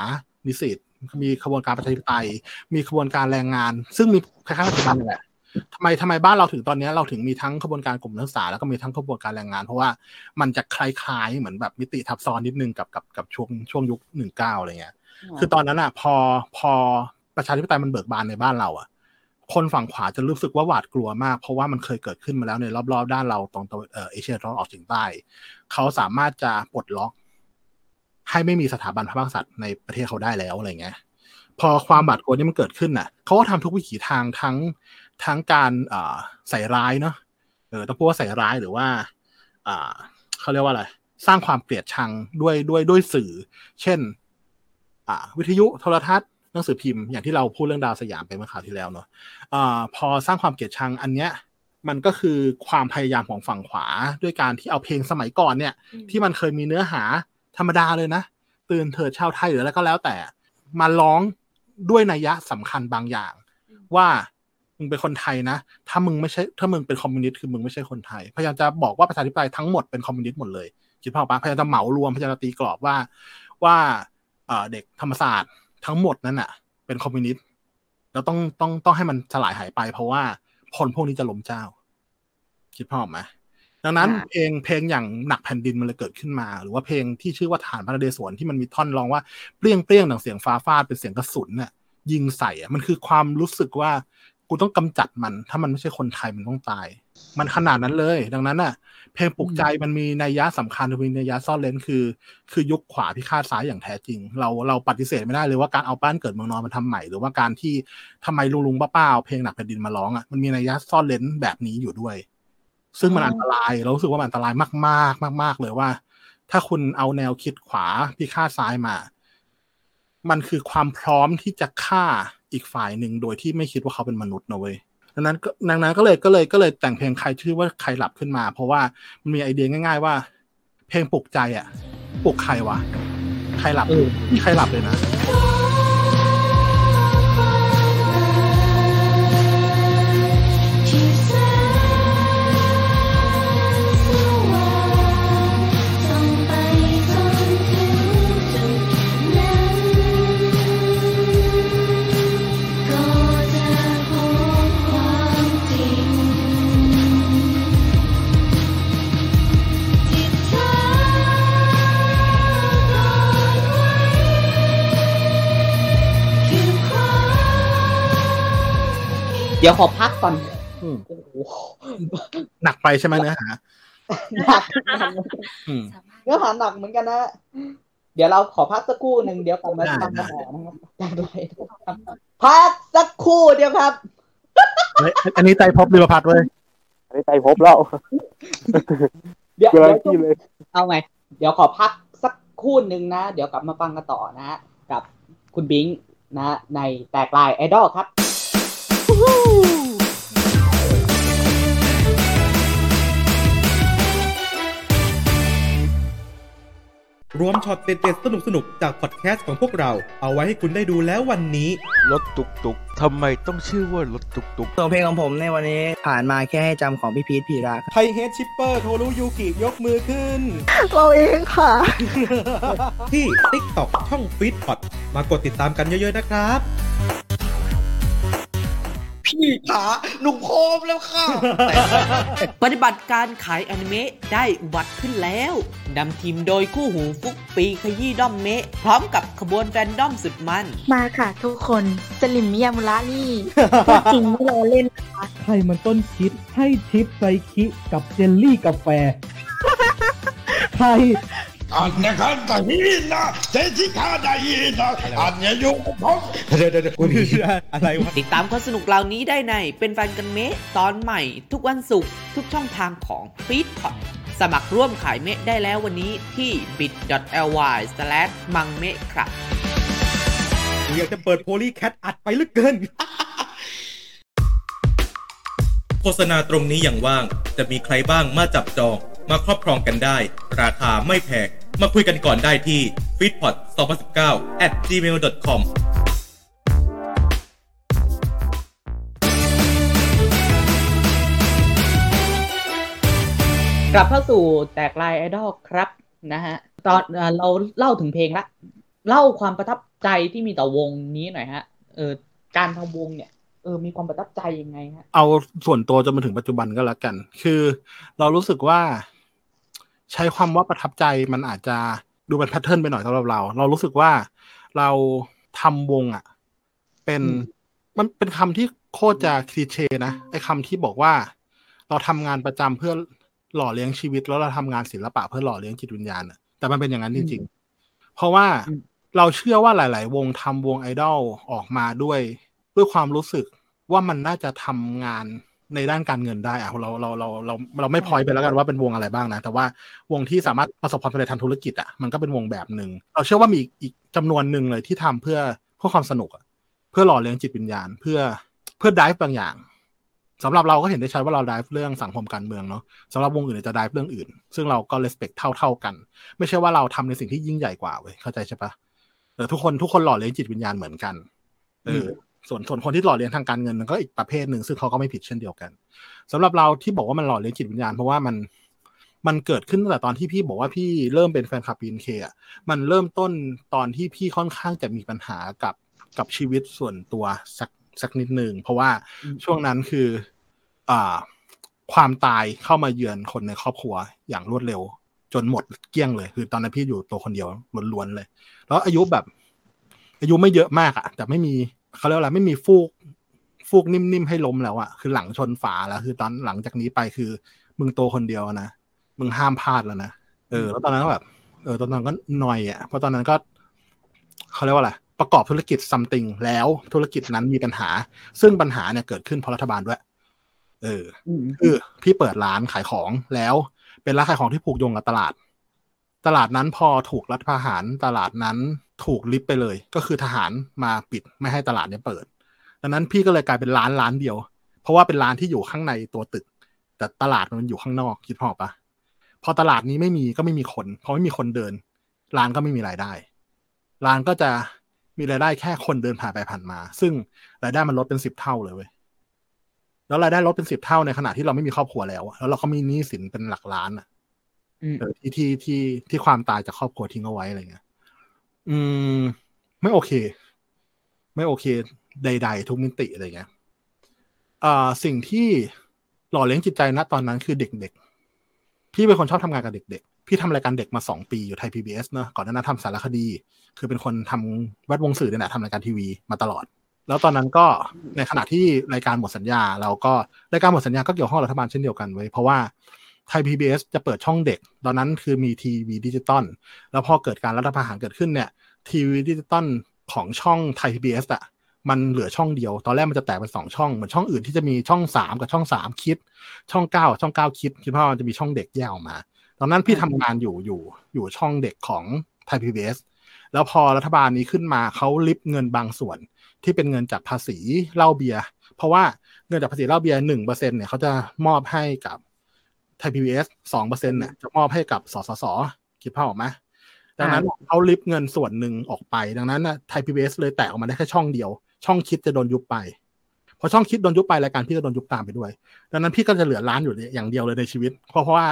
นิสิตมีขบวนการประชาธิปไตย มีขบวนการแรงงาน ซึ่งมีคล้ายๆปัจจุบันนั่นแหละทำไมทำไมบ้านเราถึงตอนเนี้ยเราถึงมีทั้งขบวนการกลุ่มนักศึกษาแล้วก็มีทั้งขบวนการแรงงาน เพราะว่ามันจะคล้ายๆเหมือนแบบมิติทับซ้อนนิดนึงกับกับกับช่วงช่วงยุคหนึ่งเก้าอะไรเงี้ย คือตอนนั้นอะ พอพอประชาธิปไตยมันเบิกบานในบ้านเราอะ คนฝั่งขวาจะรู้สึกว่าหวาดกลัวมาก เพราะว่ามันเคยเกิดขึ้นมาแล้วในรอบๆ ด้านเราตรงตะวันเอ่อเอเชียตะวันออกเฉียงใต้เขาสามารถจะปลดล็อก ให้ไม่มีสถาบันพระมหากษัตริย์ในประเทศเขาได้แล้วอะไรเงี้ยพอความหวาดกลัวนี้มันเกิดขึ้นน่ะเขาก็ทำทุกวิถีทางทั้งทั้งการเอ่อใส่ร้ายเนาะเออต้องพูดว่าใส่ร้ายหรือว่าอ่าเขาเรียกว่าอะไรสร้างความเกลียดชังด้วยด้วยด้วยสื่อ เช่น อ่า วิทยุโทรทัศน์หนังสือพิมพ์อย่างที่เราพูดเรื่องดาวสยามไปเมื่อคราวที่แล้วเนาะอ่าพอสร้างความเกลียดชังอันเนี้ย มันก็คือความพยายามของฝั่งขวา ด้วยการที่เอาเพลงสมัยก่อนเนี่ย ที่มันเคยมีเนื้อหา ธรรมดาเลยนะ ตื่นเถิดชาวไทยหรืออะไรก็แล้วแต่ มาร้องด้วยนัยยะสำคัญบางอย่าง ว่ามึงเป็นคนไทยนะ ถ้ามึงไม่ใช่ถ้ามึงเป็นคอมมิวนิสต์คือมึงไม่ใช่คนไทย พยายามจะบอกว่าประชาธิปไตยทั้งหมดเป็นคอมมิวนิสต์หมดเลยคิดภาพออกปะพยายามจะเหมารวมพยายามจะตีกรอบว่าว่าเอ่อเด็กธรรมศาสตร์ทั้งหมดนั้นอะ เป็นคอมมิวนิสต์แล้วต้องต้องต้องให้มันสลายหายไป เพราะว่าคนพวกนี้จะล้มเจ้า คิดภาพออกไหม ดังนั้นอ่าเพลงเพลงอย่างหนักแผ่นดินมันเลยเกิดขึ้นมา หรือว่าเพลงที่ชื่อว่าฐานพระนเรศวรที่มันมีท่อนร้องว่าเปรี้ยงเปรี้ยงดังเสียงฟ้าฟาดเป็นเสียงกระสุนน่ะยิงใส่อะมันคือความรู้สึกว่ากูต้องกำจัดมัน ถ้ามันไม่ใช่คนไทยมันต้องตาย มันขนาดนั้นเลย ดังนั้นน่ะ เพลงปลุกใจมันมีนัยยะสำคัญมีนัยยะซ่อนเร้นคือ คือยุคขวาพิฆาตซ้ายอย่างแท้จริง เราเราปฏิเสธไม่ได้เลยว่าการเอาบ้านเกิดเมืองนอนมาทำใหม่ หรือว่าการที่ทำไมลุงลุงป้าป้าเอาเพลงหนักแผ่นดินมาร้องอะมันมีนัยยะซ่อนเร้นแบบนี้อยู่ด้วย ซึ่งมันอันตรายเรารู้สึกว่ามันอันตรายมากๆ มาก ๆ เลยว่า ถ้าคุณเอาแนวคิดขวาพิฆาตซ้ายมา มันคือความพร้อมที่จะฆ่าอีกฝ่ายหนึ่งโดยที่ไม่คิดว่าเขาเป็นมนุษย์นะเว้ยดังนั้นดังนั้นก็เลยก็เลยก็เลยแต่งเพลงใครชื่อว่าใครหลับขึ้นมา เพราะว่ามันมีไอเดียง่าย ๆ ว่า เพลงปลุกใจอะปลุกใครวะใครหลับเออใครหลับเลยนะ เดี๋ยวขอพักก่อนอืมโอ้โหหนักไปใช่ไหมเนื้อหาหนักอืมเนื้อหาหนักเหมือนกันนะ เดี๋ยวเราขอพักสักครู่หนึ่งเดี๋ยวกลับมาได้ทำได้ต่อนะครับได้ครับพักสักครู่เดียวครับเฮ้ยอันนี้ใจพบริวพัฒน์เว้ยอันนี้ใจพบแล้วเดี๋ยวเวลาเดี๋ยวที่เลยเอาไง เดี๋ยวขอพักสักครู่หนึ่งนะ เดี๋ยวกลับมาฟังกันต่อนะฮะกับคุณบิงค์นะในแตกไลน์ไอดอลครับ รวมช็อตเด็ดๆ สนุกๆ จากพอดแคสต์ของพวกเรา เอาไว้ให้คุณได้ดูแล้ววันนี้ รถตุกตุกทำไมต้องชื่อว่ารถตุกตุกส่วนเพลงของผมในวันนี้ผ่านมาแค่ให้จำของพี่พีทพีระครับไทยเฮด shipper โทรุยูกิยกมือขึ้น เราเองค่ะ ที่ TikTok ช่องฟีดพอดมากดติดตามกันเยอะๆนะครับ พี่ขาหนุ่มโคมแล้วค่ะ ปฏิบัติการขายอนิเมะได้อุบัติขึ้นแล้วนำทีมโดยคู่หูฟุกปีขยี้ด้อมเมะ พร้อมกับขบวนแฟนด้อมสุดมัน มาค่ะทุกคนสลิมมิยามุระนี่พูดจริงไม่รอเล่นนะคะใครมันต้นคิดให้ทิปไซคิกับเจลลี่กาแฟ ใคร Anne kanta hina, Stacy kanta hina, Anne y u k o เดี๋ยวเดี๋ยวอะไรวะติดตามความสนุกเหล่านี้ได้ในเป็นแฟนกันเมะตอนใหม่ ทุกวันศุกร์ทุกช่องทางของฟีดพอดสมัครร่วมขายเมะได้แล้ววันนี้ที่ bit.ly/mangme ครับอยากจะเปิดโพลีแคทอัดไปลึกเกิน โฆษณาตรงนี้อย่างว่าง จะมีใครบ้างมาจับจอง มาครอบครองกันได้ ราคาไม่แพง มาคุยกันก่อนได้ที่ f e e d p o t 2019 at gmail.com กลับเข้าสู่แตกลายไอดอลครับนะฮะ ตอนเอ่อเราเล่าถึงเพลงละ เล่าความประทับใจที่มีต่อวงนี้หน่อยฮะ เออการทำวงเนี่ยเออ มีความประทับใจยังไงฮะ เอาส่วนตัวจนมาถึงปัจจุบันก็แล้วกัน คือเรารู้สึกว่า ใช้ความว่าประทับใจมันอาจจะดูเป็นแพทเทิร์นไปหน่อยสำหรับเรา เรารู้สึกว่าเราทำวงอะ เป็นอืมมันเป็นคำที่โคตรจะคลีเช่นะไอ้คำที่บอกว่า เราทำงานประจำเพื่อหล่อเลี้ยงชีวิต แล้วเราทำงานศิลปะเพื่อหล่อเลี้ยงจิตวิญญาณอะแต่มันเป็นอย่างนั้นจริงๆ เพราะว่าอืมเราเชื่อว่าหลาย ๆ วงทำวงไอดอลออกมาด้วย ด้วยความรู้สึกว่ามันน่าจะทำงาน ในด้านการเงินได้อะเราเราเราเราเราไม่พอยไปแล้วกันว่าเป็นวงอะไรบ้างนะ แต่ว่าวงที่สามารถประสบความสำเร็จทางธุรกิจอะมันก็เป็นวงแบบหนึ่งเราเชื่อว่ามีอีกอีกจำนวนหนึ่งเลยที่ทำเพื่อเพื่อความสนุกอะเพื่อหล่อเลี้ยงจิตวิญญาณ เพื่อเพื่อ dive บางอย่างสำหรับเราก็เห็นได้ชัดว่าเรา dive เรื่องสังคมการเมืองเนาะสำหรับวงอื่นเนยจะ dive เรื่องอื่น ซึ่งเราก็ respect เท่าเท่าๆกัน ไม่ใช่ว่าเราทำในสิ่งที่ยิ่งใหญ่กว่าเว้ยเข้าใจใช่ปะเออทุกคนทุกคนหล่อเลี้ยงจิตวิญญาณเหมือนกันเอออ ส่วนส่วนคนที่หล่อเลี้ยงทางการเงินมันก็อีกประเภทหนึ่งซึ่งเขาก็ไม่ผิดเช่นเดียวกันสำหรับเราที่บอกว่ามันหล่อเลี้ยงจิตวิญญาณเพราะว่ามันมันเกิดขึ้นตั้งแต่ตอนที่พี่บอกว่าพี่เริ่มเป็นแฟนคลับ BNK อะมันเริ่มต้นตอนที่พี่ค่อนข้างจะมีปัญหากับกับชีวิตส่วนตัวสักสักนิดหนึ่งเพราะว่าช่วงนั้นคืออ่าความตายเข้ามาเยือนคนในครอบครัวอย่างรวดเร็ว จนหมดเกลี้ยงเลย คือตอนนั้นพี่อยู่ตัวคนเดียวล้วนๆเลย แล้วอายุแบบ อายุไม่เยอะมากอะแต่ไม่มี เขาเรียกว่าอะไรไม่มีฟูกฟูกนิ่มๆให้ล้มแล้วอะคือหลังชนฝาแล้ว คือตอนหลังจากนี้ไปคือ มึงโตคนเดียวนะมึงห้ามพลาดแล้วนะเออ แล้วตอนนั้นก็แบบเออตอนนั้นก็หน่อยอะเพราะตอนนั้นก็เขาเรียกว่าอะไรประกอบธุรกิจซัมติงแล้วธุรกิจนั้นมีปัญหา ซึ่งปัญหาเนี่ยเกิดขึ้นเพราะรัฐบาลด้วย เออคือพี่เปิดร้านขายของแล้ว เป็นร้านขายของที่ผูกโยงกับตลาด ตลาดนั้นพอถูกรัฐประหารตลาดนั้น ถูกลิฟต์ไปเลย ก็คือทหารมาปิดไม่ให้ตลาดเนี้ยเปิด ดังนั้นพี่ก็เลยกลายเป็นร้านร้านเดียว เพราะว่าเป็นร้านที่อยู่ข้างในตัวตึก แต่ตลาดมันอยู่ข้างนอกคิดพอปะพอตลาดนี้ไม่มีก็ไม่มีคนพอไม่มีคนเดิน ร้านก็ไม่มีรายได้ ร้านก็จะมีรายได้แค่คนเดินผ่านไปผ่านมา ซึ่งรายได้มันลดเป็นสิบเท่าเลยเว้ยแล้วรายได้ลดเป็นสิบเท่าในขณะที่เราไม่มีครอบครัวแล้วอะแล้วเราก็มีหนี้สินเป็นหลักล้านอะเออที่ที่ที่ที่ความตายจากครอบครัวทิ้งเอาไว้อะไรเงี้ย อืม ไม่โอเค ไม่โอเค ใด ๆ ทุกมิติอะไรเงี้ยอ่าสิ่งที่หล่อเลี้ยงจิตใจณตอนนั้นคือเด็กๆ พี่เป็นคนชอบทำงานกับเด็ก ๆ พี่ทำรายการเด็กมาสองปีอยู่ไทย PBS เนอะก่อนหน้านั้นทำสารคดี คือเป็นคนทำแวดวงสื่อเนี่ยแหละทำรายการทีวีมาตลอด แล้วตอนนั้นก็ในขณะที่รายการหมดสัญญา เราก็รายการหมดสัญญาก็เกี่ยวข้องรัฐบาลเช่นเดียวกันเว้เพราะว่า ไทย PBS จะเปิดช่องเด็ก ตอนนั้นคือมีทีวีดิจิตอลแล้วพอเกิดการรัฐประหารเกิดขึ้นเนี่ยทีวีดิจิตอลของช่องไทย PBS อะมันเหลือช่องเดียว ตอนแรกมันจะแตกเป็นสองช่อง เหมือนช่องอื่นที่จะมีช่องสามกับช่องสาม Kids ช่องเก้าช่องเก้า Kids คิดว่ามันจะมีช่องเด็กแยกออกมา ตอนนั้นพี่ทำงานอยู่อยู่อยู่ช่องเด็กของไทย PBS แล้วพอรัฐบาลนี้ขึ้นมาเขาริบเงินบางส่วนที่เป็นเงินจากภาษีเหล้าเบียร์ เพราะว่าเงินจากภาษีเหล้าเบียร์หนึ่งเปอร์เซ็นต์เนี่ยเขาจะมอบให้กับ ไทยพีบีเอสสองเปอร์เซ็นต์เนี่ยจะมอบให้กับสสสคิดภาพออกไหมดังนั้นเขาริบเงินส่วนหนึ่งออกไป ดังนั้นนะไทยพีบีเอสเลยแตกออกมาได้แค่ช่องเดียว ช่องคิดจะโดนยุบไปพอช่องคิดโดนยุบไปรายการพี่ก็โดนยุบตามไปด้วย ดังนั้นพี่ก็จะเหลือร้านอยู่อย่างเดียวเลยในชีวิต เพราะเพราะว่า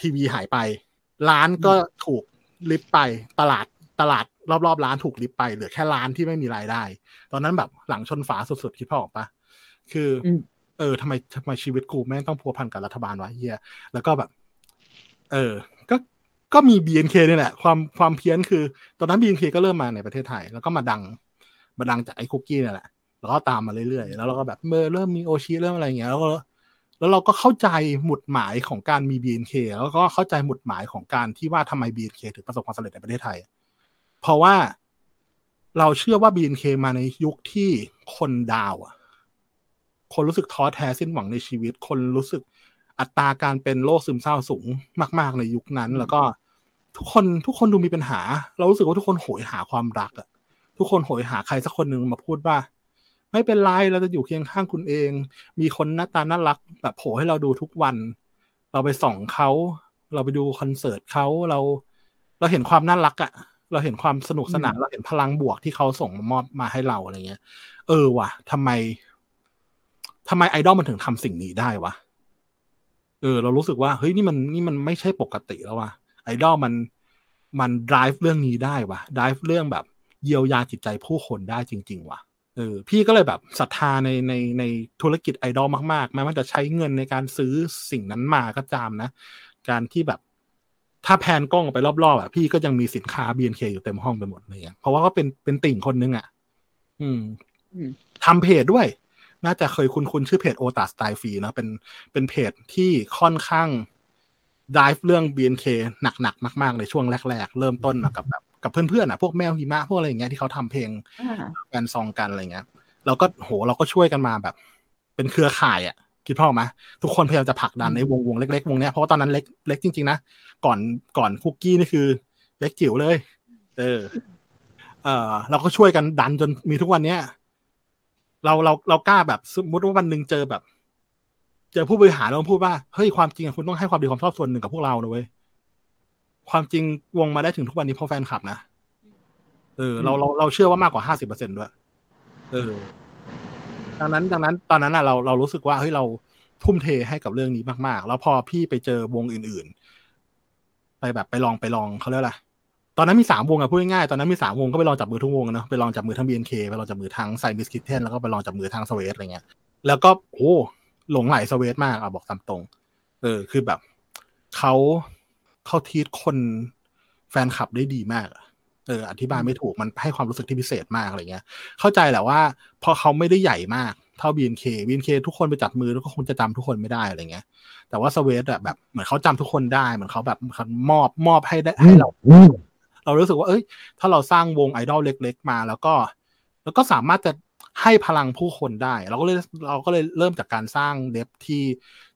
ทีวีหายไป ร้านก็ถูกลิฟไปตลาดตลาดรอบๆร้านถูกลิฟไปเหลือแค่ร้านที่ไม่มีรายได้ ตอนนั้นแบบหลังชนฝาสุดๆคิดพ่อออกปะคืออ เออทำไมทำไมชีวิตกูแม่งต้องพัวพันกับรัฐบาลวะเฮียแล้วก็แบบ เออ ก็ก็มี BNK เนี่ยแหละ ความความเพี้ยนคือ ตอนนั้น BNK ก็เริ่มมาในประเทศไทย แล้วก็มาดังมาดังจากไอ้คุกกี้เนี่ยแหละแล้วก็ตามมาเรื่อยๆ แล้วเราก็แบบเมื่อเริ่มมีโอชิเริ่มอะไรเงี้ยแล้วก็แล้วเราก็เข้าใจหมุดหมายของการมี BNK แล้วก็เข้าใจหมุดหมายของการที่ว่าทำไม BNK ถึงประสบความสำเร็จในประเทศไทย เพราะว่าเราเชื่อว่า BNK มาในยุคที่คนดาวอะ คนรู้สึกท้อแท้สิ้นหวังในชีวิต คนรู้สึกอัตราการเป็นโรคซึมเศร้าสูงมาก ๆ ในยุคนั้น แล้วก็ทุกคนทุกคนดูมีปัญหา เรารู้สึกว่าทุกคนโหยหาความรักอะทุกคนโหยหาใครสักคนหนึ่งมาพูดว่า ไม่เป็นไรเราจะอยู่เคียงข้างคุณเอง มีคนหน้าตาน่ารักแบบโผล่ให้เราดูทุกวัน เราไปส่องเขาเราไปดูคอนเสิร์ตเขาเราเราเห็นความน่ารักอะเราเห็นความสนุกสนานเราเห็นพลังบวกที่เขาส่งมามอบมาให้เราอะไรเงี้ย เออว่ะทำไม ทำไมไอดอลมันถึงทำสิ่งนี้ได้วะเออ เรารู้สึกว่าเฮ้ยนี่มันนี่มันไม่ใช่ปกติแล้วว่ะไอดอลมันมัน drive เรื่องนี้ได้ว่ะ drive เรื่องแบบเยียวยาจิตใจผู้คนได้จริง ๆว่ะเออพี่ก็เลยแบบศรัทธาในในในธุรกิจไอดอลมากๆแม้ว่าจะใช้เงินในการซื้อสิ่งนั้นมาก็ตามนะ การที่แบบถ้าแพนกล้องไปรอบๆอะพี่ก็ยังมีสินค้า BNK อยู่เต็มห้องไปหมดเลยเพราะว่าก็เป็นเป็นติ่งคนนึงอะ อืมทำเพจด้วย น่าจะเคยคุ้นคุ้นชื่อเพจโอตาสไตล์ฟรีนะเป็นเป็นเพจที่ค่อนข้างด i v e เรื่อง BNK หนักๆ มาก ๆ ในช่วงแรก ๆ เริ่มต้นมากับแบบกับเพื่อนๆอะพวกแมวหิมะพวกอะไรอย่างเงี้ยที่เขาทำเพลงแฟนซองกันอะไรเงี้ยเราก็โหเราก็ช่วยกันมาแบบ เป็นเครือข่ายอะคิดพ่ออกไหมทุกคนพยายามจะผลักดันในวงวงเล็กๆวงเนี้ยเพราะว่าตอนนั้นเล็กเล็กจริง ๆ นะก่อนก่อนคุกกี้นี่คือเล็กจิ๋วเลย เออ เออเราก็ช่วยกันดันจนมีทุกวันเนี้ย เราเราเรากล้าแบบสมมติว่าวันหนึ่งเจอแบบ เจอผู้บริหารเราพูดว่าเฮ้ยความจริงอะคุณต้องให้ความดีความชอบส่วนหนึ่งกับพวกเรานะเว้ยความจริงวงมาได้ถึงทุกวันนี้เพราะแฟนคลับนะเออเราเราเราเชื่อว่ามากกว่าห้าสิบเปอร์เซ็นด้วยเออดังนั้นดังนั้น ตอนนั้นอะเราเรารู้สึกว่าเฮ้ยเราทุ่มเทให้กับเรื่องนี้มาก ๆ แล้วพอพี่ไปเจอวงอื่น ๆ ไปแบบไปลองไปลองเขาเรียกอะไร ตอนนั้นมีสามวงอะพูดง่ายๆตอนนั้นมีสามวงก็ไปลองจับมือทุกวงเนาะไปลองจับมือทั้ง BNK ไปลองจับมือทั้ง Siamese Kittenz แล้วก็ไปลองจับมือทั้ง Sweat อะไรเงี้ยแล้วก็โอ้หลงใหล Sweat มากอะบอกตามตรง เออคือแบบเขาเขาทีทคนแฟนคลับได้ดีมากเอออธิบายไม่ถูกมันให้ความรู้สึกที่พิเศษมากอะไรเงี้ย เข้าใจแหละว่า พอเขาไม่ได้ใหญ่มากเท่า BNK BNK ทุกคนไปจับมือแล้วก็คงจะจำทุกคนไม่ได้อะไรเงี้ย แต่ว่า Sweat อะแบบเหมือนเขาจำทุกคนได้เหมือนเขาแบบเขามอบมอบให้ได้ให้เรา เรารู้สึกว่าเอ้ย ถ้าเราสร้างวงไอดอลเล็ก ๆ มา แล้วก็ แล้วก็สามารถจะให้พลังผู้คนได้ เราก็เลยเราก็เลยเริ่มจากการสร้างเดฟที่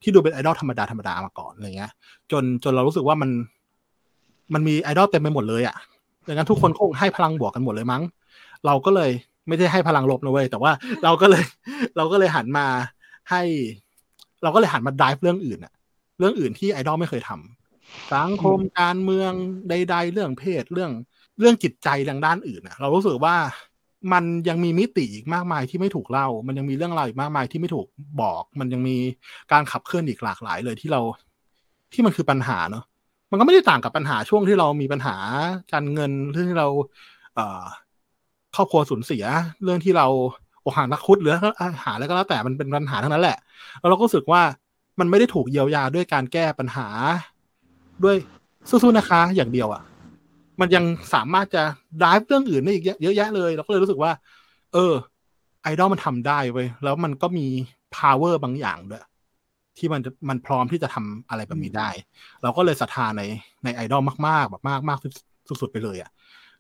ที่ดูเป็นไอดอลธรรมดาธรรมดามาก่อนอะไรเงี้ย จนจนเรารู้สึกว่ามัน มันมีไอดอลเต็มไปหมดเลยอะ่ะดังนั้นทุกคนคงให้พลังบวกกันหมดเลยมั้ง เราก็เลยไม่ได้ให้พลังลบนะเว้ยแต่ว่าเราก็เลย เราก็เลยหันมาให้ เราก็เลยหันมาดิฟเรื่องอื่นอะเรื่องอื่นที่ไอดอลไม่เคยทำ สังคมการเมืองใด ๆ เรื่องเพศเรื่องเรื่องจิตใจทางด้านอื่นนะเรารู้สึกว่ามันยังมีมิติอีกมากมายที่ไม่ถูกเล่า มันยังมีเรื่องราวอีกมากมายที่ไม่ถูกบอก มันยังมีการขับเคลื่อนอีกหลากหลายเลยที่เรา ที่มันคือปัญหาเนาะมันก็ไม่ได้ต่างกับปัญหาช่วงที่เรามีปัญหาการเงินเรื่องที่เรา เอ่อครอบครัวสูญเสีย เรื่องที่เราอกหักนักคุดหรืออาหารอะไรก็แล้วแต่มันเป็นปัญหาทั้งนั้นแหละ แล้วเราก็รู้สึกว่ามันไม่ได้ถูกเยียวยาด้วยการแก้ปัญหา ด้วยสู้ๆนะคะ อย่างเดียวอะ่ะ มันยังสามารถจะดายเรื่องอื่นได้อีกเยอะแยะเลยเราก็เลยรู้สึกว่า เออ ไอดอลมันทำได้เว้ยแล้วมันก็มี power บางอย่างด้วยที่มันมันพร้อมที่จะทำอะไรแบบนี้ได้ เราก็เลยศรัทธาในในไอดอลมากๆ แบบมากมากสุดๆไปเลยอะ่ะ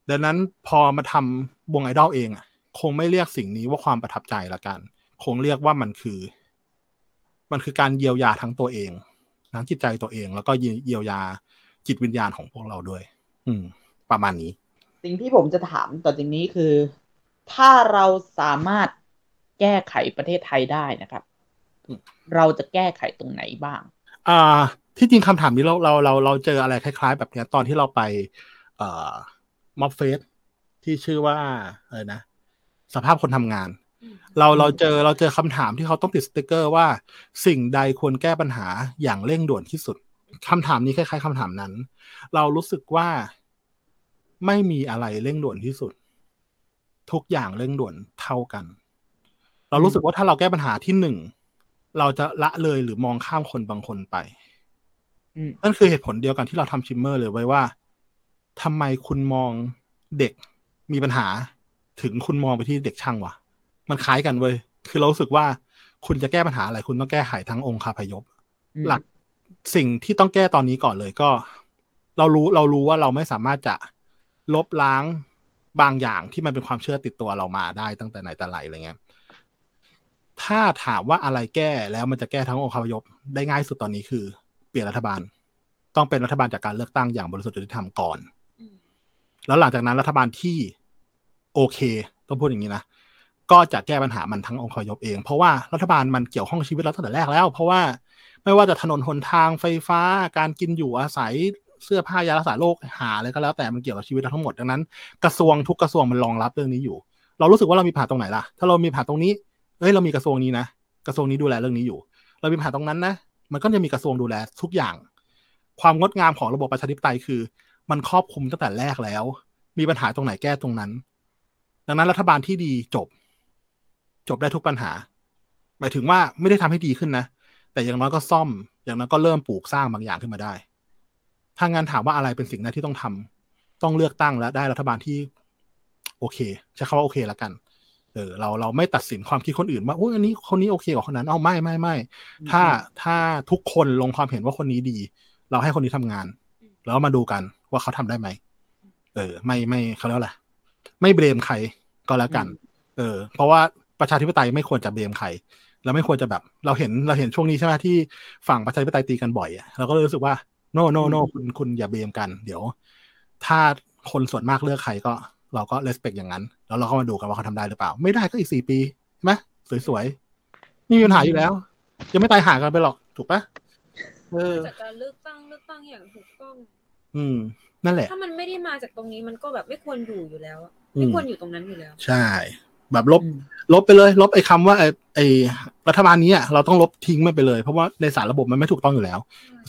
ดังนั้นพอมาทำวงไอดอลเองอะ คงไม่เรียกสิ่งนี้ว่าความประทับใจละกัน คงเรียกว่ามันคือ มันคือการเยียวยาทั้งตัวเอง ทั้งจิตใจตัวเอง แล้วก็เยียวยาจิตวิญญาณของพวกเราด้วย อืม ประมาณนี้ สิ่งที่ผมจะถามต่อจากนี้คือ ถ้าเราสามารถแก้ไขประเทศไทยได้นะครับ เราจะแก้ไขตรงไหนบ้าง อ่า ที่จริงคำถามนี้เราเราเราเราเจออะไรคล้าย ๆ แบบเนี้ยตอนที่เราไป เอ่อม็อบเฟสที่ชื่อว่าอะไรนะสภาพคนทำงาน เราเราเจอเราเจอคำถามที่เขาต้องติดสติกเกอร์ว่า สิ่งใดควรแก้ปัญหาอย่างเร่งด่วนที่สุดคำถามนี้คล้ายๆคำถามนั้น เรารู้สึกว่าไม่มีอะไรเร่งด่วนที่สุด ทุกอย่างเร่งด่วนเท่ากัน เรารู้สึกว่าถ้าเราแก้ปัญหาที่หนึ่งเราจะละเลยหรือมองข้ามคนบางคนไปนั่นคือเหตุผลเดียวกันที่เราทำชิมเมอร์เลยไว้ว่าทำไมคุณมองเด็กมีปัญหา ถึงคุณมองไปที่เด็กช่างวะ มันคล้ายกันเว้ยคือเรารู้สึกว่าคุณจะแก้ปัญหาอะไรคุณต้องแก้ไขทั้งองค์คาพยพ หลักสิ่งที่ต้องแก้ตอนนี้ก่อนเลยก็ เรารู้เรารู้ว่าเราไม่สามารถจะลบล้างบางอย่างที่มันเป็นความเชื่อติดตัวเรามาได้ตั้งแต่ไหนแต่ไรอะไรเงี้ยถ้าถามว่าอะไรแก้แล้วมันจะแก้ทั้งองค์คาพยพได้ง่ายสุดตอนนี้คือ เปลี่ยนรัฐบาล ต้องเป็นรัฐบาลจากการเลือกตั้งอย่างบริสุทธิ์ยุติธรรมก่อน แล้วหลังจากนั้นรัฐบาลที่โอเค ต้องพูดอย่างนี้นะ ก็จะแก้ปัญหามันทั้งองค์คยพเอง เพราะว่ารัฐบาลมันเกี่ยวข้องชีวิตเราตั้งแต่แรกแล้ว เพราะว่าไม่ว่าจะถนนหนทางไฟฟ้าการกินอยู่อาศัยเสื้อผ้ายารักษาโรคหาอะไรก็แล้วแต่มันเกี่ยวกับชีวิตเราทั้งหมดดังนั้น กระทรวงทุกกระทรวงมันรองรับเรื่องนี้อยู่ เรารู้สึกว่าเรามีปัญหาตรงไหนล่ะ ถ้าเรามีปัญหาตรงนี้เอ้ยเรามีกระทรวงนี้นะกระทรวงนี้ดูแลเรื่องนี้อยู่ เรามีปัญหาตรงนั้นนะมันก็จะมีกระทรวงดูแลทุกอย่าง ความงดงามของระบบประชาธิปไตยคือ มันครอบคลุมตั้งแต่แรกแล้ว มีปัญหาตรงไหนแก้ตรงนั้น ดังนั้นรัฐบาลที่ดีจบ จบได้ทุกปัญหา หมายถึงว่าไม่ได้ทำให้ดีขึ้นนะ แต่อย่างน้อยก็ซ่อม อย่างน้อยก็เริ่มปลูกสร้างบางอย่างขึ้นมาได้ ถ้างั้นถามว่าอะไรเป็นสิ่งแรกที่ต้องทำต้องเลือกตั้งและได้รัฐบาลที่ โอเคใช้คำว่าโอเคแล้วกัน เออ เราเราไม่ตัดสินความคิดคนอื่นว่าโอ้ยอันนี้คนนี้โอเคกว่าคนนั้น เอาไม่ไม่ไม่ถ้าถ้าทุกคนลงความเห็นว่าคนนี้ดี เราให้คนนี้ทำงาน แล้วมาดูกันว่าเขาทำได้ไหมเออ ไม่ไม่เขาเรียกอะไรไม่เบรมใครก็แล้วกัน เออ เพราะว่า ประชาธิปไตยไม่ควรจะเบรมใครเราไม่ควรจะแบบ เราเห็นเราเห็นช่วงนี้ใช่ไหมที่ฝั่งประชาธิปไตยตีกันบ่อยอะเราก็เลยรู้สึกว่า no no no คุณคุณอย่าเบมกัน เดี๋ยว ถ้าคนส่วนมากเลือกใครก็ เราก็ respect อย่างนั้น แล้วเราก็มาดูกันว่าเขาทำได้หรือเปล่า ไม่ได้ก็อีกสี่ปีใช่ไหมสวยๆไม่มีปัญหาอยู่แล้ว ยังไม่ตายหากันไปหรอกถูกปะเออจากการเลือกตั้งเลือกตั้งอย่างถูกต้อง อืม นั่นแหละ ถ้ามันไม่ได้มาจากตรงนี้มันก็แบบไม่ควรอยู่อยู่แล้วอะอืมไม่ควรอยู่ตรงนั้นอยู่แล้ว ใช่ แบบลบลบไปเลย ลบไอ้คำว่าไอ้ไอ้รัฐบาลนี้อะเราต้องลบทิ้งมันไปเลย เพราะว่าในสารระบบมันไม่ถูกต้องอยู่แล้ว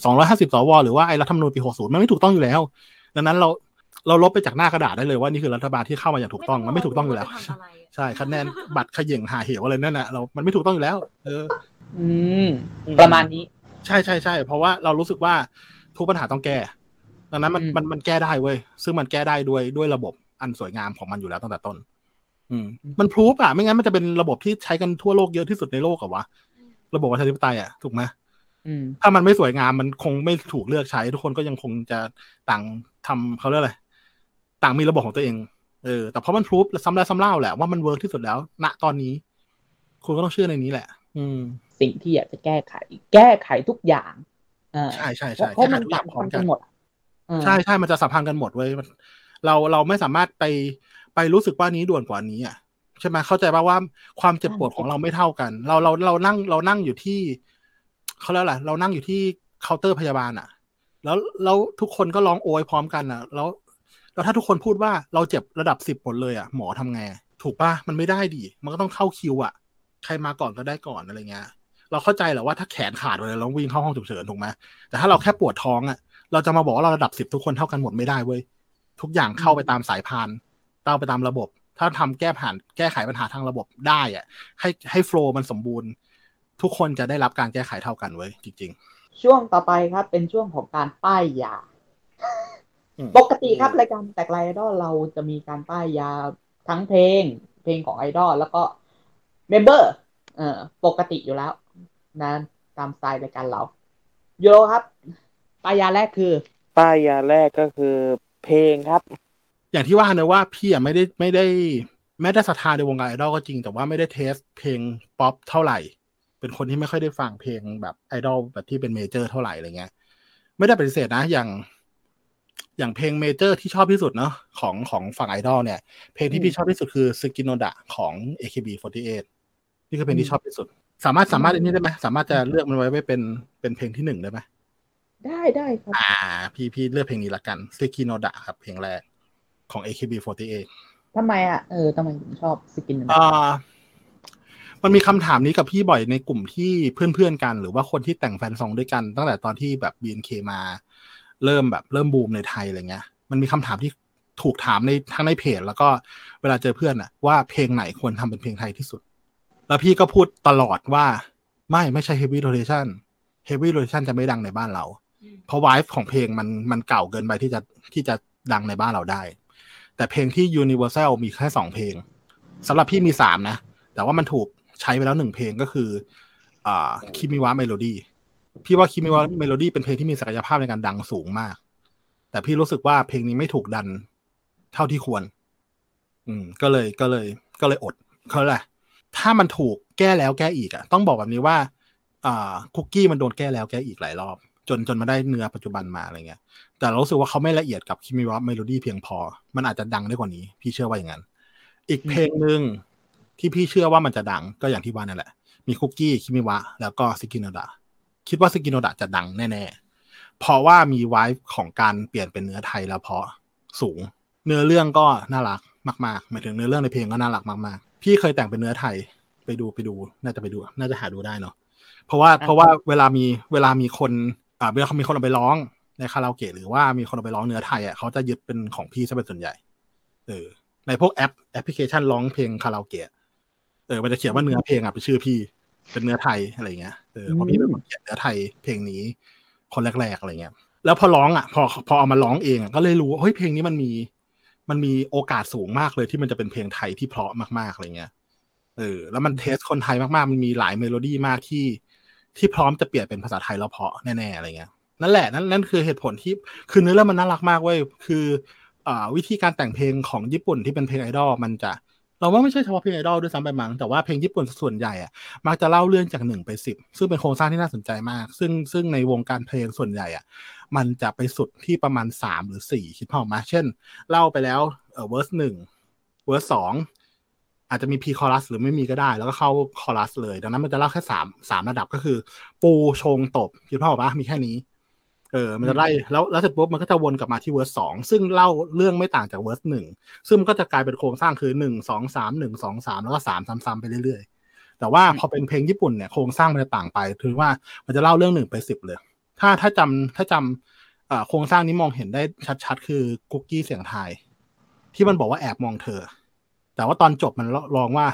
สองร้อยห้าสิบสวหรือว่าไอ้รัฐธรรมนูญปีหกศูนย์มันไม่ถูกต้องอยู่แล้ว ดังนั้นเราเราลบไปจากหน้ากระดาษได้เลยว่านี่คือรัฐบาลที่เข้ามาอย่างถูกต้องมันไม่ถูกต้องอยู่แล้ว ใช่คะแนนบัตรเขย่งหาเหวอะไรนั่นน่ะเรา มันไม่ถูกต้องอยู่แล้ว เออ อืมประมาณนี้ ใช่ใช่ใช่เพราะว่าเรารู้สึกว่าทุกปัญหาต้องแก้ดังนั้นมันมันมันแก้ได้เว้ยซึ่งมันแก้ได้ด้วยด้วยระบบอันสวยงามของมันอยู่แล้วตั้งแต่ต้นอื มมันพรูฟอะไม่งั้นมันจะเป็นระบบที่ใช้กันทั่วโลกเยอะที่สุดในโลกอะวะ ระบบประชาธิปไตยอะถูกไหมอืมถ้ามันไม่สวยงามมันคงไม่ถูกเลือกใช้ ทุกคนก็ยังคงจะต่างทำเขาเรียกอะไรต่างมีระบบของตัวเองเออแต่เพราะมันพรูฟซ้ำแล้วซ้ำเล่าแหละว่ามันเวิร์กที่สุดแล้ว ณตอนนี้ คุณก็ต้องเชื่อในนี้แหละ อืม สิ่งที่อยากจะแก้ไข แก้ไขทุกอย่างเออใช่ใช่ใช่เพราะมันแก้ไขทุกอย่างพร้อมสัมพันธ์กักันนหมดอะเออใช่ใช่มันจะสัมพันธ์กันหมดเว้ยมันเราเราไม่สามารถไป ไปรู้สึกว่านี้ด่วนกว่านี้อะใช่ไหมเข้าใจป่าว่าความเจ็บปวดของเราไม่เท่ากัน เราเราเรานั่งเรานั่งอยู่ที่เขาเรียกอะเรานั่งอยู่ที่เคาน์เตอร์พยาบาลอะ แล้วแล้วทุกคนก็ร้องโอยพร้อมกันอะ แล้วแล้วถ้าทุกคนพูดว่าเราเจ็บระดับสิบหมดเลยอะหมอทำไงถูกป่ะมันไม่ได้ดิมันก็ต้องเข้าคิวอะ ใครมาก่อนก็ได้ก่อนอะไรเงี้ยเราเข้าใจแหละว่าถ้าแขนขาดไปเลยเราวิ่งเข้าห้องฉุกเฉินถูกไหมแต่ถ้าเราแค่ปวดท้องอะ เราจะมาบอกว่าเราระดับสิบทุกคนเท่ากันหมดไม่ได้เว้ยทุกอย่างเข้าไปตามสายพาน เต้าไปตามระบบ ถ้าทำแก้ผ่านแก้ไขปัญหาทางระบบได้อะให้ให้โฟล์มันสมบูรณ์ ทุกคนจะได้รับการแก้ไขเท่ากันเว้ยจริงช่วงต่อไปครับ เป็นช่วงของการป้ายยาอืมปกติครับรายการแตกไลน์ไอดอลเราจะมีการป้ายยาทั้งเพลง เพลงของไอดอลแล้วก็ member เอ่อปกติอยู่แล้วนะตามสไตล์รายการเราโยโรครับป้ายยาแรกคือ ป้ายยาแรกก็คือเพลงครับๆ อย่างที่ว่าเนอะว่าพี่อะไม่ได้ไม่ได้แม้แต่ศรัทธาในวงการไอดอลก็จริง แต่ว่าไม่ได้ taste เพลงป๊อปเท่าไหร่ เป็นคนที่ไม่ค่อยได้ฟังเพลงแบบไอดอลแบบที่เป็น major เท่าไหร่อะไรเงี้ย ไม่ได้ปฏิเสธนะอย่าง อย่างเพลง major ที่ชอบที่สุดเนาะของของฝั่งไอดอลเนี่ย เพลงที่พี่ชอบที่สุดคือ好きなんだ ของ AKB48 นี่คือเพลงที่ชอบที่สุด สามารถสามารถอันนี้ได้ไหมสามารถจะเลือกมันไว้ไว้เป็นเป็นเพลงที่หนึ่งได้ไหมได้ได้ครับ อ่า พี่พี่เลือกเพลงนี้ละกัน好きなんだ ครับเพลงแรก ของ AKB48 ทำไมอะเออทำไมถึงชอบสกินนั้นอ่ามันมีคำถามนี้กับพี่บ่อยในกลุ่มที่เพื่อนๆกัน หรือว่าคนที่แต่ง fan song ด้วยกัน ตั้งแต่ตอนที่แบบ BNK มา เริ่มแบบเริ่มบูมในไทยอะไรเงี้ย มันมีคำถามที่ถูกถามในทั้งในเพจ แล้วก็เวลาเจอเพื่อนอะว่าเพลงไหนควรทำเป็นเพลงไทยที่สุด แล้วพี่ก็พูดตลอดว่าไม่ไม่ใช่ heavy rotation heavy rotation จะไม่ดังในบ้านเรา เพราะวายของเพลงมันมันเก่าเกินไปที่จะที่จะดังในบ้านเราได้ แต่เพลงที่ universal มีแค่สองเพลงสำหรับพี่มีสามนะ แต่ว่ามันถูกใช้ไปแล้วหนึ่งเพลงก็คืออ่า 君はメロディー พี่ว่า 君はメロディー เป็นเพลงที่มีศักยภาพในการดังสูงมาก แต่พี่รู้สึกว่าเพลงนี้ไม่ถูกดันเท่าที่ควร อืม ก็เลยก็เลยก็เลยอดเขาแหละถ้ามันถูกแก้แล้วแก้อีกอะต้องบอกแบบนี้ว่าอ่าคุกกี้มันโดนแก้แล้วแก้อีกหลายรอบ จนจนมาได้เนื้อปัจจุบันมาอะไรเงี้ย แต่เรารู้สึกว่าเขาไม่ละเอียดกับ君はメロディー เพียงพอ มันอาจจะดังได้กว่านี้ พี่เชื่อว่าอย่างนั้น อีกเพลงหนึ่งที่พี่เชื่อว่ามันจะดังก็อย่างที่ว่านั่นแหละ มีคุกกี้君は แล้วก็ 好きなんだ คิดว่า 好きなんだ จะดังแน่ๆ เพราะว่ามี vibe ของการเปลี่ยนเป็นเนื้อไทยแล้วเพราะสูง เนื้อเรื่องก็น่ารักมากๆหมายถึงเนื้อเรื่องในเพลงก็น่ารักมากๆ พี่เคยแต่งเป็นเนื้อไทยไปดูไปดู น่าจะไปดู น่าจะหาดูได้เนาะเพราะว่าเพราะว่าเวลามีเวลามีคนอ่าเวลาเขามีคนเอาไปร้อง ในคาราโอเกะหรือว่ามีคนเอาไปร้องเนื้อไทยอะเขาจะยึดเป็นของพี่ซะเป็นส่วนใหญ่เออในพวกแอปแอปพลิเคชันร้องเพลงคาราโอเกะเออมันจะเขียนว่าเนื้อเพลงอะเป็นชื่อพี่ เป็นเนื้อไทยอะไรเงี้ยเออเพราะพี่เป็นคนเขียนเนื้อไทยเพลงนี้ คนแรกๆอะไรเงี้ย แล้วพอร้องอะ พอพอเอามาร้องเองอะก็เลยรู้ว่าเฮ้ยเพลงนี้มันมี มันมีโอกาสสูงมากเลยที่มันจะเป็นเพลงไทยที่เพราะมากๆอะไรเงี้ยเออแล้วมัน taste คนไทยมากๆ มันมีหลายเมโลดี้มากที่ที่พร้อมจะเปลี่ยนเป็นภาษาไทยแล้วเพราะแน่ๆอะไรเงี้ย นั่นแหละนั่นนั่นคือเหตุผลที่คือเนื้อเรื่องมันน่ารักมากเว้ยคืออ่าวิธีการแต่งเพลงของญี่ปุ่นที่เป็นเพลงไอดอลมันจะ เราว่าไม่ใช่เฉพาะเพลงไอดอลด้วยซ้ำไปมั้งแต่ว่าเพลงญี่ปุ่นส่วนใหญ่อะมักจะเล่าเรื่องจากหนึ่งไปสิบซึ่งเป็นโครงสร้างที่น่าสนใจมาก ซึ่งซึ่งในวงการเพลงส่วนใหญ่อะมันจะไปสุดที่ประมาณสามหรือสี่คิดภาพออกมะเช่น เล่าไปแล้วเออ verse หนึ่ง verse สองอาจจะมี pre-chorus หรือไม่มีก็ได้ แล้วก็เข้าคอรัสเลย ดังนั้นมันจะเล่าแค่สามสามระดับก็คือ ปูชงตบคิดพออกปะมีแค่นี้ เออ มันจะไล่แล้วแล้วเสร็จปุ๊บมันก็จะวนกลับมาที่เวอร์สสองซึ่งเล่าเรื่องไม่ต่างจากเวอร์สหนึ่งซึ่งมันก็จะกลายเป็นโครงสร้างคือหนึ่งสองสามหนึ่งสองสามแล้วก็สามซ้ำๆไปเรื่อยๆ แต่ว่าพอเป็นเพลงญี่ปุ่นเนี่ยโครงสร้างมันจะต่างไปคือว่ามันจะเล่าเรื่องหนึ่งไปสิบเลย ถ้าถ้าจำถ้าจำเอ่อโครงสร้างนี้มองเห็นได้ชัดๆ คือคุกกี้เสียงไทายที่มันบอกว่าแอบมองเธอ แต่ว่าตอนจบมันลองว่า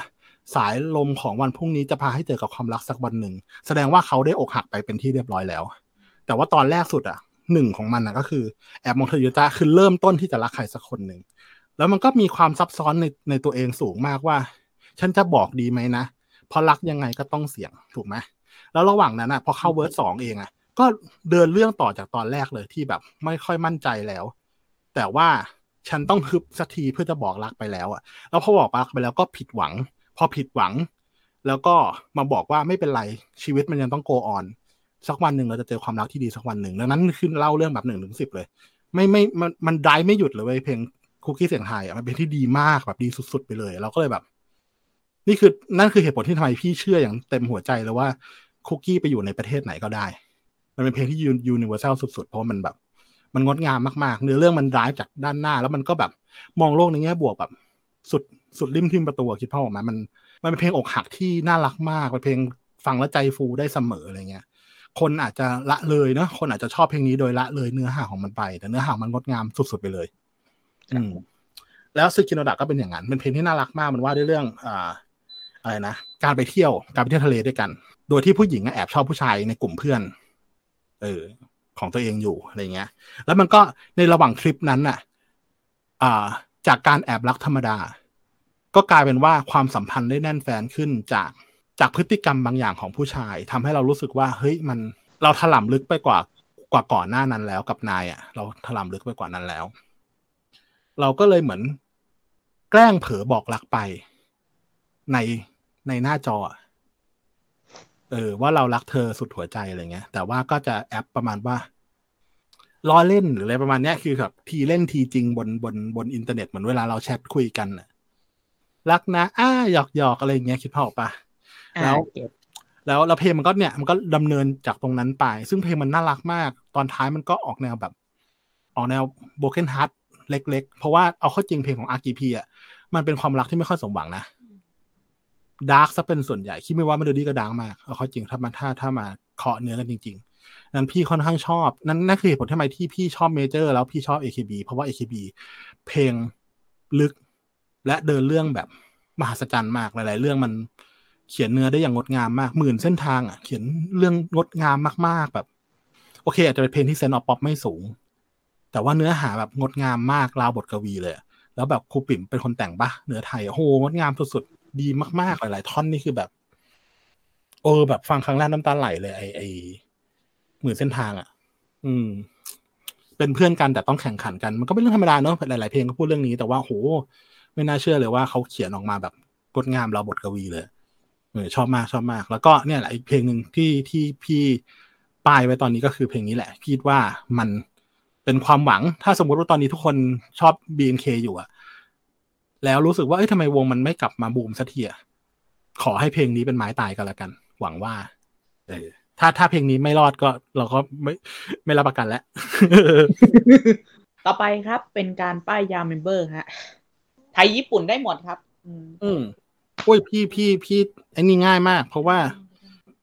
สายลมของวันพรุ่งนี้จะพาให้เจอกับความรักสักวันหนึ่งแสดงว่าเขาได้อกหักไปเป็นที่เรียบร้อยแล้ว แต่ว่าตอนแรกสุดอะหนึ่งของมันนะก็คือแอบมองเธออยู่จ้าคือเริ่มต้นที่จะรักใครสักคนหนึ่งแล้วมันก็มีความซับซ้อนในในตัวเองสูงมากว่า ฉันจะบอกดีไหมนะเพราะรักยังไงก็ต้องเสี่ยงถูกไหมแล้วระหว่างนั้นอะพอเข้าเวิร์สสองเองอะ ก็เดินเรื่องต่อจากตอนแรกเลยที่แบบไม่ค่อยมั่นใจแล้ว แต่ว่าฉันต้องฮึบสักทีเพื่อจะบอกรักไปแล้วอะ แล้วพอบอกรักไปแล้วก็ผิดหวัง พอผิดหวัง แล้วก็มาบอกว่าไม่เป็นไรชีวิตมันยังต้องโกออน สักวันหนึ่งเราจะเจอความรักที่ดีสักวันหนึ่งดังนั้นคือเล่าเรื่องแบบหนึ่งถึงสิบเลย ไม่ไม่มันมันได้ไม่หยุดเลยเว้ยเพลงคุกกี้เสียงไทยมันเป็นที่ดีมากแบบดีสุด ๆ ไปเลย เราก็เลยแบบ นี่คือนั่นคือเหตุผลที่ทำไมพี่เชื่ออย่างเต็มหัวใจเลยว่าคุกกี้ไปอยู่ในประเทศไหนก็ได้ มันเป็นเพลงที่ยูนิเวอร์แซลสุดๆ เพราะมันแบบ มันงดงามมากๆ เนื้อเรื่องมันร้ายจากด้านหน้า แล้วมันก็แบบมองโลกในแง่บวกแบบ สุดสุดริมทิมประตูคิดพ่อออกมามัน มันเป็นเพลงอกหักที่น่ารักมากเป็นเพลงฟังแล้วใจฟูได้เสมออะไรเงี้ย คนอาจจะละเลยเนาะคนอาจจะชอบเพลงนี้โดยละเลยเนื้อหาของมันไป แต่เนื้อหามันงดงามสุดๆไปเลย อืม แล้วซึกิโนดะก็เป็นอย่างนั้นเป็นเพลงที่น่ารักมากมันว่าด้วยเรื่องอ่าอะไรนะการไปเที่ยวการไปเที่ยวทะเลด้วยกัน โดยที่ผู้หญิงอะแอบชอบผู้ชายในกลุ่มเพื่อน เออ ของตัวเองอยู่อะไรเงี้ย แล้วมันก็ในระหว่างทริปนั้นน่ะ อ่า จากการแอบรักธรรมดา ก็กลายเป็นว่าความสัมพันธ์ได้แน่นแฟนขึ้นจาก จากพฤติกรรมบางอย่างของผู้ชายทำให้เรารู้สึกว่า เฮ้ยมันเราถล่ำลึกไปกว่ากว่าก่อนหน้านั้นแล้วกับนายอะ เราถล่ำลึกไปกว่านั้นแล้ว เราก็เลยเหมือน แกล้งเผลอบอกรักไป ในในหน้าจอเออว่าเรารักเธอสุดหัวใจอะไรเงี้ย แต่ว่าก็จะแอบประมาณว่าล้อเล่นหรืออะไรประมาณเนี้ยคือแบบทีเล่นทีจริงบนบนบนอินเทอร์เน็ตเหมือนเวลาเราแชทคุยกันน่ะรักนะอ้าหยอกหยอกอะไรเงี้ยคิดภาพออกปะ แล้วแล้วแล้วเพลงมันก็เนี่ยมันก็ดำเนินจากตรงนั้นไป ซึ่งเพลงมันน่ารักมาก ตอนท้ายมันก็ออกแนวแบบ ออกแนว broken heart เล็ก ๆ เพราะว่าเอาเข้าจริงเพลงของ AKB อะมันเป็นความรักที่ไม่ค่อยสมหวังนะ dark ซะเป็นส่วนใหญ่ คิดไม่ว่าเมโลดี้ก็ dark มากเอาเข้าจริงถ้ามาถ้าถ้ามาเคาะเนื้อกันจริง ๆ นั้นพี่ค่อนข้างชอบ นั่นนั่นคือเหตุผลทำไมที่พี่ชอบเมเจอร์แล้วพี่ชอบ AKB เพราะว่า AKB เพลงลึกและเดินเรื่องแบบมหัศจรรย์มากหลาย ๆ เรื่องมัน เขียนเนื้อได้อย่างงดงามมากหมื่นเส้นทางอะเขียนเรื่องงดงามมากๆแบบ โอเค อาจจะเป็นเพลงที่เซนออฟป๊อปไม่สูง แต่ว่าเนื้อหาแบบงดงามมากราวบทกวีเลย แล้วแบบครูปิ่มเป็นคนแต่งปะเนื้อไทยโอ้โหงดงามสุดๆดีมากๆหลายๆท่อนนี่คือแบบ เออ แบบฟังครั้งแรกน้ำตาไหลเลยไอไอหมื่นเส้นทางอะ อืม เป็นเพื่อนกันแต่ต้องแข่งขันกัน มันก็เป็นเรื่องธรรมดาเนอะหลายๆเพลงก็พูดเรื่องนี้แต่ว่าโหไม่น่าเชื่อเลยว่าเขาเขียนออกมาแบบงดงามราวบทกวีเลย ออชอบมากชอบมาก แล้วก็เนี่ยแหละอีกเพลงหนึ่งที่ที่พี่ป้ายไว้ตอนนี้ก็คือเพลงนี้แหละคิดว่ามันเป็นความหวัง ถ้าสมมติว่าตอนนี้ทุกคนชอบ BNK อยู่อะแล้วรู้สึกว่าเอ้ยทำไมวงมันไม่กลับมาบูมสักทีอะขอให้เพลงนี้เป็นไม้ตายกันละกัน หวังว่า เออ ถ้าถ้าเพลงนี้ไม่รอดก็เราก็ไม่ไม่รับประกันแล้ว ต่อไปครับเป็นการป้ายยาเมมเบอร์ฮะไทยญี่ปุ่นได้หมดครับ อืมอืม โอ้ยพี่พี่พี่ไอ้นี่ง่ายมาก เพราะว่า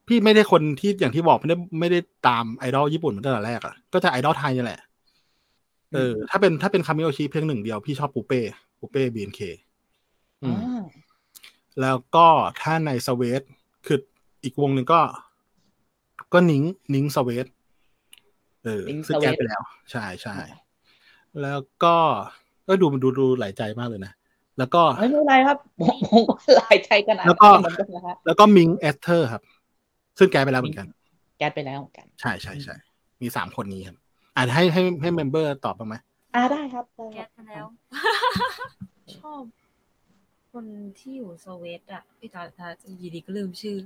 พี่ไม่ได้คนที่อย่างที่บอกไม่ได้ไม่ได้ตามไอดอลญี่ปุ่นมาตั้งแต่แรกอะก็จะไอดอลไทยนี่แหละ เออ ถ้าเป็นถ้าเป็นคามิโอชิเพียงหนึ่งเดียวพี่ชอบปูเป้ปูเป้ BNK อืมแล้วก็ถ้าใน Sweat คืออีกวงหนึ่งก็ ก็นิ้งนิ้ง Sweat เออนิ้งซึ่ง Sweat grad ไปแล้ว ใช่ใช่แล้วก็ก็ดูมันดูดูหลายใจมากเลยนะ แล้วก็ไม่เป็นไรครับผมผมก็หลายใจขนาดแล้วก็นั้นเหมือนกันนะฮะแล้วก็มิงเอสเทอร์ครับ ซึ่งแกไปแล้วเหมือนกัน แก๊สไปแล้วเหมือนกัน ใช่ใช่ใช่มีสามคนนี้ครับอ่านให้ให้ให้เมมเบอร์ตอบบ้างไหมอ่าได้ครับได้แกครับสแล้ว ชอบ คนที่อยู่สวีเดนอะพี่ตาตาอยีดีก็ลืมชื่อ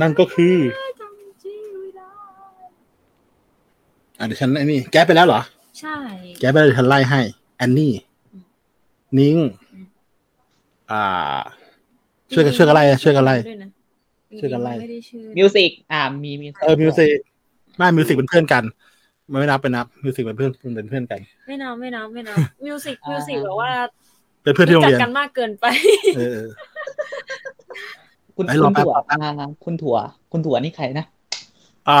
นั่นก็คือจำชื่อไม่ได้อะเดี๋ยวฉันไอ้นี่แก้ไปแล้วเหรอ ใช่ แก้ไปแล้วเดี๋ยวฉันไล่ให้แอนนี่นิ้งอ่า ช่วยกันช่วยกันไล่ช่วยกันไล่ด้วยนะช่วยกันไล่ไม่ได้ชื่อมิวสิกอ่ามีมิวสิกเออมิวสิกไม่มิวสิกเป็นเพื่อนกันไม่นับเป็นนับมิวสิกเป็นเพื่อนเป็นเพื่อนกัน ไม่นับไม่นับไม่นับมิวสิกมิวสิกแบบว่าเป็นเพื่อนที่โรงเรียนจัดกันมากเกินไปเออเออคุณไอ้คุรอณแป๊บถั่วอ่าคุณถั่ว คุณถั่วนี่ใครนะอ่า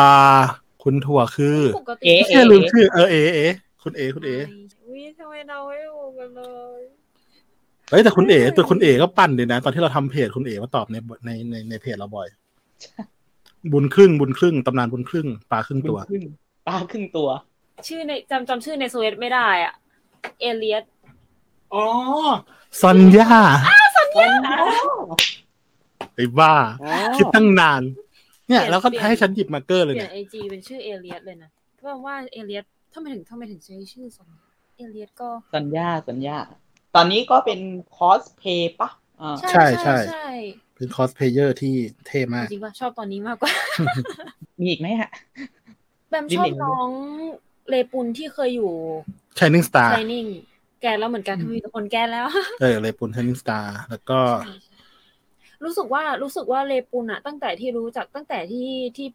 คุณถั่วคือปกติเอ๊ะไม่ใช่ลืมชื่อเออเอเอคุณเอคุณเออุ้ย ทำไมเราไม่รู้กันเลยเฮ้ยแต่คุณเอตัวคุณเอก็ปั่นดีนะ ตอนที่เราทำเพจคุณเอมาตอบในในในในเพจเราบ่อย บุญครึ่งบุญครึ่งตำนานบุญครึ่งปลาครึ่งตัวครึ่งปลาครึ่งตัว ชื่อในจำจำชื่อในสวีเดนไม่ได้อะ เอเลียสอ๋อซอนย่าสัญญาไอ้บ้าอ๋อคิดตั้งนาน เนี่ยเปลี่ยนแล้วก็เปลี่ยนให้ฉันหยิบมาร์กเกอร์เปเลยลี่ยเนี่นยไอจีเป็นชื่อเอเลียสเลยนะเพราะว่าเอเลียสทำไมถึงทำไมถึงใช้ชื่อสอง เอเลียสก็ สัญญาสัญญา ตอนนี้ก็เป็นคอสเพย์ปะอ่าใช่ใช่ใช่เป็นคอสเพลเยอร์ที่เท่มาก จริงๆว่าชอบตอนนี้มากกว่า มีอีกไหมฮะแบมชอบน้องเลปุนที่เคยอยู่ Shining Star ช i นิ่งแกแล้วเหมือนกันทำไมมีแต่คนแกแล้ว เออเลยปุน Shining Star แล้วก็ รู้สึกว่ารู้สึกว่าเลปุนอะตั้งแต่ที่รู้จักตั้งแต่ที่ที่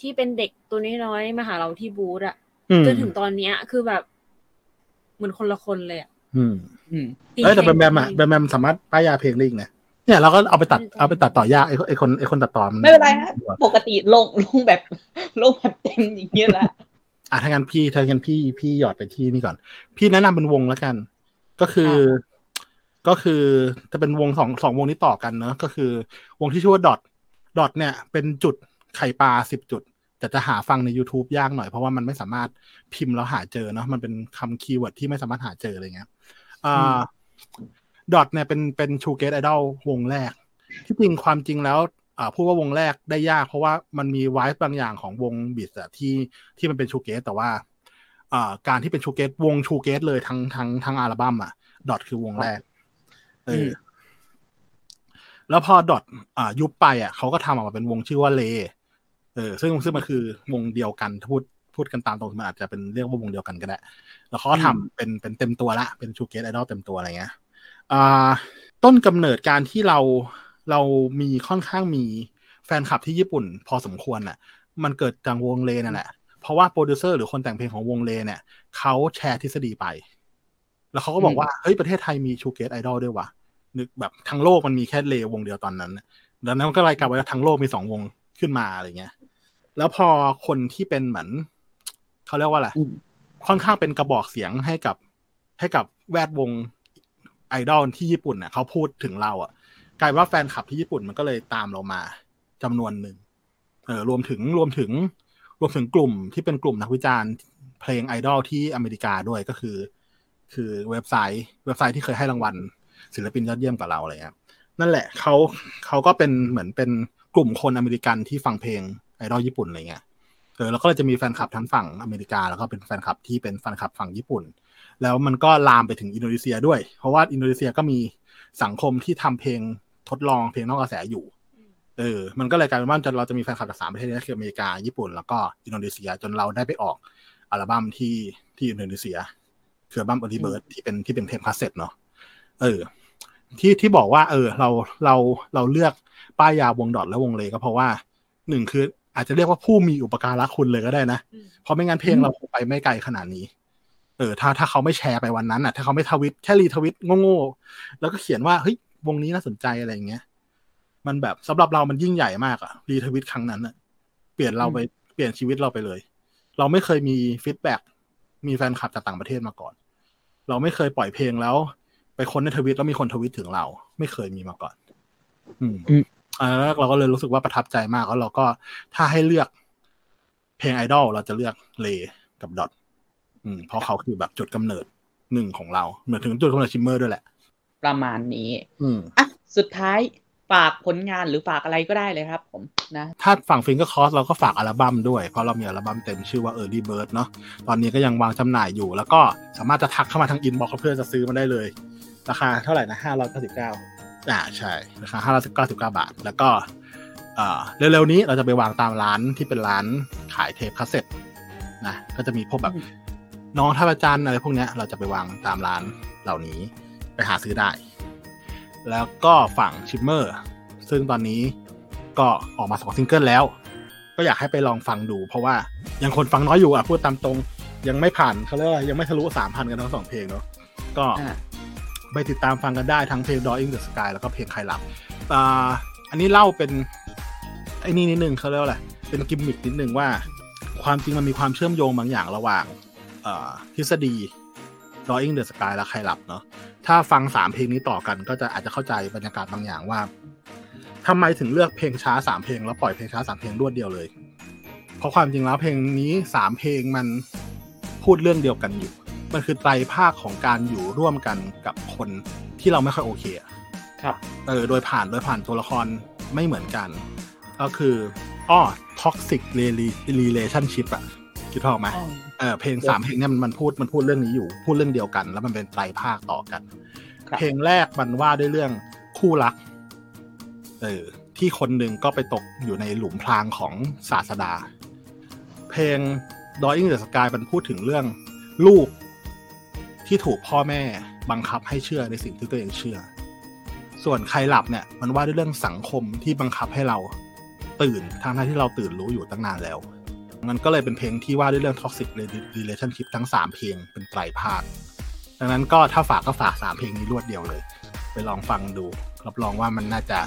ที่เป็นเด็กตัวน้อยๆมาหาเราที่บูธอะอืมจนถึงตอนเนี้ย คือแบบ เหมือนคนละคนเลยอะอืมอืมเอ้ยแต่แบมแบมอะแบมแบมสามารถป้ายยาเพลงได้อีกนะเนี่ยเราก็เอาไปตัดเอาไปตัดต่อยากไอ้ไอ้คนไอ้คนตัดต่อมันไม่เป็นไรฮะปกติลงลงแบบลงแบบเต็มอย่างเงี้ยแหละอะถ้างั้นพี่ถ้างั้นพี่พี่หยอดไปที่นี่ก่อน พี่แนะนำเป็นวงแล้วกัน ก็คือ ก็คือจะเป็นวงสองสองวงนี้ต่อกันเนอะก็คือ วงที่ชื่อว่า Dot Dot เนี่ย เป็นจุดไข่ปลาสิบจุด แต่จะหาฟังใน YouTube ยากหน่อยเพราะว่ามันไม่สามารถพิมพ์แล้วหาเจอเนอะมันเป็นคำ keyword ที่ไม่สามารถหาเจออะไรเงี้ยอ่า Dot เนี่ยเป็นเป็น shoegaze ไอดอลวงแรก ที่จริงความจริงแล้วอ่าพูดว่าวงแรกได้ยาก เพราะว่ามันมีไวท์บางอย่างของวง BiS อะที่ที่มันเป็น shoegaze แต่ว่าอ่าการที่เป็น shoegaze วง shoegaze เลยทั้งทั้งทั้งอัลบั้มอะ Dot คือวงแรกเอออแล้วพอ Dot อ่ายุบไปอะเขาก็ทำออกมาเป็นวงชื่อว่า RAY เออซึ่งซึ่งมันคือวงเดียวกันถ้าพูดพูดกันตามตรงมันอาจจะเป็นเรียกว่าวงเดียวกันก็ได้แล้วเขาก็ทำเป็นเป็นเต็มตัวละ เป็น shoegaze ไอดอลเต็มตัวอะไรเงี้ยอ่าต้นกำเนิดการที่เราเรามีค่อนข้างมีแฟนคลับที่ญี่ปุ่น พอสมควรอะ มันเกิดจากวง RAY นั่นแหละเพราะว่าโปรดิวเซอร์หรือคนแต่งเพลงของวง RAY เนี่ยเขาแชร์ทฤษฎีไป แล้วเขาก็บอกว่าเฮ้ยประเทศไทยมี shoegaze ไอดอลด้วยวะนึกแบบทั้งโลกมันมีแค่ RAY วงเดียวตอนนั้นน่ะดังนั้นมันก็เลยกลายเป็นว่าทั้งโลกมีสองวงขึ้นมาอะไรเงี้ย แล้วพอคนที่เป็นเหมือนเขาเรียกว่าอะไรค่อนข้างเป็นกระบอกเสียงให้กับ ให้กับแวดวงไอดอลที่ญี่ปุ่นเน่ะเขาพูดถึงเราอะ กลายเป็นว่าแฟนคลับที่ญี่ปุ่นมันก็เลยตามเรามาจำนวนหนึ่งเออรวมถึงรวมถึง รวมถึงกลุ่มที่เป็นกลุ่มนักวิจารณ์เพลงไอดอลที่อเมริกาด้วยก็คือ คือเว็บไซต์ เว็บไซต์ที่เคยให้รางวัล ศิลปินยอดเยี่ยมกับเราอะไรเงี้ยนั่นแหละเขาเขาก็เป็นเหมือนเป็นกลุ่มคนอเมริกันที่ฟังเพลง ไอดอลญี่ปุ่นอะไรเงี้ยเออแล้วก็เลยจะมีแฟนคลับทั้งฝั่งอเมริกา แล้วก็เป็นแฟนคลับที่เป็นแฟนคลับฝั่งญี่ปุ่น แล้วมันก็ลามไปถึงอินโดนีเซียด้วย เพราะว่าอินโดนีเซียก็มีสังคมที่ทำเพลงทดลองเพลงนอกกระแสอยู่เออ มันก็เลยกลายเป็นว่าจะเราจะมีแฟนคลับจากสามประเทศนี้คืออเมริกา ญี่ปุ่น แล้วก็อินโดนีเซีย จนเราได้ไปออกอัลบั้มที่ที่อินโดนีเซีย คืออัลบั้ม Early Bird ที่เป็นที่เป็นเทปคาสเซ็ตเนาะ เออ ที่ที่บอกว่า เออ เรา เรา เราเลือกป้ายยาวง Dot และวง RAY ก็เพราะว่าหนึ่งคือ อาจจะเรียกว่าผู้มีอุปการะคุณเลยก็ได้นะ เพราะไม่งั้นเพลงเราคงไปไม่ไกลขนาดนี้ เออ ถ้าถ้าเขาไม่แชร์ไปวันนั้นอะ ถ้าเขาไม่ทวิตแค่ retweet โง่ๆ แล้วก็เขียนว่าเฮ้ยวงนี้น่าสนใจอะไรอย่างเงี้ย มันแบบสำหรับเรามันยิ่งใหญ่มากอะ retweet ครั้งนั้นอะเปลี่ยนเราไปเปลี่ยนชีวิตเราไปเลย เราไม่เคยมี feedback มีแฟนคลับจากต่างประเทศมาก่อน เราไม่เคยปล่อยเพลงแล้ว ไปคนในทวิตแล้วมีคนทวิตถึงเรา ไม่เคยมีมาก่อน อืมอืมอ่า แล้วเราก็เลยรู้สึกว่าประทับใจมากแล้วเราก็ถ้าให้เลือกเพลงไอดอลเราจะเลือก RAY กับ Dot อืมเพราะเขาคือแบบจุดกำเนิดหนึ่งของเรา เหมือนถึงจุดกำเนิด Shimmer ด้วยแหละ ประมาณนี้ อืมอะสุดท้ายฝากผลงานหรือฝากอะไรก็ได้เลยครับผมนะถ้าฝั่ง Fingers Cross เราก็ฝากอัลบั้มด้วย เพราะเรามีอัลบั้มเต็มชื่อว่า Early Bird เนาะตอนนี้ก็ยังวางจำหน่ายอยู่ แล้วก็สามารถจะทักเข้ามาทาง inbox เพื่อจะซื้อมาได้เลย ราคาเท่าไหร่นะห้าร้อยเก้าสิบเก้า อ่าใช่ราคาห้าร้อยเก้าสิบเก้าบาท แล้วก็เอ่อเร็วๆนี้เราจะไปวางตามร้านที่เป็นร้านขายเทปคาสเซ็ตนะก็จะมีพวกแบบน้องท่าพระจันทร์อะไรพวกเนี้ยเราจะไปวางตามร้านเหล่านี้ไปหาซื้อได้ แล้วก็ฝั่ง Shimmer ซึ่งตอนนี้ก็ออกมาสองซิงเกิลแล้ว ก็อยากให้ไปลองฟังดู เพราะว่ายังคนฟังน้อยอยู่อะพูดตามตรง ยังไม่ผ่านเขาเรียกว่ายังไม่ทะลุสามพันกันทั้งสองเพลงเนาะก็อ่า ไปติดตามฟังกันได้ทั้งเพลง Drawing the Sky แล้วก็เพลงใครหลับอ่าอันนี้เล่าเป็นไอ้นี่นิดนึงเขาเรียกว่าอะไรเป็นกิมมิคนิดนึงว่า ความจริงมันมีความเชื่อมโยงบางอย่างระหว่างทฤษฎี Drawing the Sky และใครหลับเนาะถ้าฟังสามเพลงนี้ต่อกันก็จะอาจจะเข้าใจบรรยากาศบางอย่างว่าทำไมถึงเลือกเพลงช้าสามเพลงแล้วปล่อยเพลงช้าสามเพลงรวดเดียวเลย เพราะความจริงแล้วเพลงนี้สามเพลงมันพูดเรื่องเดียวกันอยู่ มันคือไตรภาคของการอยู่ร่วมกันกับคนที่เราไม่ค่อยโอเคอะครับเออโดยผ่านโดยผ่านตัวละครไม่เหมือนกัน ก็คืออ้อ toxic relationship อะคิดภาพออกไหมเออเพลงสามเพลงเนี่ยมันมันพูดมันพูดเรื่องนี้อยู่ พูดเรื่องเดียวกัน แล้วมันเป็นไตรภาคต่อกันครับเพลงแรกมันว่าด้วยเรื่องคู่รัก เออที่คนหนึ่งก็ไปตกอยู่ในหลุมพรางของศาสดา เพลง Drawing the Sky มันพูดถึงเรื่องลูก ที่ถูกพ่อแม่บังคับให้เชื่อในสิ่งที่ตัวเองเชื่อ ส่วนใครหลับเนี่ยมันว่าด้วยเรื่องสังคมที่บังคับให้เราตื่นทางที่เราตื่นรู้อยู่ตั้งนานแล้วมันก็เลยเป็นเพลงที่ว่าด้วยเรื่อง toxic relationship ทั้งสามเพลงเป็นไตรภาค ดังนั้นก็ถ้าฝากก็ฝากสามเพลงนี้รวดเดียวเลย ไปลองฟังดู รับรองว่ามันน่าจะ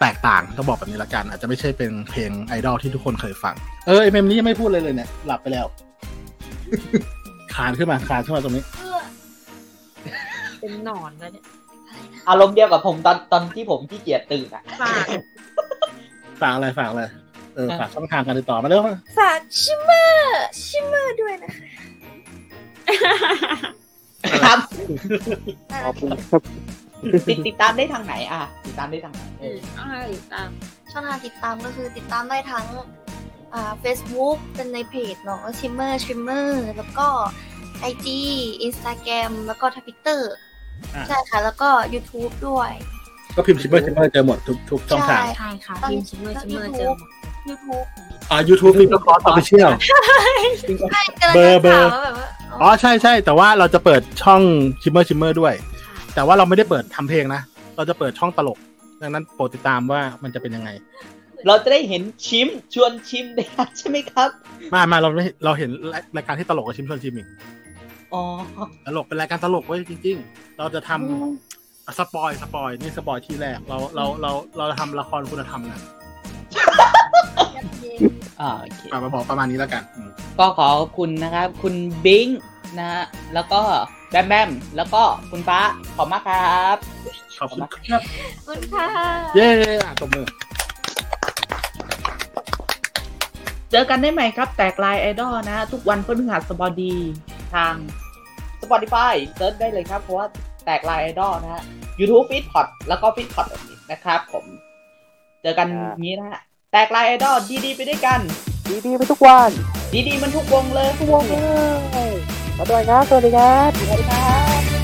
แตกต่างต้องบอกแบบนี้ละกัน อาจจะไม่ใช่เป็นเพลงไอดอลที่ทุกคนเคยฟัง เออไอเมมนี้ยังไม่พูดเลยเลยเนี่ย หลับไปแล้ว คานขึ้นมาคานขึ้นมาตรงนี้ เป็นหนอนแล้วเนี่ยอารมณ์เดียวกับผมตอนตอนที่ผมขี้เกียจตื่นอะฝากฝากอะไรฝากอะไรเออฝากช่องทางการติดต่อมาเร็วฝาก Shimmer Shimmer ด้วยนะคะ ครับขอบคุณครับติดติดตามได้ทางไหนอะ ติดตามได้ทางไหนเออช่องทางติดตาม ช่องทางติดตามก็คือติดตามได้ทั้ง อ่า Facebook เป็นในเพจเนาะ Shimmer Shimmer แล้วก็ IG Instagram แล้วก็ทวิตเตอร์อะใช่ค่ะ แล้วก็ YouTube ด้วย ก็พิมพ์ Shimmer Shimmer เจอหมดทุกทุกช่องทางใช่ใช่ค่ะตอนพิมพ์ Shimmer Shimmer เจอหมด YouTube อ่า YouTube Fingers Cross Official ใช่กำลังเบอร์จะเบอร์ถามว่าแบบว่าอ๋อใช่ใช่แต่ว่าเราจะเปิดช่อง Shimmer Shimmer ด้วย แต่ว่าเราไม่ได้เปิดทำเพลงนะ เราจะเปิดช่องตลก ดังนั้นโปรดติดตามว่ามันจะเป็นยังไง เราจะได้เห็นชิมชวนชิมได้ใช่ไหมครับ มามาเราไม่เราเห็นรายการที่ตลกกับชิมชวนชิมอีกอ๋อตลกเป็นรายการตลกเว้ยจริง ๆ เราจะทำอะ spoil spoil นี่ spoil ที่แรกเราเราเราเราจะทำละครคุณธรรมนะอ่าโอเคมาบอกประมาณนี้แล้วกันอืมก็ขอขอบคุณนะครับ คุณบิงนะฮะแล้วก็แบมแบมแล้วก็คุณฟ้าขอบมากครับ ขอบคุณครับขอบคุณค่ะ เย้อะตบมือ เจอกันได้ใหม่ครับ แตกลายไอดอลนะฮะทุกวันพฤหัสบดีทาง Spotify search ได้เลยครับ เพราะว่าแตกลายไอดอลนะฮะ YouTube f e e d p o t แล้วก็ f e e d p o t นะครับ ผม เจอกันนี้นะฮะ แตกลายไอดอลดีๆ ไปด้วยกัน ดีๆ ไปทุกวัน ดีๆ มันทุกวงเลยทุกวงเลยมาด้วยนะสวัสดีครับสวัสดีครับ